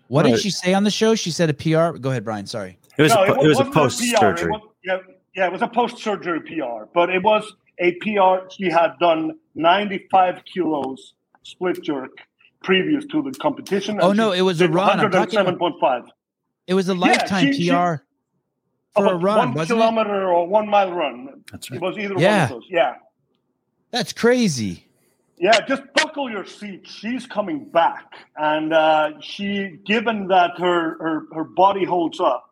What did she say on the show? She said a PR. Go ahead, Brian. Sorry. It was No, a, it was a wasn't post PR. It surgery. was- yeah, yeah, it was a post surgery PR, but it was a PR. She had done 95 kilos split jerk previous to the competition. Oh, no, it was a run. I'm talking about- 107.5. It was a lifetime she- she- PR for a run, one wasn't it? kilometer or one mile run. That's right. It was either Yeah. one of those. Yeah. That's crazy. Yeah, just buckle your seat. She's coming back, and uh, she, given that her her, her body holds up,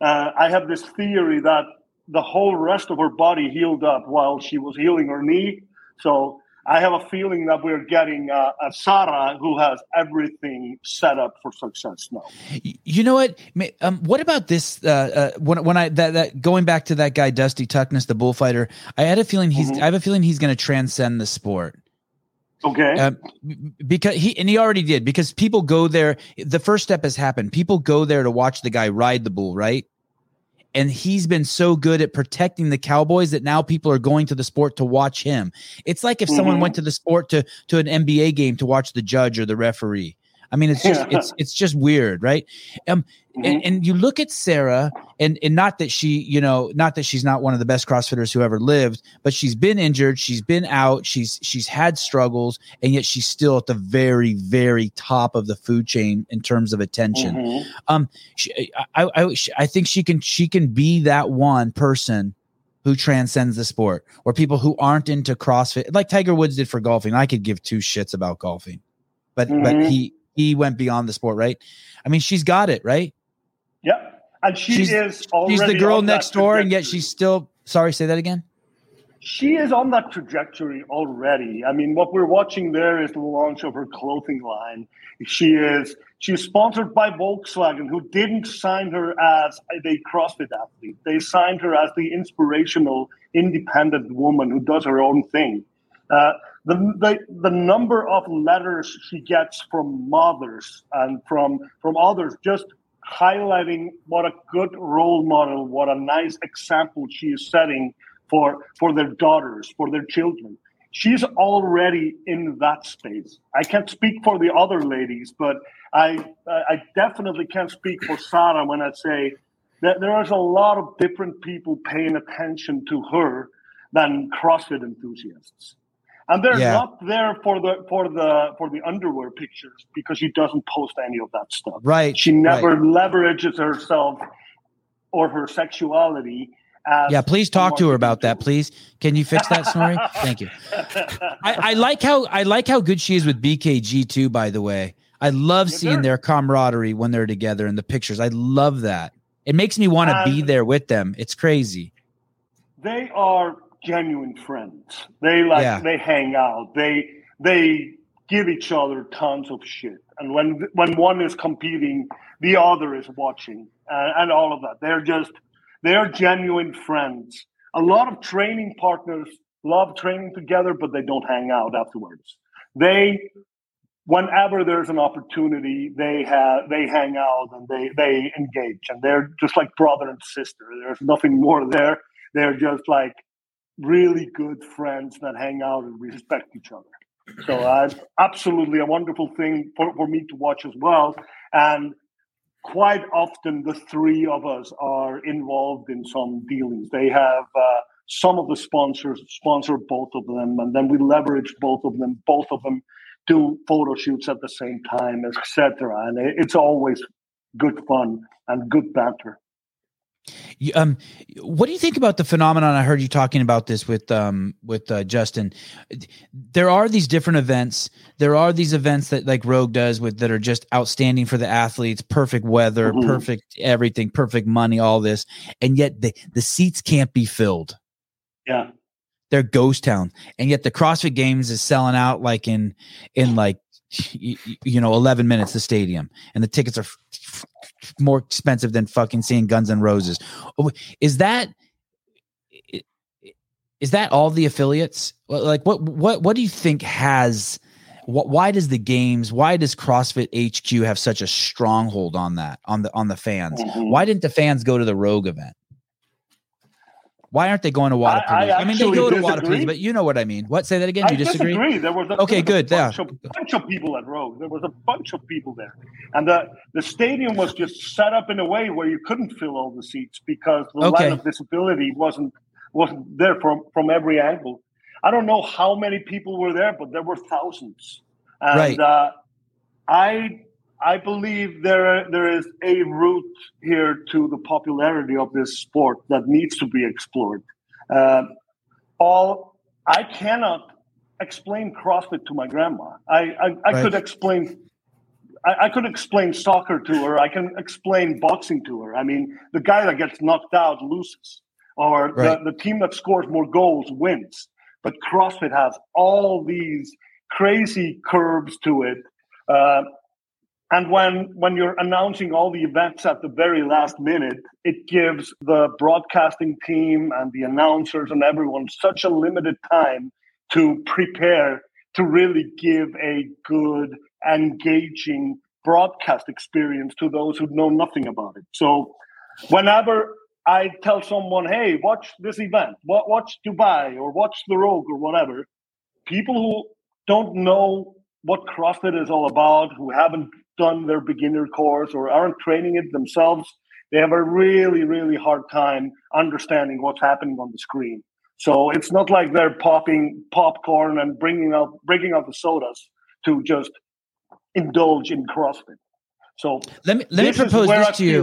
uh, I have this theory that the whole rest of her body healed up while she was healing her knee. So I have a feeling that we're getting uh, a Sara who has everything set up for success now. You know what? Um, what about this? Uh, uh, when when I that, that going back to that guy Dusty Tuckness, the bullfighter, I had a feeling he's. Mhm. I have a feeling he's going to transcend the sport. Okay. Um, because he and he already did because people go there. The first step has happened. People go there to watch the guy ride the bull, right? And he's been so good at protecting the Cowboys that now people are going to the sport to watch him. It's like if someone Mhm. went to the sport to to an NBA game to watch the judge or the referee. I mean, it's just it's it's just weird, right? Um, Mhm. and, and you look at Sara, and and not that she, you know, not that she's not one of the best CrossFitters who ever lived, but she's been injured, she's been out, she's she's had struggles, and yet she's still at the very very top of the food chain in terms of attention. Mhm. Um, she, I, I I think she can she can be that one person who transcends the sport, or people who aren't into CrossFit, like Tiger Woods did for golfing. I could give two shits about golfing, but but Mhm. he he went beyond the sport, right? I mean, she's got it right. Yep. And she She's- is already She's the girl next door, and yet she's still. Sorry, say that again. She is on that trajectory already. I mean, what we're watching there is the launch of her clothing line. She is she's sponsored by Volkswagen, who didn't sign her as a CrossFit athlete. They signed her as the inspirational, independent woman who does her own thing. Uh, the, the the number of letters she gets from mothers and from from others just highlighting what a good role model, what a nice example she is setting for for their daughters, for their children. She's already in that space. I can't speak for the other ladies, but I I definitely can't speak for Sara when I say that there is a lot of different people paying attention to her than CrossFit enthusiasts. And they're Yeah. not there for the for the for the underwear pictures because she doesn't post any of that stuff. Right. She never leverages herself or her sexuality. As Yeah, please talk to her about that, please. Can you fix that, Snorri? Thank you. I, I like how I like how good she is with BKG too. By the way, I love Yeah, seeing their camaraderie when they're together in the pictures. I love that. It makes me want to be there with them. It's crazy. they are genuine friends. They like Yeah. they hang out. They they give each other tons of shit. And when when one is competing, the other is watching, uh, and all of that. They're just they're genuine friends. A lot of training partners love training together, but they don't hang out afterwards. They whenever there's an opportunity, they have they hang out and they they engage, and they're just like brother and sister. There's nothing more there. They're just like really good friends that hang out and respect each other. So uh, absolutely a wonderful thing for, for me to watch as well. And quite often the three of us are involved in some dealings. They have uh, some of the sponsors sponsor both of them, and then we leverage both of them. Both of them do photo shoots at the same time, etc. And it- it's always good fun and good banter. You- Um, what do you think about the phenomenon? I heard you talking about this with um with uh, Justin. There are these different events. There are these events that like Rogue does with that are just outstanding for the athletes. Perfect weather, Mhm. perfect everything, perfect money, all this, and yet the the seats can't be filled. Yeah. They're ghost town, and yet the CrossFit Games is selling out like in in like you, you know 11 minutes the stadium, and the tickets are more expensive than fucking seeing Guns N' Roses. Oh, Is that is that all the affiliates? Like what what what do you think has? wh- Why does the games? Why does CrossFit HQ have such a stronghold on that on the on the fans? Mhm. Why didn't the fans go to the Rogue event? Why aren't they going to I- I I, mean, they go to disagree. Wodapalooza, but you know what I mean. What? Say that again. I You disagree? There was a, Okay, there was good, A yeah. bunch, of, bunch of people at Rogue. There was a bunch of people there, and the the stadium was just set up in a way where you couldn't fill all the seats because the Okay. line of disability wasn't wasn't there from from every angle. I don't know how many people were there, but there were thousands. And Right. uh, I I believe there there is a route here to the popularity of this sport that needs to be explored. Um, all I cannot explain CrossFit to my grandma. I I, I Right. could explain. I, I could explain soccer to her. I can explain boxing to her. I mean, the guy that gets knocked out loses, or Right. the, the team that scores more goals wins. But CrossFit has all these crazy curves to it. Uh, and when when you're announcing all the events at the very last minute, it gives the broadcasting team and the announcers and everyone such a limited time to prepare to really give a good, engaging broadcast experience to those who know nothing about it. So whenever I tell someone, hey, watch this event, watch Dubai or watch the Rogue or whatever, people who don't know what CrossFit is all about, who haven't done their beginner course or aren't training it themselves, they have a really, really hard time understanding what's happening on the screen. So it's not like they're popping popcorn and bringing out bringing out the sodas to just indulge in CrossFit. So Let me let me propose this to you.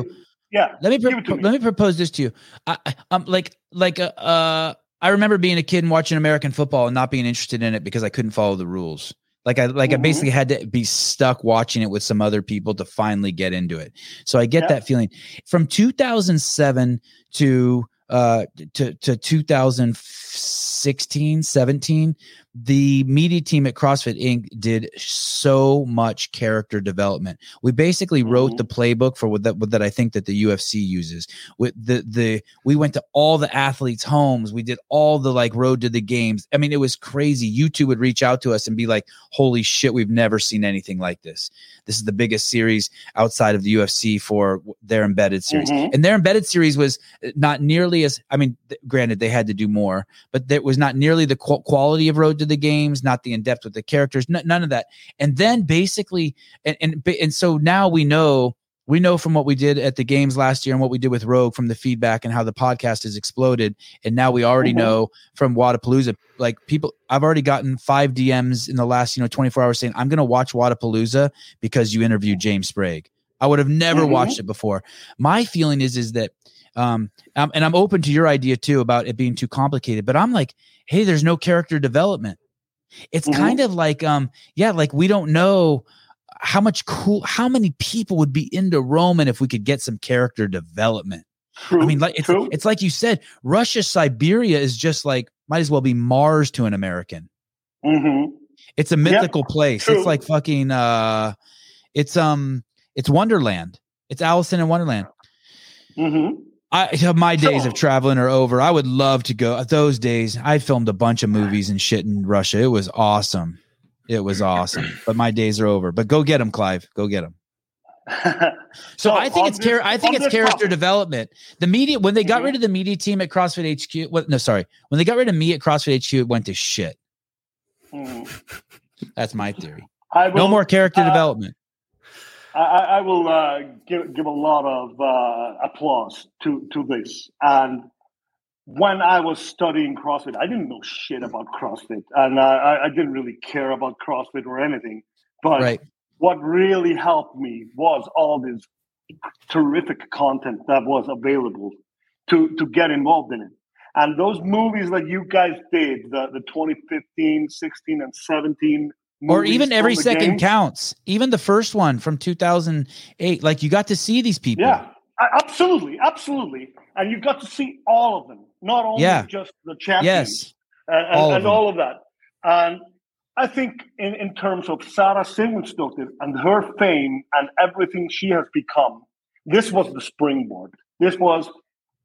Yeah, Let me, pro- me. let me propose this to you. I, I, um, like like uh, uh, I remember being a kid and watching American football and not being interested in it because I couldn't follow the rules. Like I like I Mhm. basically had to be stuck watching it with some other people to finally get into it. So I get Yeah. that feeling. From 2007 to uh to to 2016 17 the media team at CrossFit Inc did so much character development. We basically wrote Mhm. the playbook for what that what that I think that the UFC uses. With the the we went to all the athletes' homes. We did all the like road to the games. I mean, it was crazy. YouTube would reach out to us and be like, "Holy shit, we've never seen anything like this. This is the biggest series outside of the UFC for their embedded series." Mhm. And their embedded series was uh, not nearly as I mean, th- granted they had to do more, but there was not nearly the qu- quality of road to the games, not the in depth with the characters, n- none of that. And then basically, and and and so now we know we know from what we did at the games last year and what we did with Rogue from the feedback and how the podcast has exploded. And now we already Mhm. know from Wodapalooza, like people, I've already gotten five DMs in the last, you know, 24 hours saying, I'm going to watch Wodapalooza because you interviewed James Sprague. I would have never Mhm. watched it before. My feeling is, is that, um, um, and I'm open to your idea too about it being too complicated, but I'm like, Hey, there's no character development. It's Mhm. kind of like, um, yeah, like we don't know how much cool, how many people would be into Roman if we could get some character development. True, I mean, like it's true. it's like you said, Russia, Siberia is just like might as well be Mars to an American. Mm-hmm. It's a mythical yep, place. True. It's like fucking uh it's um it's Wonderland. It's Allison in Wonderland. Mm-hmm. I my days of traveling are over. I would love to go those days. I filmed a bunch of movies and shit in Russia. It was awesome. It was awesome. But my days are over. But go get them, Clive. Go get them. so, so, I think it's char- I think it's character topic. development. The media when they got mm-hmm. rid of the media team at CrossFit HQ. What? No, sorry. When they got rid of me at CrossFit HQ, it went to shit. Mm. That's my theory. Will, no more character uh, development. I, I will uh, give give a lot of uh, applause to to this. And when I was studying CrossFit, I didn't know shit about CrossFit, and I, I didn't really care about CrossFit or anything. But right what really helped me was all this terrific content that was available to to get involved in it and those movies that you guys did the, the 2015 16 and 17 or even every second games, counts. Even the first one from 2008 like you got to see these people. Yeah. Absolutely absolutely. And you got to see all of them not only yeah. just the champions yes. and, and, all, and of all of that. And I think in, in terms of Sara Sigmundsdottir and her fame and everything she has become, this was the springboard. This was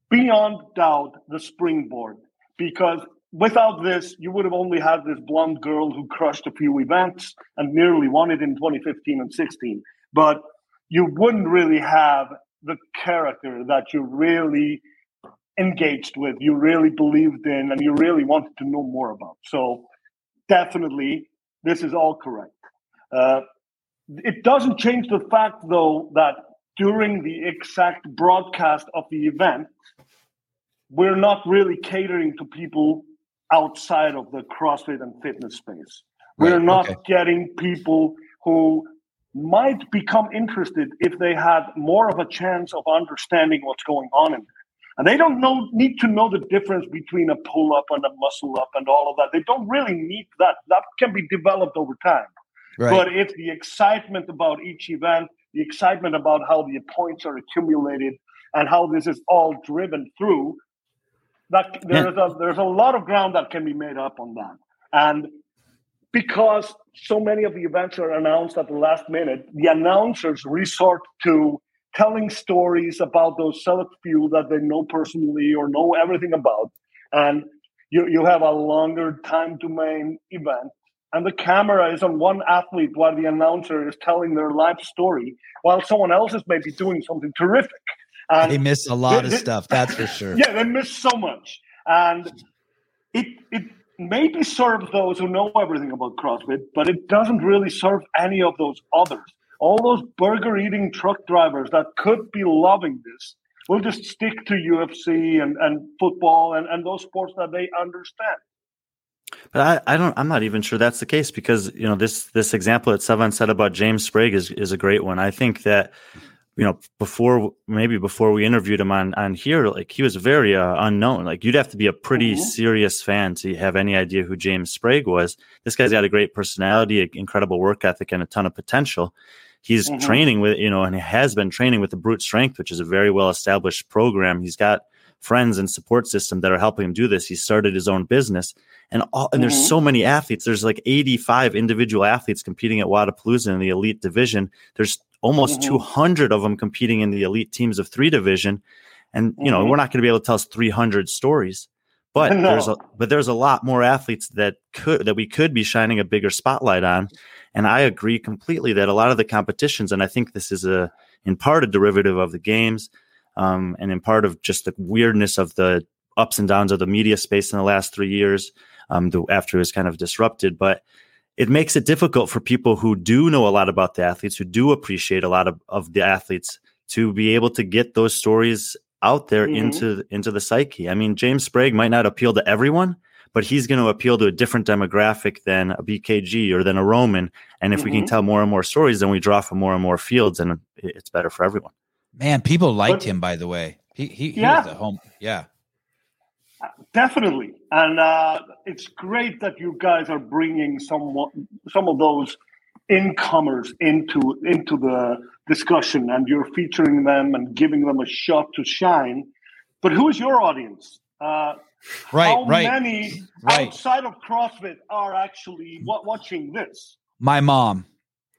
beyond doubt the springboard because without this, you would have only had this blonde girl who crushed a few events and nearly won it in 2015 and 16. But you wouldn't really have the character that you really engaged with, you really believed in, and you really wanted to know more about. So definitely this is all correct. Uh, it doesn't change the fact, though, that during the exact broadcast of the event, we're not really catering to people outside of the CrossFit and fitness space. Right, we're not okay. getting people who might become interested if they had more of a chance of understanding what's going on in there. And they don't know need to know the difference between a pull up and a muscle up and all of that. They don't really need that. That can be developed over time. Right. But it's the excitement about each event, the excitement about how the points are accumulated and how this is all driven through. That there's yeah. a there's a lot of ground that can be made up on that. And because so many of the events are announced at the last minute, the announcers resort to telling stories about those select few that they know personally or know everything about. And you, you have a longer time to main event. And the camera is on one athlete while the announcer is telling their life story, while someone else is maybe doing something terrific. And they miss a lot they, of stuff, that's for sure. Yeah, they miss so much. And it it maybe serves those who know everything about CrossFit, but it doesn't really serve any of those others all those burger eating truck drivers that could be loving this will just stick to UFC and, and football and, and those sports that they understand. But I, I don't I'm not even sure that's the case because you know this this example that Sevan said about James Sprague is is a great one. I think that you know before maybe before we interviewed him on on here like he was very uh, unknown like you'd have to be a pretty mm-hmm. serious fan to have any idea who James Sprague was this guy's got a great personality incredible work ethic and a ton of potential He's mm-hmm. training with, you know, and he has been training with the Brute Strength, which is a very well established program. He's got friends and support system that are helping him do this. He started his own business, and all, and mm-hmm. there's so many athletes. There's like 85 individual athletes competing at Wodapalooza in the elite division. There's almost mm-hmm. 200 of them competing in the elite teams of three division, and you know mm-hmm. we're not going to be able to tell us 300 stories. But no. there's a but there's a lot more athletes that could that we could be shining a bigger spotlight on. And I agree completely that a lot of the competitions, and I think this is a in part a derivative of the games, um, and in part of just the weirdness of the ups and downs of the media space in the last three years, um, the, after it was kind of disrupted. But it makes it difficult for people who do know a lot about the athletes, who do appreciate a lot of, of the athletes, to be able to get those stories out there mm-hmm. into into the psyche. I mean, James Sprague might not appeal to everyone, but he's going to appeal to a different demographic than a BKG or than a Roman. And if mm-hmm. we can mm-hmm. tell more and more stories, then we draw from more and more fields, and it's better for everyone. Man, people liked but, him. By the way, he he, he yeah. was a home. Yeah, definitely, and uh, it's great that you guys are bringing some some of those incomers into into the discussion, and you're featuring them and giving them a shot to shine. But who is your audience? Uh, Right, how right, many right. outside of CrossFit are actually wa- watching this? My mom.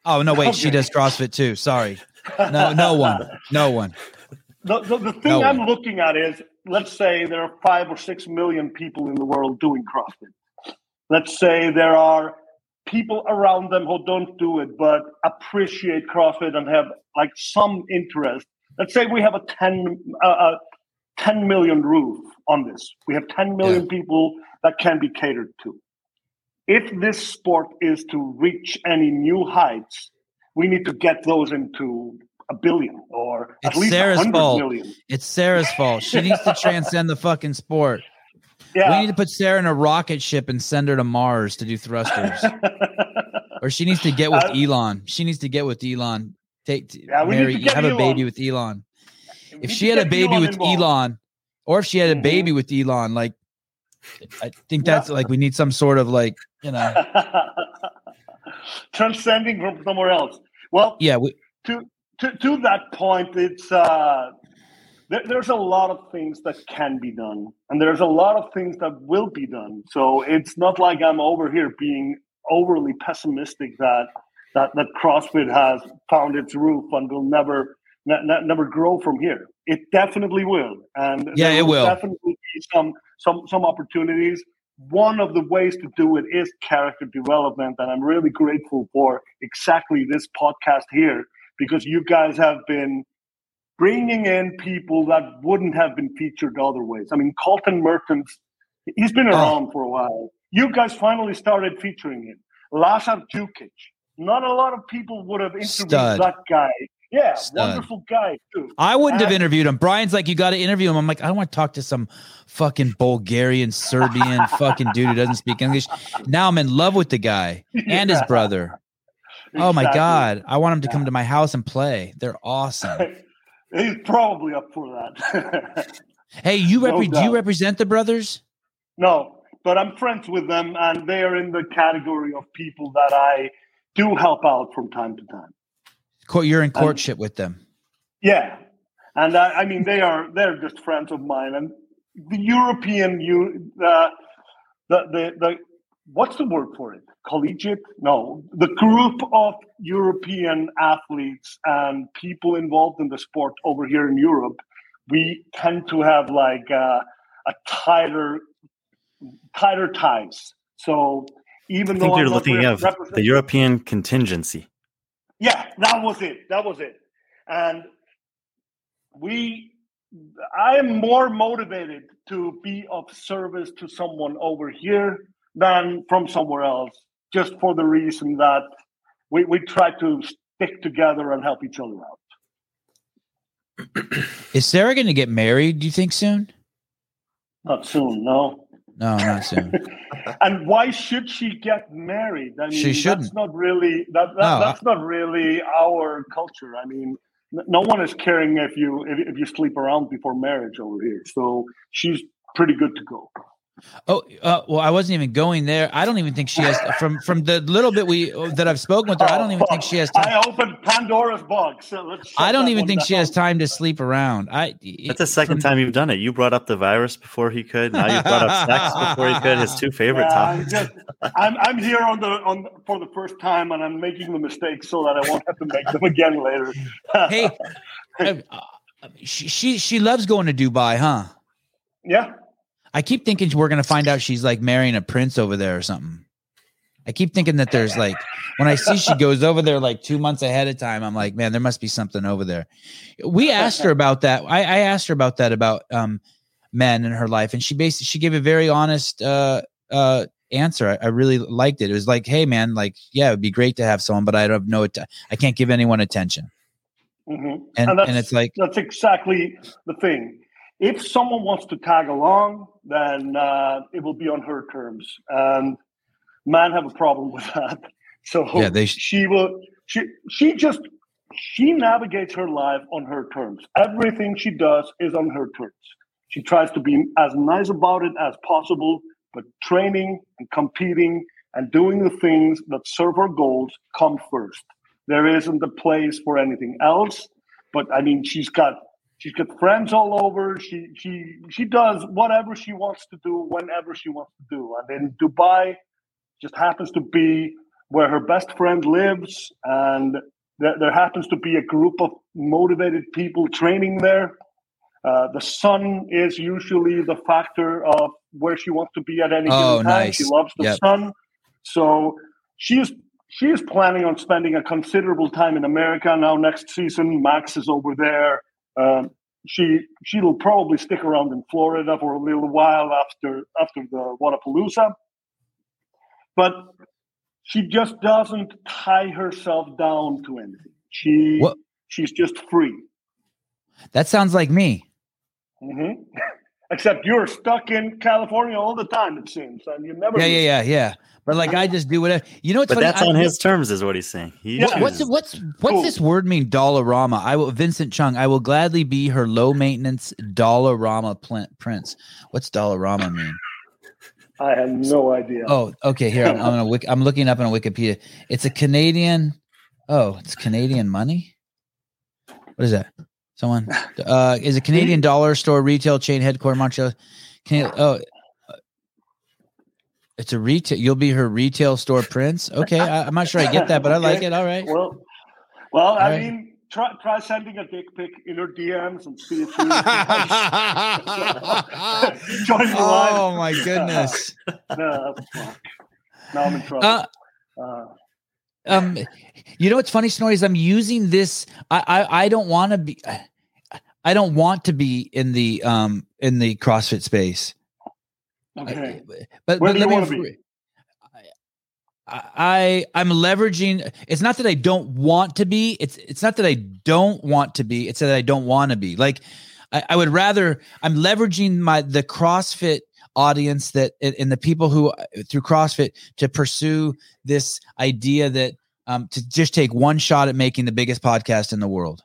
Oh no, wait, she does CrossFit too. Sorry. No, no one. No one. The, the, the thing No I'm one. looking at is let's say there are five or six million people in the world doing CrossFit. Let's say there are people around them who don't do it but appreciate CrossFit and have like some interest. Let's say we have a 10, uh, uh, 10 million roof on this. We have 10 million people that can be catered to. If this sport is to reach any new heights, we need to get those into a billion or at It's least Sara's 100 fault. million. It's Sara's fault. She needs to transcend the fucking sport. Yeah. We need to put Sara in a rocket ship and send her to Mars to do thrusters. or she needs to get with Uh, Elon. She needs to get with Elon. Take Yeah, we need marry, to get have a baby with Elon. If she had a baby with involved. Elon, or if she had a Mhm. baby with Elon, like I think Yeah. that's like we need some sort of like you know transcending from somewhere else. Well, yeah we, to to to that point, it's uh, there, there's a lot of things that can be done, and there's a lot of things that will be done. So it's not like I'm over here being overly pessimistic that that that CrossFit has found its roof and will never ne- ne- never grow from here. It definitely will, and Yeah, it will. definitely be some some some opportunities. One of the ways to do it is character development, and I'm really grateful for exactly this podcast here because you guys have been bringing in people that wouldn't have been featured other ways. I mean, Colton Mertens, he's been Oh. around for a while. You guys finally started featuring him. Lazar Jukic, not a lot of people would have interviewed Stud. that guy. Yeah, Stud. wonderful guy too. I wouldn't have interviewed him. Brian's like, you got to interview him. I'm like, I don't want to talk to some fucking Bulgarian, Serbian fucking dude who doesn't speak English. Now I'm in love with the guy and his brother. Oh my god, I want him to come to my house and play. They're awesome. He's probably up for that. Hey, you No repre- do you represent the brothers? no, but I'm friends with them, and they are in the category of people that I do help out from time to time. You're in courtship with them. Yeah, and I, I mean they are they're just friends of mine, and the European you uh, the the the what's the word for it? Collegiate? No, the group of European athletes and people involved in the sport over here in Europe, we tend to have like uh, a tighter tighter ties. So even I think though you're I'm looking at the European contingency. yeah, that was it. That was it. And we, I am more motivated to be of service to someone over here than from somewhere else, just for the reason that we, we try to stick together and help each other out. Is Sarah going to get married? Do you think soon? Not soon, no. No, not soon. And why should she get married? I mean, She shouldn't. That's not really that, that No, that's not really our culture. I mean, no one is caring if you if, if you sleep around before marriage over here. So she's pretty good to go. Oh, uh, well, I wasn't even going there. I don't even think she has from from the little bit we that I've spoken with her. I don't even think she has time. I opened Pandora's box. So I don't even one think she has time to sleep around. I That's the second time you've done it. You brought up the virus before he could. Now you brought up sex before he could. His two favorite Yeah, I'm, topics. just, I'm I'm here on the on for the first time, and I'm making the mistakes so that I won't have to make them again later. Hey, uh, uh, she, she she loves going to Dubai, huh? yeah, I keep thinking we're gonna find out she's like marrying a prince over there or something. I keep thinking that there's like when I see she goes over there like two months ahead of time, I'm like, man, there must be something over there. We asked her about that. I, I asked her about that about um men in her life, and she basically she gave a very honest uh uh answer. I, I really liked it. It was like, hey man, like yeah, it'd be great to have someone, but I don't know it. I can't give anyone attention, hmm and And that's- and it's like that's exactly the thing. If someone wants to tag along, then uh, it will be on her terms, and men have a problem with that. So Yeah, they sh- she will. She she just she navigates her life on her terms. Everything she does is on her terms. She tries to be as nice about it as possible, but training and competing and doing the things that serve her goals come first. There isn't a place for anything else. But I mean, she's got She's got friends all over. She she she does whatever she wants to do whenever she wants to do. And in Dubai, just happens to be where her best friend lives, and there, there happens to be a group of motivated people training there. Uh, the sun is usually the factor of where she wants to be at any Oh, given time. nice. She loves the Yep. sun, so she is she is planning on spending a considerable time in America now. Next season, Max is over there. Um, she she'll probably stick around in Florida for a little while after after the Wodapalooza, but she just doesn't tie herself down to anything. She What- she's just free. That sounds like me. hmm Except you're stuck in California all the time, it seems, and you never. Yeah, yeah, yeah, yeah. But like I just do whatever. You know what's But funny? that's I- on his terms, is what he's saying. He Yeah. What's what's what's Cool. this word mean? Dollarama. I will Vincent Chung. I will gladly be her low maintenance Dollarama pl- prince. What's Dollarama mean? I have no idea. Oh, okay. Here I'm, I'm gonna wik- I'm looking up on Wikipedia. It's a Canadian. Oh, it's Canadian money. What is that? Someone uh, is a Canadian dollar store retail chain headquartered Montreal. Can oh, uh, it's a retail. You'll be her retail store prince. Okay, I, I'm not sure I get that, but I like it. All right. Well, well, I right. mean, try try sending a dick pic in her DMs and see if she join the line. oh my goodness. No, fuck. Now I'm in trouble. Uh, Uh, um you know what's funny snorri is i'm using this i i, I don't want to be i don't want to be in the um in the crossfit space okay. I- but Where but do you let me wanna be? I, I i'm leveraging it's not that i don't want to be it's it's not that i don't want to be it's that i don't want to be like I, I would rather i'm leveraging my the crossfit audience that and and the people who through crossfit to pursue this idea that um to just take one shot at making the biggest podcast in the world.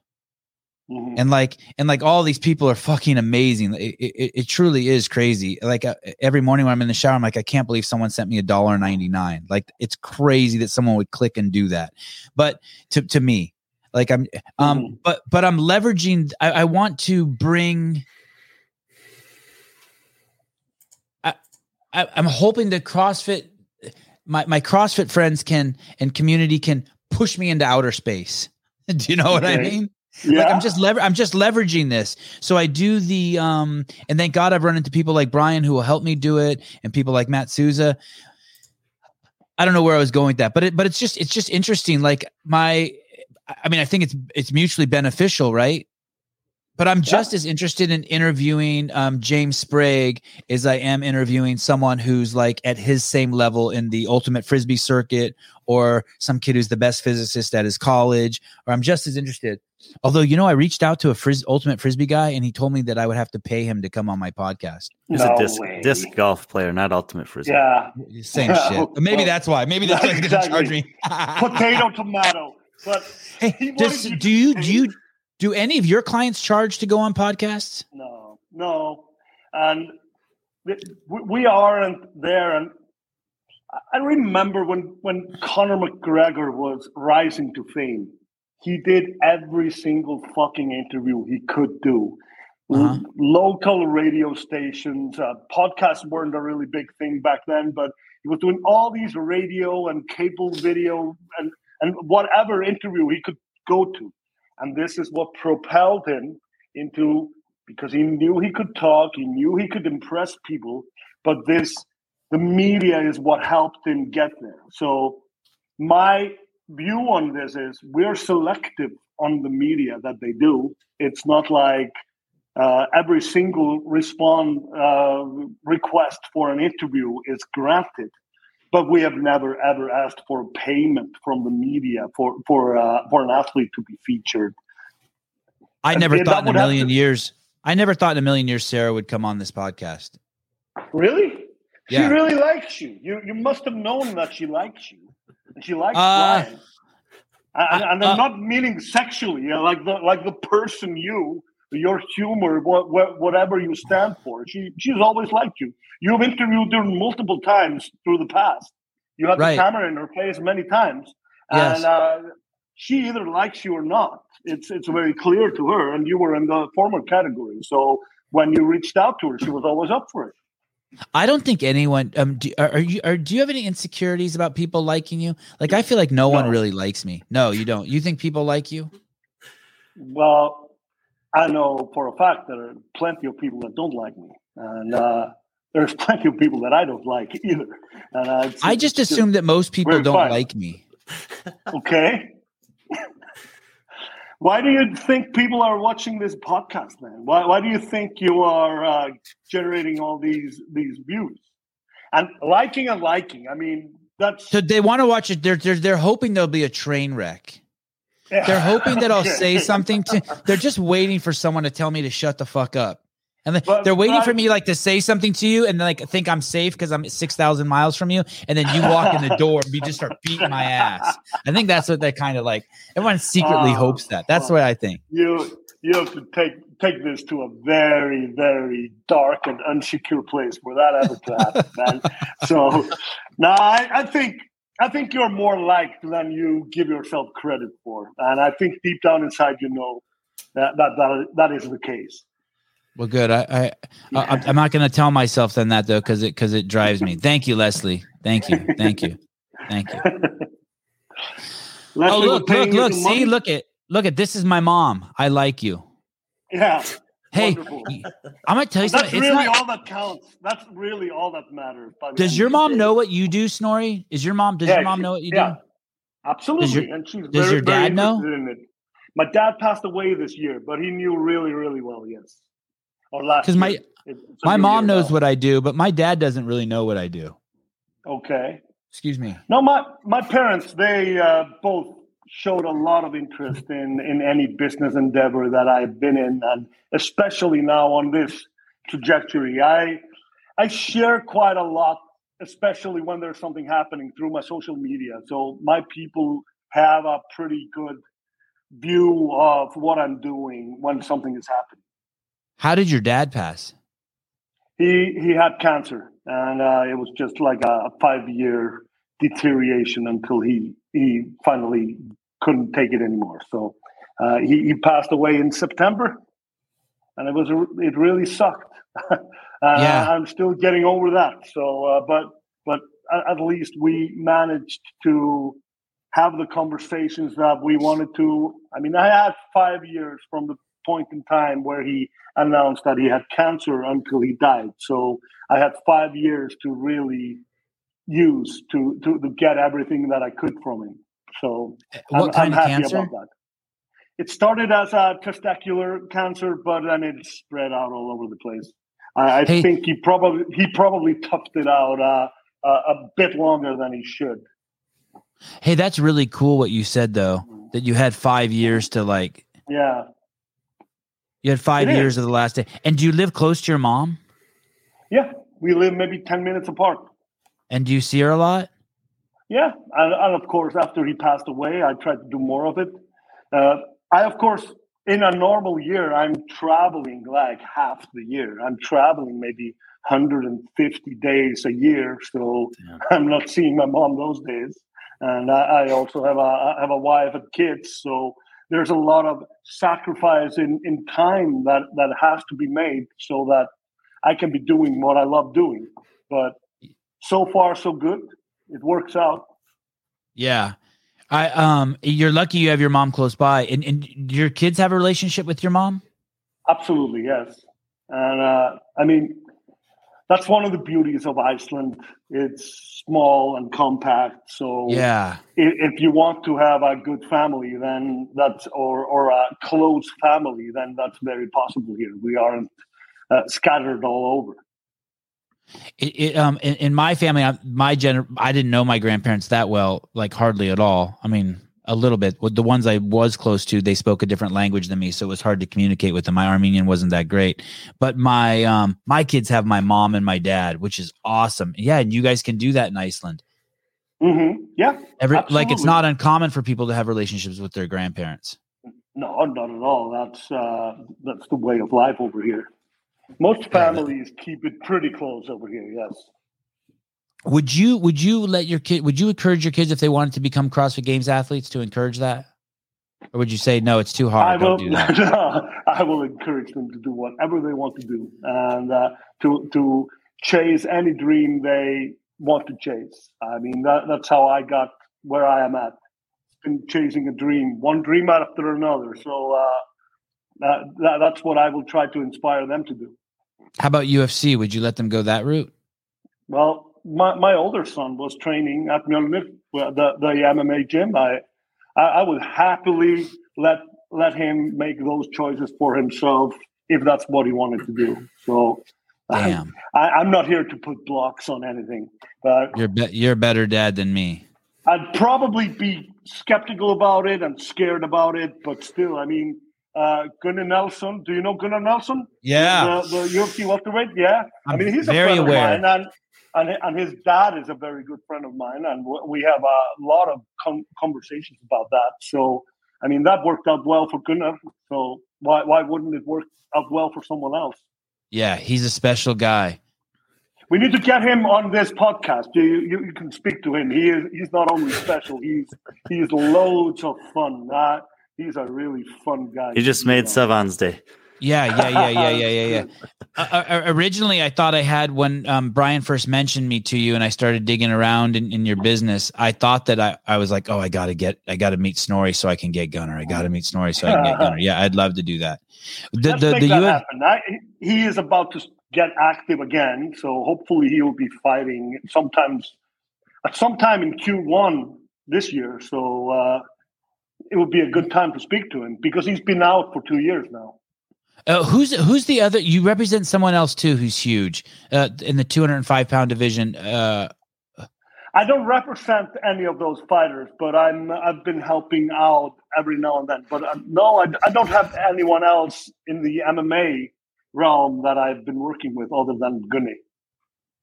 Mhm. and like and like all these people are fucking amazing. It, it, it truly is crazy. Like uh, every morning when i'm in the shower i'm like i can't believe someone sent me a dollar 99 like it's crazy that someone would click and do that. But to, to me like i'm um Mhm. but but i'm leveraging I, I want to bring I i'm hoping that crossfit my my crossfit friends can and community can push me into outer space do you know what i mean yeah. like I'm just lever- I'm just leveraging this. So I do the um and thank God I've run into people like Brian who will help me do it and people like Matt Souza. I don't know where I was going with that, but it but it's just it's just interesting. Like my I mean, I think it's it's mutually beneficial, right? But I'm just as interested in interviewing um, James Sprague as I am interviewing someone who's like at his same level in the ultimate frisbee circuit, or some kid who's the best physicist at his college. Or I'm just as interested. Although you know, I reached out to a frizz, ultimate frisbee guy, and he told me that I would have to pay him to come on my podcast. He's No a disc, way. disc golf player, not ultimate frisbee. Yeah. Same Yeah, shit. Maybe well, that's why. Maybe that's why he's gonna charge me. Potato, tomato. But Hey, He does, you do you do you do any of your clients charge to go on podcasts? no, no. And we- we aren't there. And I- I remember when, when Conor McGregor was rising to fame, he did every single fucking interview he could do. Uh-huh. Local radio stations, uh, podcasts weren't a really big thing back then, but he was doing all these radio and cable video and, and whatever interview he could go to. And this is what propelled him into because he knew he could talk, he knew he could impress people, but this the media is what helped him get there. So my view on this is we're selective on the media that they do. It's not like uh, every single respond uh, request for an interview is granted, but we have never ever asked for payment from the media for for uh, for an athlete to be featured. I never that thought in a million to- years. I never thought in a million years Sara would come on this podcast. Really? Yeah. She really likes you. You you must have known that she likes you. And she likes Uh, Brian. And, and uh, I'm not meaning sexually, like the like the person you, your humor, what, what, whatever you stand for. She she's always liked you. You've interviewed her multiple times through the past. You had Right. the camera in her face many times, Yes. and uh, she either likes you or not. It's it's very clear to her, and you were in the former category. So when you reached out to her, she was always up for it. I don't think anyone. Um, do, are, are you? Are, do you have any insecurities about people liking you? Like, I feel like no, no, one really likes me. No, you don't. You think people like you? Well, I know for a fact there are plenty of people that don't like me, and uh, there's plenty of people that I don't like either. And uh, I just assume that most people don't fine. like me. okay. why do you think people are watching this podcast, man? Why, why do you think you are uh, generating all these these views and liking and liking? I mean, that's so they want to watch it. They're they're they're hoping there'll be a train wreck. They're hoping that I'll say something to. They're just waiting for someone to tell me to shut the fuck up. And then but, they're waiting for me like to say something to you and like think I'm safe because I'm six thousand miles from you, and then you walk in the door and you just start beating my ass. I think that's what they kind of like. Everyone secretly uh, hopes that. That's what I think. You you have to take take this to a very very dark and unsecure place where that ever could happen, man. So, no, I, I think I think you're more liked than you give yourself credit for, and I think deep down inside you know that that that, that is the case. Well, good. I, I, I am not going to tell myself then that though, because it because it drives me. Thank you, Leslie. Thank you. Thank you. Thank you. oh, look, look, look. See, money? look at look at this is my mom. I like you. Yeah. Hey, Wonderful. I'm gonna tell you That's something. That's really not, all that counts. That's really all that matters. Does your mom know what you do, Snorri? Is your mom? Does yeah, your mom she, know what you yeah, do? Absolutely. Does your, and she's does very, your dad know? My dad passed away this year, but he knew really, really well. Yes or last because my my mom knows ago. what I do, but my dad doesn't really know what I do. Okay. Excuse me. No, my my parents they uh, both showed a lot of interest in in any business endeavor that I've been in, and especially now on this trajectory. I I share quite a lot, especially when there's something happening through my social media. So my people have a pretty good view of what I'm doing when something is happening. How did your dad pass? He he had cancer, and uh, it was just like a five year deterioration until he he finally couldn't take it anymore. So uh, he he passed away in September, and it was a, it really sucked. uh, yeah. I'm still getting over that. So, uh, but but at least we managed to have the conversations that we wanted to. I mean, I had five years from the point in time where he announced that he had cancer until he died. So I had five years to really use to to, to get everything that I could from him. So what I'm, kind I'm of happy cancer? about that. It started as a testicular cancer, but then it spread out all over the place. I, I hey. think he probably he probably toughed it out uh, uh, a bit longer than he should. Hey, that's really cool what you said though. That you had five years to like yeah you had five it years is. of the last day. And do you live close to your mom? Yeah, we live maybe 10 minutes apart. And do you see her a lot? Yeah. And, and of course, after he passed away, I tried to do more of it. Uh, I, of course, in a normal year, I'm traveling like half the year. I'm traveling maybe 150 days a year. So yeah. I'm not seeing my mom those days. And I, I also have a, I have a wife and kids. So there's a lot of sacrifice in, in time that, that has to be made so that I can be doing what I love doing. But so far, so good. It works out. Yeah. I um you're lucky you have your mom close by. And, and your kids have a relationship with your mom? Absolutely, yes. And uh I mean that's one of the beauties of Iceland. It's small and compact. So yeah, if, if, you want to have a good family, then that's or or a close family, then that's very possible here. We aren't uh, scattered all over. It, it, um in, in, my family, I, my gener, I didn't know my grandparents that well, like hardly at all. I mean, a little bit. The ones I was close to, they spoke a different language than me, so it was hard to communicate with them. My Armenian wasn't that great, but my um my kids have my mom and my dad, which is awesome. Yeah, and you guys can do that in Iceland. Mm-hmm. Yeah, Every, like it's not uncommon for people to have relationships with their grandparents. No, not at all. That's uh, that's the way of life over here. Most families keep it pretty close over here. Yes would you would you let your kid would you encourage your kids if they wanted to become CrossFit Games athletes to encourage that? Or would you say no? It's too hard. I will. Do that. I will encourage them to do whatever they want to do and uh, to to chase any dream they want to chase. I mean, that, that's how I got where I am at. Been chasing a dream, one dream after another. So uh, that, that, that's what I will try to inspire them to do. How about UFC? Would you let them go that route? Well, my, my older son was training at Mjolnir, the, the MMA gym. I, I, I would happily let let him make those choices for himself if that's what he wanted to do. So Damn, I, am not here to put blocks on anything, but you're be- you're a better dad than me. I'd probably be skeptical about it and scared about it, but still, I mean, uh, Gunnar Nelson. Do you know Gunnar Nelson? Yeah, the, the UFC welterweight. Yeah, I'm I mean, he's very a friend aware. of mine, and, and and his dad is a very good friend of mine, and we have a lot of com- conversations about that. So, I mean, that worked out well for Gunnar. So why why wouldn't it work out well for someone else? Yeah, he's a special guy. We need to get him on this podcast. You, you, you can speak to him. He is he's not only special. He's he's loads of fun. Uh, he's a really fun guy. He just made Sevan's day. Yeah, yeah, yeah, yeah, yeah, yeah, yeah. Uh, uh, originally, I thought I had when um, Brian first mentioned me to you, and I started digging around in, in your business. I thought that I, I was like, oh, I gotta get, I gotta meet Snorri so I can get Gunnar. I gotta meet Snorri so I can get Gunnar. Yeah, I'd love to do that. The Let's the, make the that Uf- happen. I, he is about to get active again, so hopefully he will be fighting sometimes at some time in Q1 this year. So uh, it would be a good time to speak to him because he's been out for two years now. Uh, who's who's the other? You represent someone else too, who's huge uh, in the 205 pound division. Uh, I don't represent any of those fighters, but I'm I've been helping out every now and then. But uh, no, I, I don't have anyone else in the MMA realm that I've been working with other than Gunny.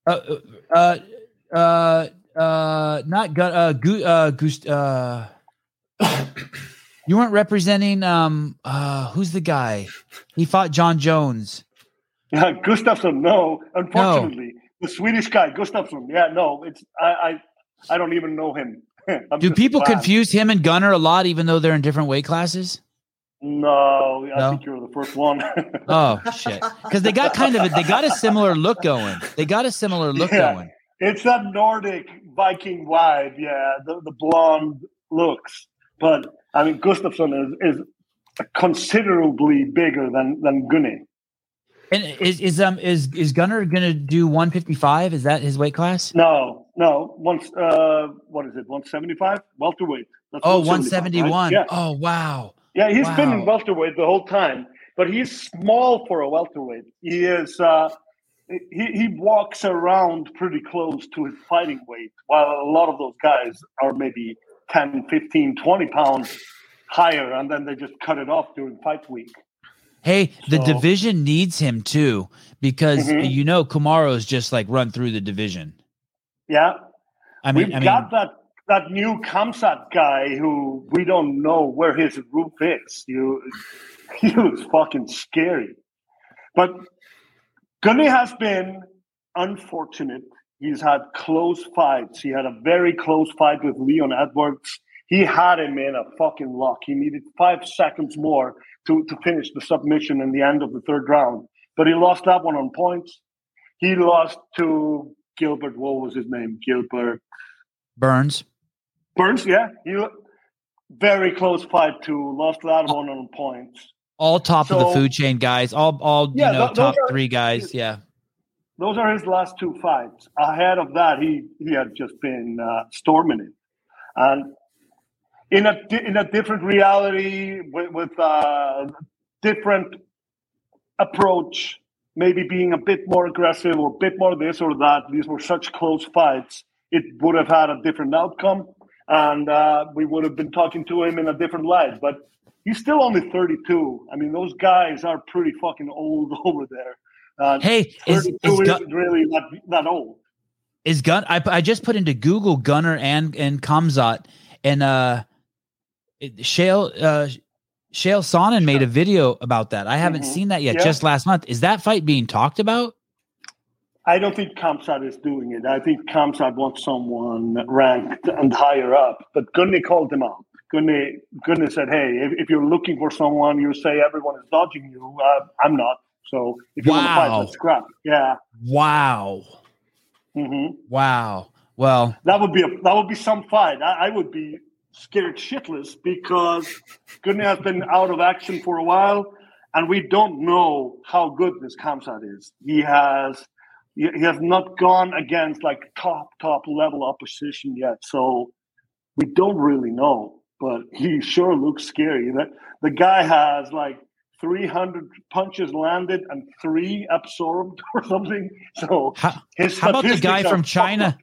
uh, uh, uh, uh, not Gun, uh, Gu, uh, Gust, uh, you weren't representing, um, uh, who's the guy? He fought Jon Jones. Gustafsson, no, unfortunately. The Swedish guy, Gustafsson. Yeah, no, it's I I, I don't even know him. Do people glad. confuse him and Gunnar a lot, even though they're in different weight classes? No, I No? think you're the first one. Oh shit! Because they got kind of a, they got a similar look going. They got a similar look Yeah. going. it's that Nordic Viking vibe, yeah, the, the blonde looks. But I mean, Gustafsson is, is considerably bigger than than Gunny. And is is um is is Gunnar gonna do 155? Is that his weight class? No, no, once uh, what is it? One seventy five welterweight. That's Oh, 171. right? Yeah, Oh wow. yeah, he's been in Wow. welterweight the whole time, but he's small for a welterweight. He is. Uh, he, he walks around pretty close to his fighting weight, while a lot of those guys are maybe 10, 15, 20 pounds higher, and then they just cut it off during fight week. Hey, the So- division needs him too because Mhm. you know Kamaru's just like run through the division. Yeah, I mean, we've I mean, got that that new Khamzat guy who we don't know where his roof is. You, he was fucking scary. But Gunny has been unfortunate. He's had close fights. He had a very close fight with Leon Edwards. He had him in a fucking lock. He needed five seconds more to, to finish the submission in the end of the third round. But he lost that one on points. He lost to Gilbert. What was his name? Gilbert Burns. Burns. Yeah, he very close fight too. Lost that one on points. All top of the food chain guys. All all Yeah, you know those top are- three guys. Yeah. Those are his last two fights. Ahead of that, he he had just been uh, storming it, and in a in a different reality with, with uh, different approach, maybe being a bit more aggressive or a bit more this or that. These were such close fights. It would have had a different outcome, and uh, we would have been talking to him in a different light. But he's still only 32. I mean, those guys are pretty fucking old over there. Uh, Hey, is 32 is, Gun, really that, that old. is Gun? I I just put into Google Gunnar and and Khamzat and uh, Chael uh. Chael Sonnen made a video about that. I haven't Mhm. seen that yet. Yeah. Just last month. Is that fight being talked about? I don't think Khamzat is doing it. I think Khamzat wants someone ranked and higher up. But Gunny called him out. Gunnar, Gunnar said, "Hey, if, if, you're looking for someone, you say everyone is dodging you. Uh, I'm not. So if you wow. want to fight, scrap. Yeah. Wow. Mm-hmm. Wow. Well, that would be a that would be some fight. I, I would be scared shitless because Gunnar has been out of action for a while, and we don't know how good this Khamzat is. He has he has not gone against like top top level opposition yet, so we don't really know. But he sure looks scary. That the guy has like 300 punches landed and three absorbed or something. So how, how about the guy from China?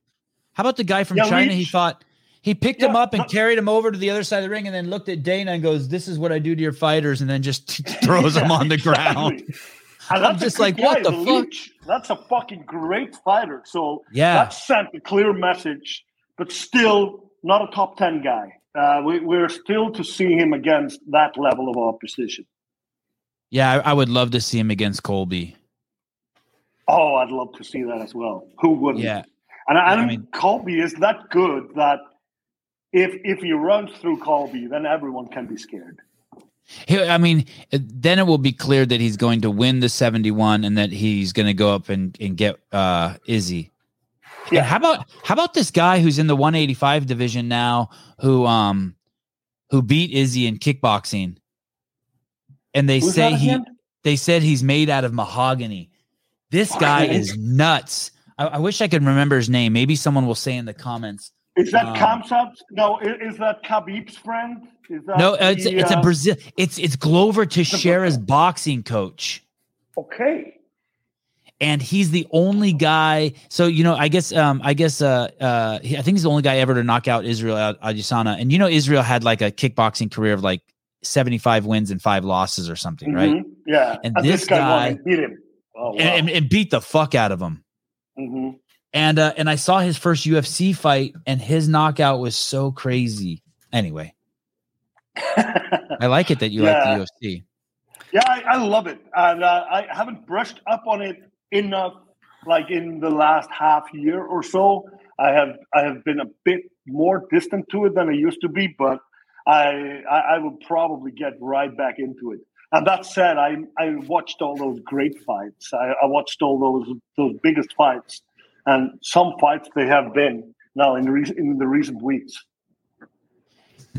How about the guy from yeah, China? He thought he picked yeah, him up and carried him over to the other side of the ring, and then looked at Dana and goes, "This is what I do to your fighters," and then just throws yeah, him on the ground. Exactly. I'm just like, guy, what the, the fuck? Leech, that's a fucking great fighter. So yeah, that sent a clear message, but still not a top ten guy. Uh, we, we're still to see him against that level of opposition. Yeah, I, I, would love to see him against Colby. Oh, I'd love to see that as well. Who wouldn't? Yeah, and, and I mean, Colby is that good that if if he runs through Colby, then everyone can be scared. He, I mean, then it will be clear that he's going to win the 71 and that he's going to go up and, and get uh, Izzy. Yeah. And how about how about this guy who's in the 185 division now who um who beat Izzy in kickboxing? And they Who's say he they said he's made out of mahogany. This guy is nuts. I, I, wish I could remember his name. Maybe someone will say in the comments. Is that um, Khamzat? No, is, is, that Khabib's friend? Is that no, it's the, it's uh, a Brazil. It's it's Glover Teixeira's boxing coach. Okay. And he's the only guy. So you know, I guess, um, I guess, uh, uh, I think he's the only guy ever to knock out Israel Adesanya. And you know, Israel had like a kickboxing career of like seventy-five wins and five losses or something, mm-hmm. right? Yeah. And, and this, this, guy, guy beat him. Oh, wow. and, and, beat the fuck out of him. Mm-hmm. And uh, and I saw his first UFC fight, and his knockout was so crazy. Anyway, I like it that you yeah. like the UFC. Yeah, I, I love it, and uh, I haven't brushed up on it enough. Like in the last half year or so, I have I have been a bit more distant to it than I used to be, but I I, I will probably get right back into it. And that said, I I watched all those great fights. I, I watched all those those biggest fights and some fights they have been now in, re- in the recent weeks.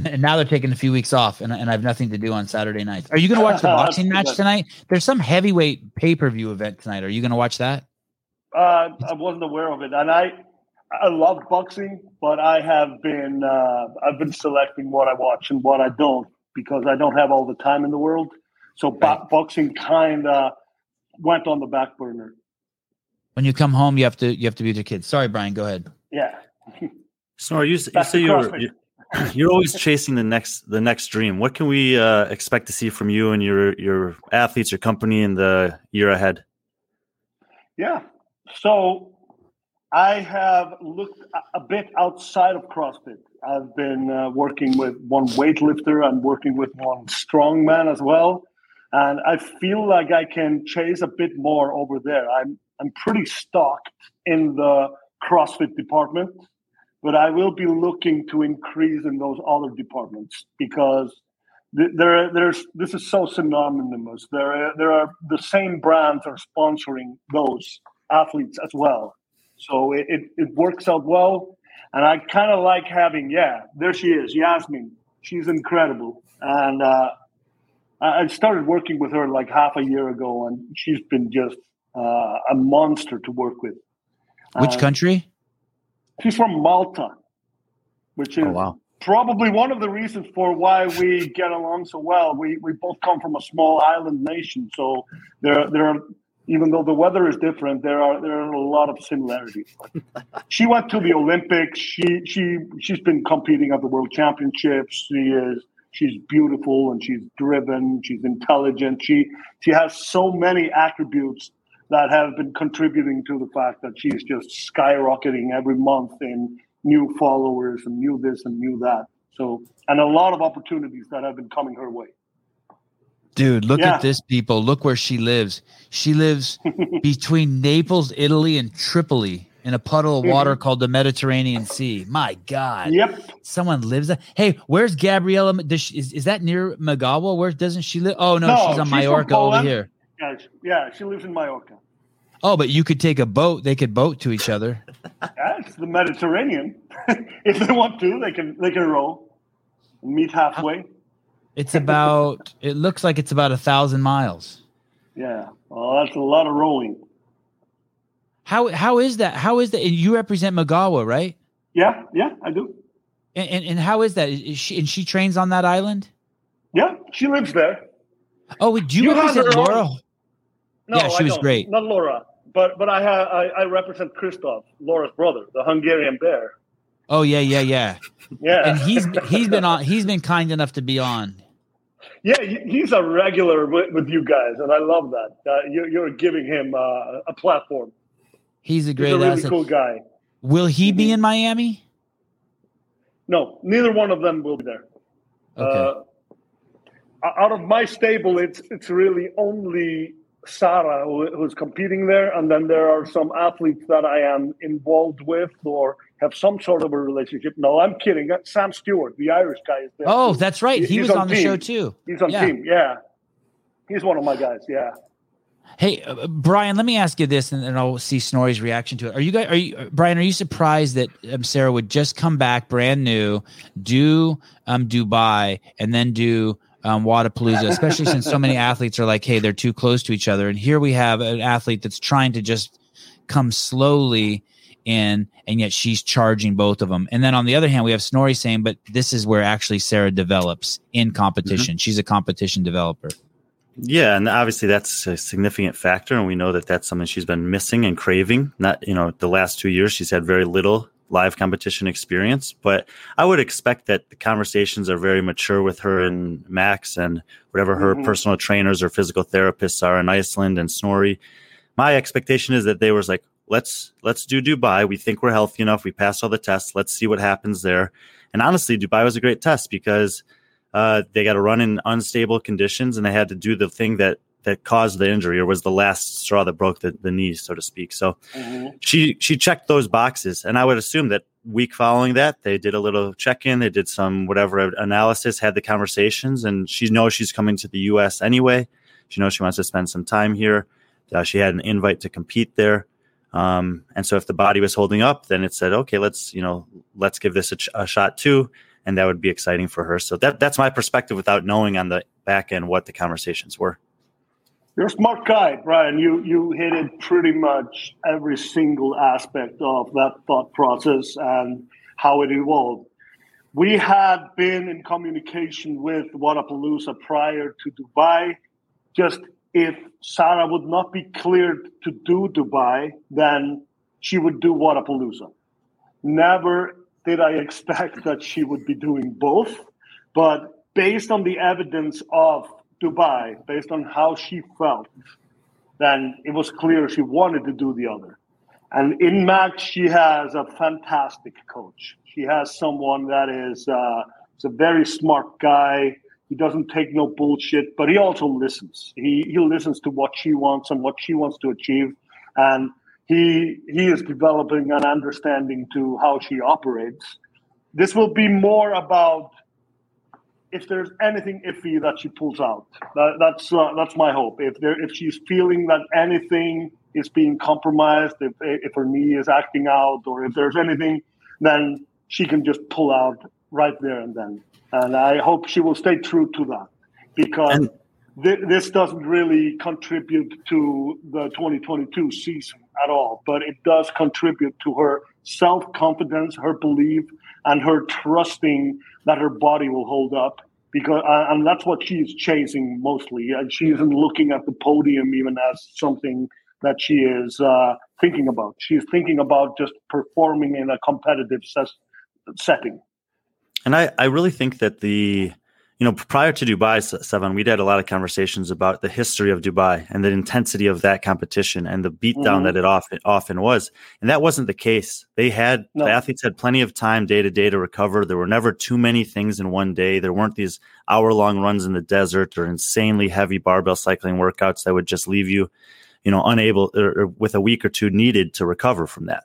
And now they're taking a few weeks off, and, and I have nothing to do on Saturday nights. Are you going to watch the boxing match tonight? There's some heavyweight pay per view event tonight. Are you going to watch that? Uh, I wasn't aware of it, and I I love boxing, but I have been uh, I've been selecting what I watch and what I don't because I don't have all the time in the world. So right. bo- boxing kind of went on the back burner when you come home, you have to you have to be with your kids. Sorry, Brian. Go ahead. Yeah. Snor, you, you say you're, you're you're always chasing the next the next dream. What can we uh, expect to see from you and your your athletes, your company, in the year ahead? Yeah. So I have looked a bit outside of CrossFit. I've been uh, working with one weightlifter. I'm working with one strongman as well, and I feel like I can chase a bit more over there. I'm I'm pretty stocked in the CrossFit department, but I will be looking to increase in those other departments because there, there's this is so synonymous. There, there are the same brands are sponsoring those athletes as well, so it, it, it works out well. And I kind of like having, yeah, there she is, Yasmin. She's incredible, and uh, I started working with her like half a year ago, and she's been just uh, a monster to work with. Which uh, country? She's from Malta, which is oh, wow. probably one of the reasons for why we get along so well. We we both come from a small island nation, so there there are even though the weather is different, there are there are a lot of similarities. she went to the Olympics. She she she's been competing at the World Championships. She is she's beautiful and she's driven. She's intelligent. She she has so many attributes that have been contributing to the fact that she's just skyrocketing every month in new followers and new this and new that. So, and a lot of opportunities that have been coming her way. Dude, look yeah. at this, people. Look where she lives. She lives between Naples, Italy, and Tripoli. in a puddle of water mm-hmm. called the Mediterranean Sea. My God. Yep. Someone lives there. Hey, where's Gabriella? She, is, is that near Migała? Where doesn't she live? Oh, no, no she's on she's Mallorca over here. Yeah, yeah, she lives in Mallorca. Oh, but you could take a boat. They could boat to each other. yeah, it's the Mediterranean. if they want to, they can they can row, meet halfway. It's about. it looks like it's about a thousand miles. Yeah, well, that's a lot of rowing. How how is that? How is that? And you represent Migała, right? Yeah, yeah, I do. And, and, and how is that? Is she and she trains on that island? Yeah, she lives there. Oh, do you, you represent Laura? Own... No, yeah, she I was don't. great. Not Laura, but but I have I, I represent Christoph, Laura's brother, the Hungarian bear. Oh yeah, yeah, yeah. yeah, and he's he's been on. He's been kind enough to be on. Yeah, he's a regular with, with you guys, and I love that. Uh, you, you're giving him uh, a platform. He's a great, he's a really cool guy. Will he be mm-hmm. in Miami? No, neither one of them will be there. Okay. Uh, out of my stable, it's it's really only Sarah who, who's competing there, and then there are some athletes that I am involved with or have some sort of a relationship. No, I'm kidding. Sam Stewart, the Irish guy, is there. Oh, that's right. He, he was on, on the show too. He's on yeah. team. Yeah, he's one of my guys. Yeah. Hey, uh, Brian, let me ask you this, and, and, I'll see Snorri's reaction to it. Are you guys, are you, uh, Brian, are you surprised that um, Sarah would just come back brand new, do um, Dubai, and then do um, Wodapalooza, especially since so many athletes are like, hey, they're too close to each other. And here we have an athlete that's trying to just come slowly in, and yet she's charging both of them. And then on the other hand, we have Snorri saying, but this is where actually Sarah develops in competition. Mm-hmm. She's a competition developer. Yeah, and obviously that's a significant factor, and we know that that's something she's been missing and craving. Not, you know, the last two years she's had very little live competition experience, but I would expect that the conversations are very mature with her and Max and whatever her mm-hmm. personal trainers or physical therapists are in Iceland and Snorri. My expectation is that they was like, let's let's do Dubai. We think we're healthy enough. We passed all the tests. Let's see what happens there. And honestly, Dubai was a great test because uh, they got to run in unstable conditions, and they had to do the thing that that caused the injury or was the last straw that broke the, the knees, so to speak. So mm-hmm. she she checked those boxes, and I would assume that week following that they did a little check in, they did some whatever analysis, had the conversations, and she knows she's coming to the U.S. anyway. She knows she wants to spend some time here. Uh, she had an invite to compete there. Um, and so if the body was holding up, then it said, okay, let's, you know, let's give this a, ch- a shot too and that would be exciting for her. So that that's my perspective without knowing on the back end what the conversations were. You're a smart guy, Brian. You you hit it pretty much every single aspect of that thought process and how it evolved. We had been in communication with Wodapalooza prior to Dubai. Just if Sarah would not be cleared to do Dubai, then she would do Wodapalooza. Never did I expect that she would be doing both. But based on the evidence of Dubai, based on how she felt, then it was clear she wanted to do the other. And in Max, she has a fantastic coach. She has someone that is uh, a very smart guy. He doesn't take no bullshit, but he also listens. He he listens to what she wants and what she wants to achieve. And he he is developing an understanding to how she operates. This will be more about if there's anything iffy that she pulls out. That, that's uh, that's my hope. If there if she's feeling that anything is being compromised, if if her knee is acting out, or if there's anything, then she can just pull out right there and then. And I hope she will stay true to that because. And- this doesn't really contribute to the 2022 season at all, but it does contribute to her self confidence, her belief, and her trusting that her body will hold up. Because uh, and that's what she's chasing mostly. And she isn't looking at the podium even as something that she is uh, thinking about. She's thinking about just performing in a competitive ses- setting. And I, I really think that the you know, prior to Dubai, Sevan, we'd had a lot of conversations about the history of Dubai and the intensity of that competition and the beatdown mm-hmm. that it often often was. And that wasn't the case. They had no. the athletes had plenty of time day to day to recover. There were never too many things in one day. There weren't these hour long runs in the desert or insanely heavy barbell cycling workouts that would just leave you, you know, unable or, or with a week or two needed to recover from that.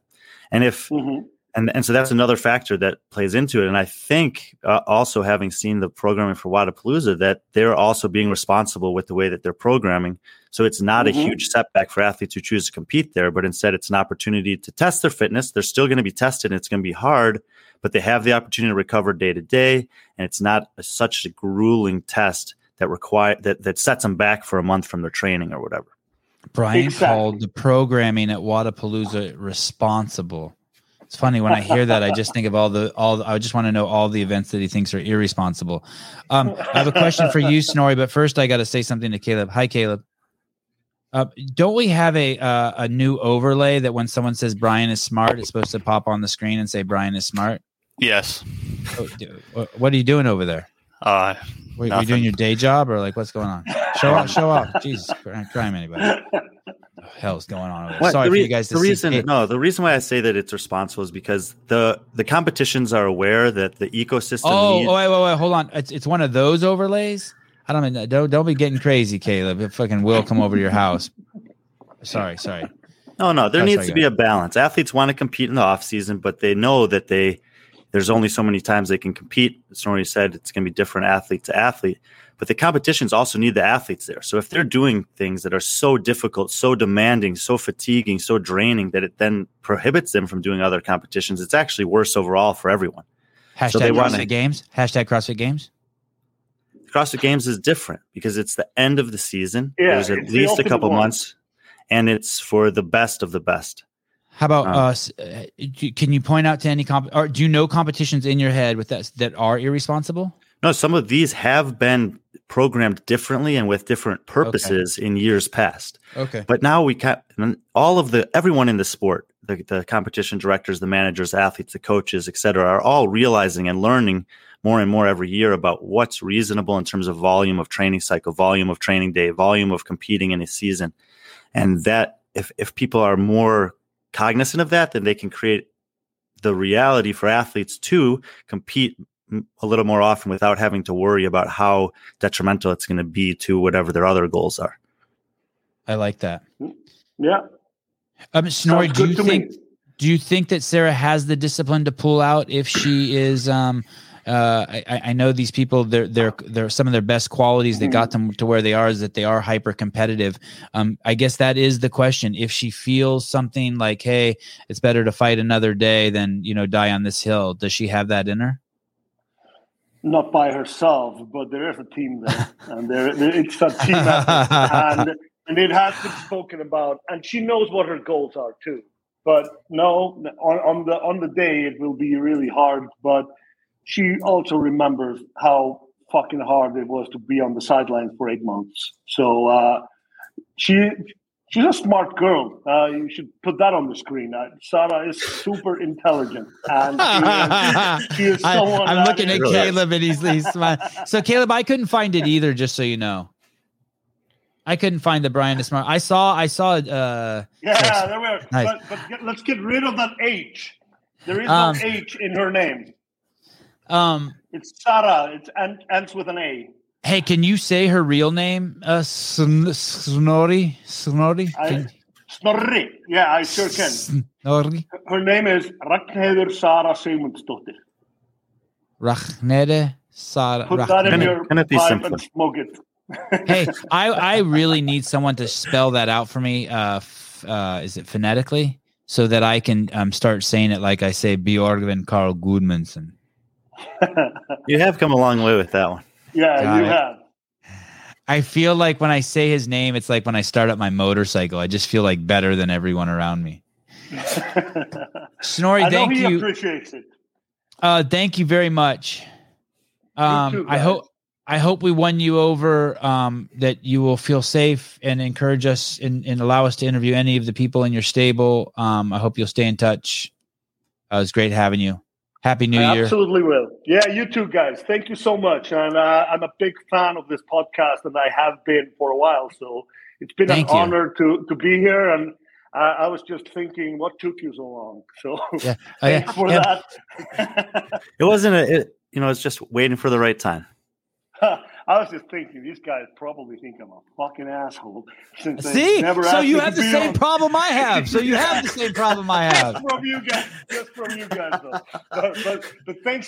And if Mhm. And and so that's another factor that plays into it. And I think uh, also having seen the programming for Wodapalooza, that they're also being responsible with the way that they're programming. So it's not Mhm. a huge setback for athletes who choose to compete there, but instead it's an opportunity to test their fitness. They're still going to be tested, and it's going to be hard, but they have the opportunity to recover day to day, and it's not a, such a grueling test that require that that sets them back for a month from their training or whatever. Brian Exactly. called the programming at Wodapalooza responsible. It's funny when I hear that. I just think of all the all. I just want to know all the events that he thinks are irresponsible. Um, I have a question for you, Snorri, but first I got to say something to Caleb. Hi, Caleb. Uh, don't we have a uh, a new overlay that when someone says Brian is smart, it's supposed to pop on the screen and say Brian is smart? Yes. Oh, What are you doing over there? Uh, Were you Nothing. doing your day job or like what's going on? Show up, show up. Jesus, crime anybody. Hell's going on over there? What- Sorry the for you guys to the reason Hey, no the reason why I say that it's responsible is because the the competitions are aware that the ecosystem Oh, needs, oh, wait, wait, wait, hold on. It's it's one of those overlays. I don't mean don't don't be getting crazy, Caleb. If fucking will come over to your house. Sorry, sorry. No, no, there That's needs to be a balance. Athletes want to compete in the off season, but they know that they there's only so many times they can compete. As Snorri said, it's going to be different athlete to athlete. But the competitions also need the athletes there. So if they're doing things that are so difficult, so demanding, so fatiguing, so draining that it then prohibits them from doing other competitions, it's actually worse overall for everyone. Hashtag they CrossFit wanna- Games. Hashtag CrossFit Games. CrossFit Games is different because it's the end of the season. Yeah, There's at it's the least a couple months, and it's for the best of the best. How about Um, us? Uh, can you point out to any comp? Or do you know competitions in your head with that that are irresponsible? No, some of these have been programmed differently and with different purposes in years past. Okay. But now we can all of the everyone in the sport, the, the competition directors, the managers, athletes, the coaches, et cetera, are all realizing and learning more and more every year about what's reasonable in terms of volume of training cycle, volume of training day, volume of competing in a season. And that if if people are more cognizant of that, then they can create the reality for athletes to compete a little more often without having to worry about how detrimental it's going to be to whatever their other goals are. I like that. yeah. Um, Snorri, do you think me. do you think that Sarah has the discipline to pull out if she is um uh I, I I know these people they're they're they're some of their best qualities that got them to where they are is that they are hyper competitive. Um I guess that is the question. If she feels something like, hey, it's better to fight another day than you know die on this hill, does she have that in her? Not by herself, but there is a team there, and there, there- it's a team effort, and and it has been spoken about, and she knows what her goals are too. But no, on, on the on the day it will be really hard. But she also remembers how fucking hard it was to be on the sidelines for eight months. So uh, she she's a smart girl. Uh, you should put that on the screen. Uh, Sarah is super intelligent, and she is, she is I, someone. am looking at Caleb and he's, he's smiling. So Caleb, I couldn't find it either. Just so you know, I couldn't find the Brian is smart. I saw I saw uh Yeah, there we are. Nice. But, but get, let's get rid of that H. There is Um, no H in her name. um It's Sarah. It and, ends with an A. Hey, can you say her real name? Uh, Sn- Snorri? Snorri? I- Snorri. Yeah, I sure can. Snorri? Her name is Ragnheiður Sara Sigmundsdóttir. Ragnede Sara. Put that in Can it- your can it be pipe simpler? and smoke it. hey, I, I really need someone to spell that out for me. Uh, f- uh, is it phonetically? So that I can um, start saying it like I say Bjorgvin Karl Gudmundsson. You have come a long way with that one. Yeah, Got you it. have. I feel like when I say his name, it's like when I start up my motorcycle. I just feel like better than everyone around me. Snorri, I thank you. appreciates it. Uh, thank you very much. Um, too, I hope I hope we won you over. Um, that you will feel safe and encourage us and, and allow us to interview any of the people in your stable. Um, I hope you'll stay in touch. Uh, it was great having you. Happy New I Year. absolutely will. Yeah, you too, guys. Thank you so much. And uh, I'm a big fan of this podcast, and I have been for a while. So it's been Thank an you. honor to, to be here. And uh, I was just thinking, what took you so long? So Yeah. Oh, yeah. thanks for Yeah. that. It wasn't a, it, you know, it's just waiting for the right time. I was just thinking these guys probably think I'm a fucking asshole. Since See, never so you have the same on. problem I have. So you have the same problem I have. Just from you guys, just from you guys, though. But, but, but thanks for